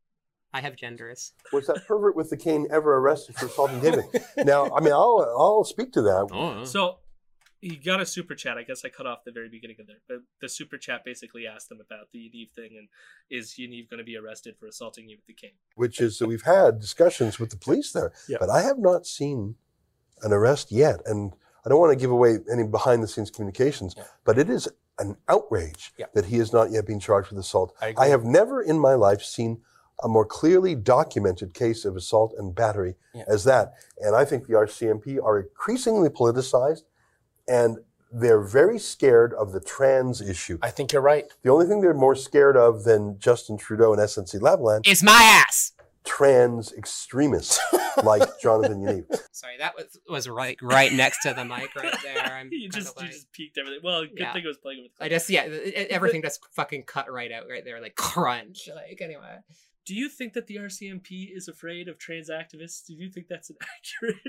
I have genders. Was that pervert with the cane ever arrested for assaulting David? now, I mean, I'll I'll speak to that. Oh, So he got a super chat. I guess I cut off the very beginning of there, but the super chat basically asked them about the Yaniv thing and is Yaniv going to be arrested for assaulting you with the cane? which is that we've had discussions with the police there, Yeah. but I have not seen an arrest yet. And I don't want to give away any behind the scenes communications, but it is an outrage Yeah. that he has not yet been charged with assault. I agree. have never in my life seen a more clearly documented case of assault and battery Yeah. as that. And I think the RCMP are increasingly politicized and they're very scared of the trans issue. I think you're right. The only thing they're more scared of than Justin Trudeau and SNC Lavalin is my ass. Trans extremists like Jonathan Yaniv. Sorry, that was was right right next to the mic right there. I'm You just like, you just peaked everything. Well, good Yeah. thing it was playing with. I just yeah, it- it- everything just fucking cut right out right there, like crunch. Like anyway. Do you think that the RCMP is afraid of trans activists? Do you think that's an accurate?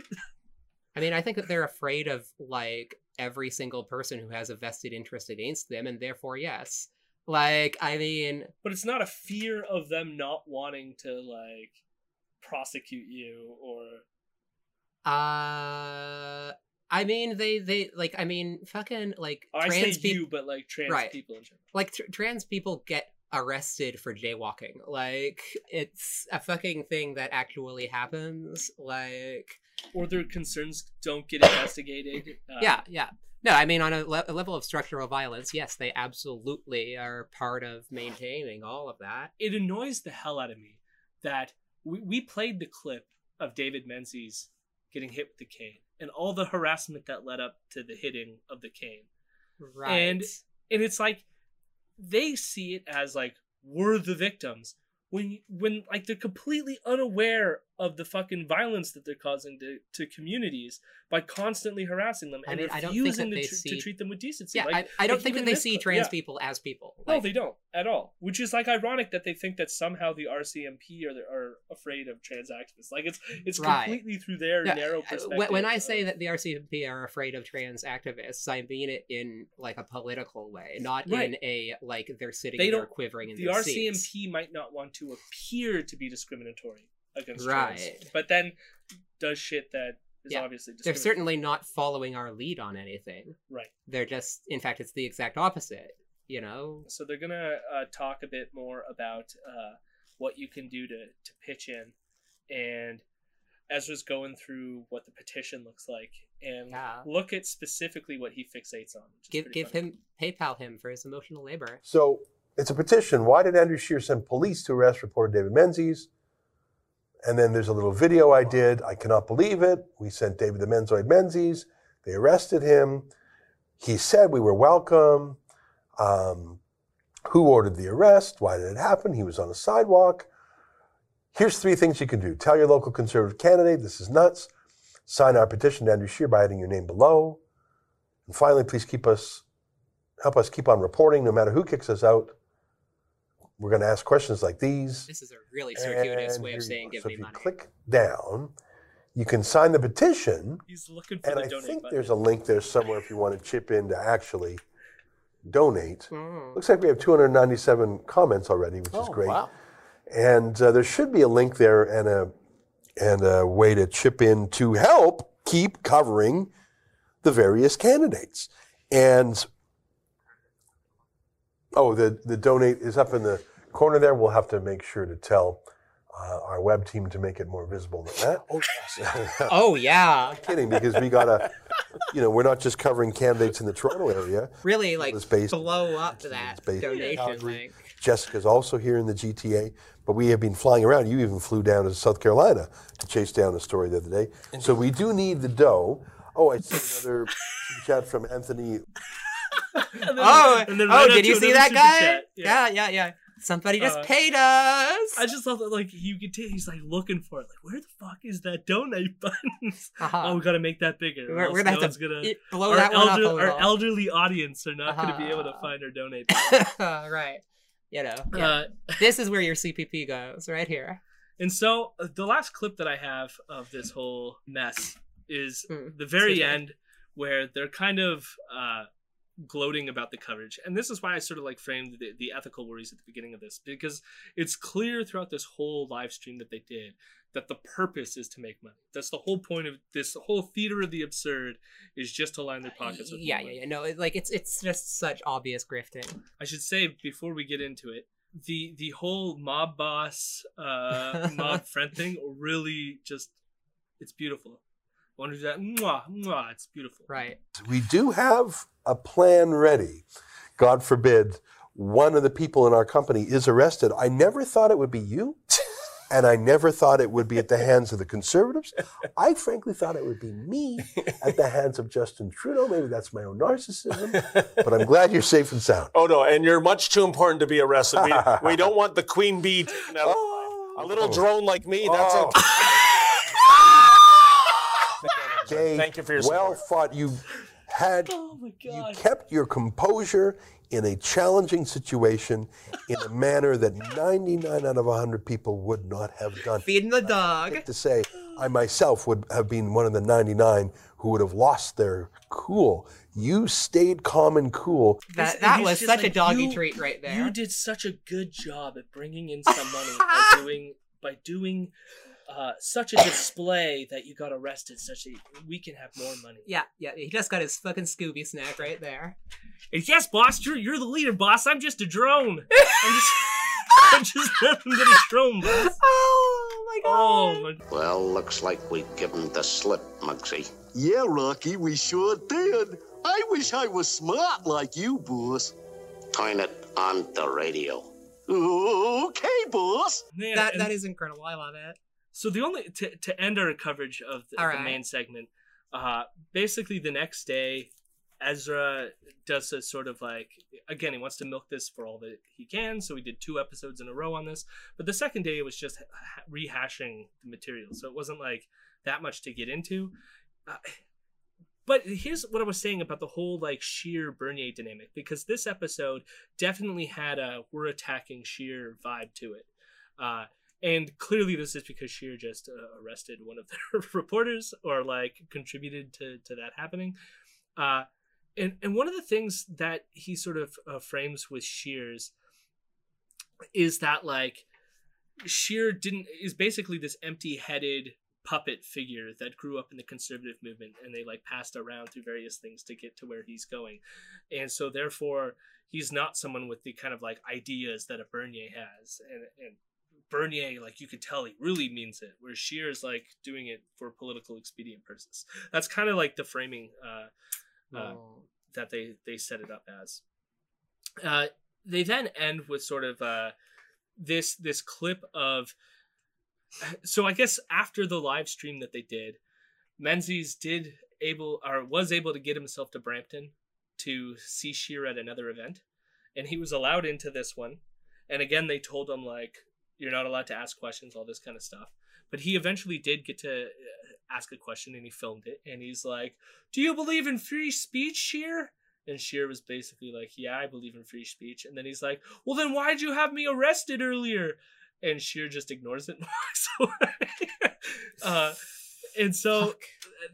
I mean, I think that they're afraid of like every single person who has a vested interest against them, and therefore, yes. Like, I mean, but it's not a fear of them not wanting to like prosecute you or uh, I mean, they they like, I mean, fucking like I trans say people, you, but like trans Right. people in general. like tr- trans people get arrested for jaywalking. Like, it's a fucking thing that actually happens. Like, Or their concerns don't get investigated. Uh, yeah, yeah. No, I mean, on a, le- a level of structural violence, yes, they absolutely are part of maintaining all of that. it annoys the hell out of me that we, we played the clip of David Menzies getting hit with the cane and all the harassment that led up to the hitting of the cane. Right. And and it's like they see it as like we're the victims when when like they're completely unaware of the fucking violence that they're causing to, to communities by constantly harassing them and mean, I think refusing to, tr- to treat them with decency. yeah, Like- I, I don't like think that they see clip- trans yeah. people as people. No, they don't at all. Which is like ironic that they think that somehow the RCMP are are afraid of trans activists. Like it's it's Right. completely through their narrow uh, perspective. When, I of- say that the RCMP are afraid of trans activists, I mean it in like a political way, not Right. in a like they're sitting they there quivering in the their RCMP seats. might not want to appear to be discriminatory against Right. trans, but then does shit that is Yeah. obviously They're certainly not following our lead on anything. right. They're just, in fact, it's the exact opposite. You know, So they're gonna uh, talk a bit more about uh, what you can do to to pitch in, and Ezra's going through what the petition looks like and Yeah. look at specifically what he fixates on. give give funny. him PayPal him for his emotional labor. So it's a petition. Why did Andrew Scheer send police to arrest reporter David Menzies? And then there's a little video I did. I cannot believe it. We sent David the Menzoid Menzies. They arrested him. He said we were welcome. Um, who ordered the arrest? Why did it happen? He was on a sidewalk. Here's three things you can do. Tell your local conservative candidate this is nuts. Sign our petition to Andrew Scheer by adding your name below. And finally, please keep us help us keep on reporting no matter who kicks us out. We're going to ask questions like these. This is a really circuitous way of you saying go. give so me if you money. click down, you can sign the petition. He's looking for And the I donate think button. there's a link there somewhere if you want to chip in to actually donate. Mm. Looks like we have 297 comments already, which is Oh, great. wow. And uh, there should be a link there and a and a way to chip in to help keep covering the various candidates. And oh, the the donate is up in the corner there. We'll have to make sure to tell uh, our web team to make it more visible than that. Oh, yes. Oh yeah, I'm kidding because we gotta, you know, we're not just covering candidates in the Toronto area. really like It's based- blow up that based donation Calgary. link. Jessica's also here in the GTA, but we have been flying around. You even flew down to South Carolina to chase down a story the other day. So we do need the dough. Oh, I see another chat from Anthony. And then- Oh, and then oh, did you see that guy? chat. Yeah, yeah, yeah. Somebody just Uh, paid us. I just love that, like you could tell he's like looking for it. Like, where the fuck is that donate button? Uh-huh. Oh, we gotta make that bigger. We're- we're gonna no have to gonna, it- blow our that one up a elder- Our elderly audience are not gonna be able to Uh-huh. find our donate. Button. Right. You know, yeah. Uh, this is where your CPP goes, right here. And so uh, the last clip that I have of this whole mess is Hmm. the very end where they're kind of uh, gloating about the coverage. And this is why I sort of like framed the, the ethical worries at the beginning of this because it's clear throughout this whole live stream that they did that the purpose is to make money. That's the whole point of this whole theater of the absurd is just to line their pockets with Yeah, yeah, yeah. No, like it's it's just such obvious grifting. I should say before we get into it, the the whole mob boss uh mob friend thing really just it's beautiful. One who's that mwah, mwah, it's beautiful. Right. We do have a plan ready. God forbid one of the people in our company is arrested. I never thought it would be you. And I never thought it would be at the hands of the conservatives. I frankly thought it would be me at the hands of Justin Trudeau. Maybe that's my own narcissism, but I'm glad you're safe and sound. Oh no, and you're much too important to be arrested. We, we don't want the queen bee taken out. A little oh. drone like me, that's Oh. okay. Jay, Thank you for your well support. fought. You had Oh my you kept your composure in a challenging situation in a manner that 99 out of 100 people would not have done. Feeding the dog. To say, I myself would have been one of the 99 who would have lost their cool. You stayed calm and cool. That that he's was just such a doggy you- treat right there. You did such a good job at bringing in some money by doing by doing uh, such a display that you got arrested such that we can have more money. Yeah, yeah. He just got his fucking Scooby snack right there. And yes, boss, you're, you're the leader, boss. I'm just a drone. I'm just I'm just nothing but a drone, boss. Oh my God. Oh my Well, looks like we've given the slip, Muggsy. Yeah, Rocky, we sure did. I wish I was smart like you, boss. Turn it on the radio. Okay, boss. Man, that and- that is incredible. I love it. So the only to, to end our coverage of the, All the main segment, uh, basically the next day, Ezra does a sort of like again he wants to milk this for all that he can, so we did two episodes in a row on this. But the second day it was just ha- rehashing the material, so it wasn't like that much to get into. Uh, but here's what I was saying about the whole like Scheer Bernier dynamic because this episode definitely had a we're attacking Scheer vibe to it. Uh, and clearly this is because Scheer just uh, arrested one of their reporters or like contributed to, to that happening. Uh, and, and one of the things that he sort of uh, frames with Scheer's is that like Scheer didn't is basically this empty-headed puppet figure that grew up in the conservative movement and they like passed around through various things to get to where he's going. And so therefore he's not someone with the kind of like ideas that a Bernier has. And and Bernier, like you could tell he really means it, where is like doing it for political expedient purposes. That's kind of like the framing uh, uh, Oh. that they they set it up as. Uh, they then end with sort of uh, this this clip of. So I guess after the live stream that they did, Menzies did able or was able to get himself to Brampton to see Scheer at another event, and he was allowed into this one. And again, they told him like you're not allowed to ask questions, all this kind of stuff. But he eventually did get to uh, ask a question, and he filmed it. And he's like, "Do you believe in free speech, Scheer? And Scheer was basically like, "Yeah, I believe in free speech." And then he's like, "Well, then why'd you have me arrested earlier?" And Scheer just ignores it and walks away. uh, and so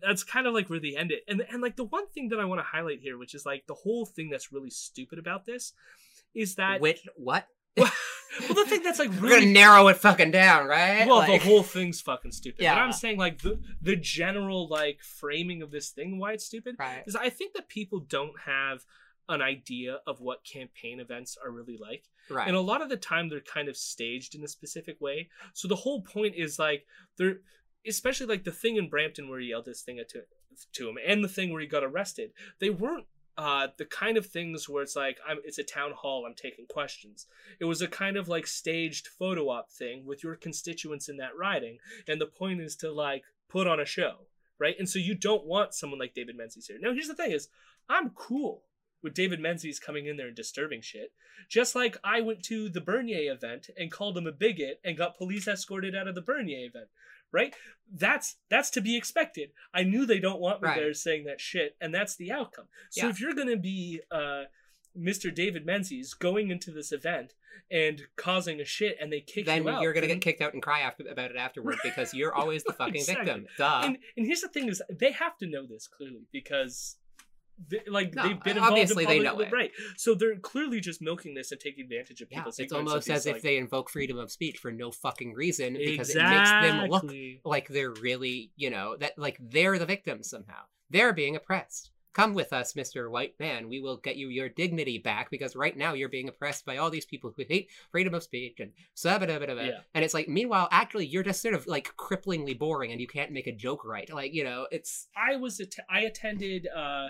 that's kind of like where they end it. And and like the one thing that I want to highlight here, which is like the whole thing that's really stupid about this, is that Which what? well, the thing that's like We're gonna narrow it fucking down, right? well, Like- the whole thing's fucking stupid. Yeah. But I'm saying like the the general like framing of this thing, why it's stupid, Right. is I think that people don't have an idea of what campaign events are really like. Right. And a lot of the time they're kind of staged in a specific way. So the whole point is like they're especially like the thing in Brampton where he yelled this thing at to, to him and the thing where he got arrested. They weren't uh, the kind of things where it's like I'm it's a town hall, I'm taking questions. It was a kind of like staged photo op thing with your constituents in that riding, and the point is to like put on a show, right? And so you don't want someone like David Menzies here. Now here's the thing: is I'm cool with David Menzies coming in there and disturbing shit, just like I went to the Bernier event and called him a bigot and got police escorted out of the Bernier event. Right? That's that's to be expected. I knew they don't want me Right. there saying that shit, and that's the outcome. So Yeah. if you're gonna be uh, Mr. David Menzies going into this event and causing a shit, and they kick then you out, then you're gonna get kicked out and cry after about it afterward because you're always the fucking Exactly. victim. Duh. And, and here's the thing: is they have to know this clearly because, they, like, No, they've been involved obviously in they public, know it. right? So they're clearly just milking this and taking advantage of Yeah, it's almost as if they invoke freedom of speech for no fucking reason because it makes them look like they're really, you know, that like they're the victims somehow. They're being oppressed. Come with us, Mr. White Man. We will get you your dignity back because right now you're being oppressed by all these people who hate freedom of speech and Yeah. And it's like, meanwhile, actually, you're just sort of like cripplingly boring and you can't make a joke right. Like, you know, it's I was att- I attended uh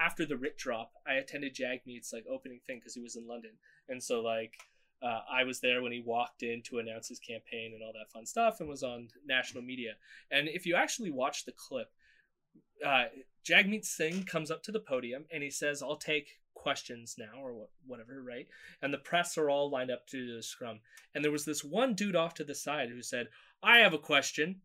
after the writ drop. I attended Jagmeet's like opening thing because he was in London, and so like uh, I was there when he walked in to announce his campaign and all that fun stuff, and was on national media. And if you actually watch the clip, uh, Jagmeet Singh comes up to the podium and he says, "I'll take." questions now or what, whatever right and the press are all lined up to the scrum and there was this one dude off to the side who said i have a question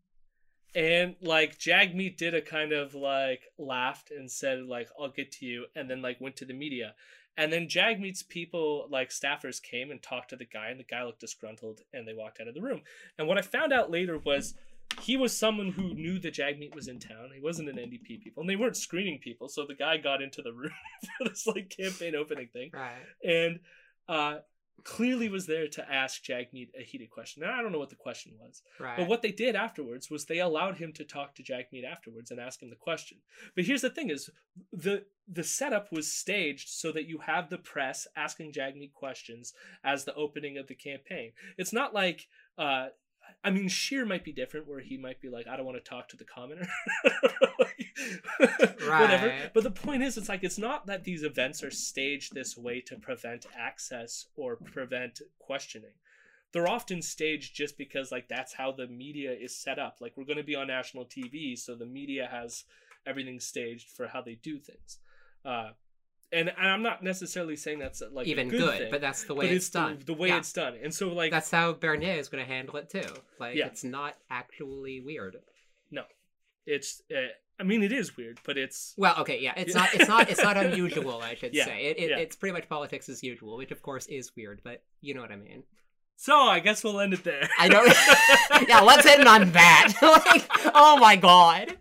and like Jagmeet did a kind of like laughed and said like I'll get to you and then like went to the media. And then Jagmeet's people like staffers came and talked to the guy and the guy looked disgruntled and they walked out of the room. And what I found out later was he was someone who knew that Jagmeet was in town. He wasn't an NDP people and they weren't screening people. So the guy got into the room for this like campaign opening thing right. and uh clearly was there to ask Jagmeet a heated question. And I don't know what the question was. Right. But what they did afterwards was they allowed him to talk to Jagmeet afterwards and ask him the question. But here's the thing is the the setup was staged so that you have the press asking Jagmeet questions as the opening of the campaign. It's not like uh I mean, Scheer might be different, where he might be like, "I don't want to talk to the commenter," whatever. Right. But the point is, it's like it's not that these events are staged this way to prevent access or prevent questioning. They're often staged just because, like, that's how the media is set up. Like, we're going to be on national TV, so the media has everything staged for how they do things. Uh, and, and I'm not necessarily saying that's like a Even good, good, thing, but that's the way it's the- done. The, way Yeah. it's done, and so like That's how Bernier is going to handle it too. Like, Yeah. it's not actually weird. No, it's. Uh, I mean, it is weird, but it's. Well, okay, yeah, it's not, it's not, it's not unusual. I should Yeah, say it, it, yeah. it's pretty much politics as usual, which of course is weird, but you know what I mean. So I guess we'll end it there. I don't. yeah, let's end on that. like, oh my god.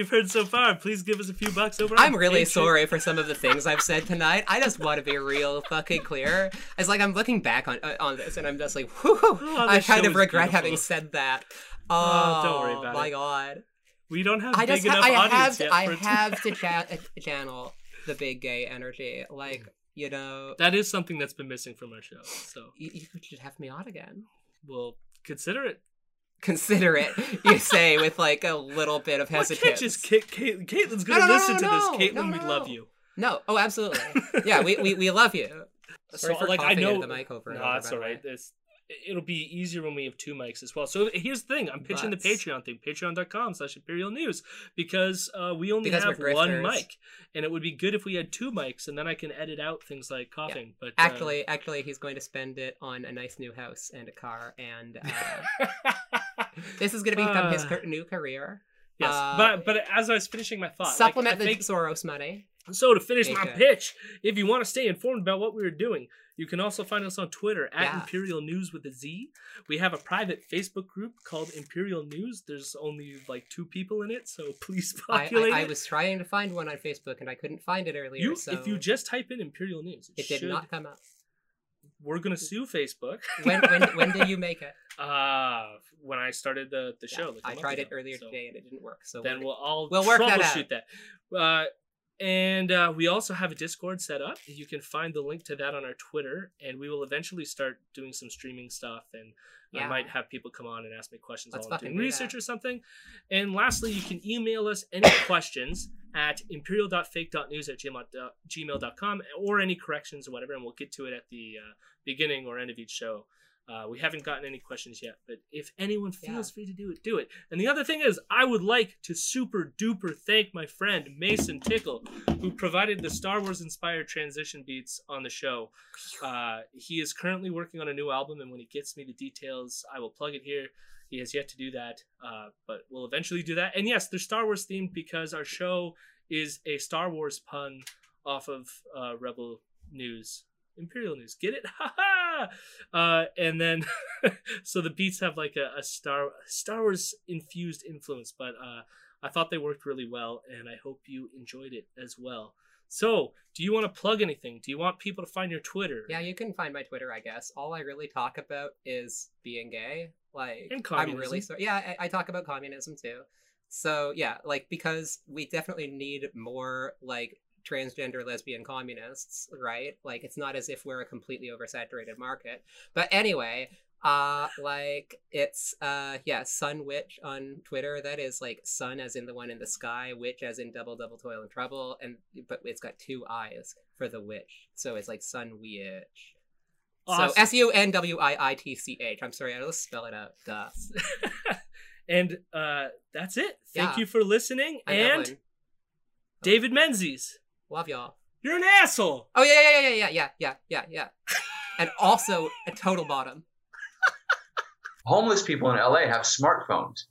You've heard so far, please give us a few bucks over. I'm really Patreon. sorry for some of the things I've said tonight. I just want to be real fucking clear. It's like I'm looking back on uh, on this and I'm just like, whew, Oh, I kind of regret having said that. Oh, Oh, don't worry about my it. god. We don't have I big ha- enough I audience have yet. to, I for have to cha- uh, channel the big gay energy. Like, you know, That is something that's been missing from our show. So you, you should have me on again. we'll consider it. Consider it, you say, with like a little bit of Well, hesitance. can't just Kate, Kate, Caitlin's gonna no, no, listen no, to this. Caitlin, we love you. No, oh, absolutely. Yeah, we, we, we love you. Sorry So for like I know into the mic over no, that's all right. This it'll be easier when we have two mics as well. So here's the thing: I'm pitching But- the Patreon thing, Patreon.com/slash Imperial News, because uh, we only Because have one mic, and it would be good if we had two mics, and then I can edit out things like coughing. But uh, Actually, actually, he's going to spend it on a nice new house and a car, and uh, this is going to become his Uh, car- new career. yes. Uh, but but as I was finishing my thought, supplement like, the think, Soros money. So to finish my pitch, if you want to stay informed about what we are doing, you can also find us on Twitter at Yeah. Imperial News with a Z. We have a private Facebook group called Imperial News. There's only like two people in it, so please I, populate I, I it. was trying to find one on Facebook and I couldn't find it earlier. You, so if you just type in Imperial News, it, it did should- not come up. We're gonna sue Facebook. When when when did you make it? Uh when I started the the show. like I tried it earlier so today and it didn't work. So then we'll all we'll work that out. that. Uh, and uh, we also have a Discord set up. You can find the link to that on our Twitter, and we will eventually start doing some streaming stuff. And I might have people come on and ask me questions Let's while I'm doing do research that. or something. And lastly, you can email us any questions at imperial.fake.news at gmail.com or any corrections or whatever, and we'll get to it at the uh, beginning or end of each show. Uh, we haven't gotten any questions yet, but if anyone feels free to do it, do it. And the other thing is, I would like to super duper thank my friend Mason Tickle, who provided the Star Wars inspired transition beats on the show. Uh, he is currently working on a new album, and when he gets me the details, I will plug it here. He has yet to do that, uh, but we'll eventually do that. And yes, they're Star Wars themed because our show is a Star Wars pun off of uh, Rebel News, Imperial News. Get it? Ha ha! Uh, and then, so the beats have like a, a Star Star Wars infused influence, but uh, I thought they worked really well, and I hope you enjoyed it as well. So, do you want to plug anything? Do you want people to find your Twitter? Yeah, you can find my Twitter, I guess. All I really talk about is being gay. Like, And I'm really sorry. Yeah, I, I talk about communism too. So yeah, like because we definitely need more like transgender lesbian communists, right? Like it's not as if we're a completely oversaturated market. But anyway, uh like it's uh yeah, Sun Witch on Twitter. That is like sun as in the one in the sky, witch as in double double toil and trouble, and but it's got two eyes for the witch. So it's like sun witch. So Awesome. S U N W I I T C H. I'm sorry, I just spell it out. Duh. And uh, that's it. Thank Yeah. you for listening. I'm and Evelyn. David Menzies, Love y'all. you're an asshole. Oh yeah, yeah, yeah, yeah, yeah, yeah, yeah, yeah. and also a total bottom. Homeless people in LA have smartphones.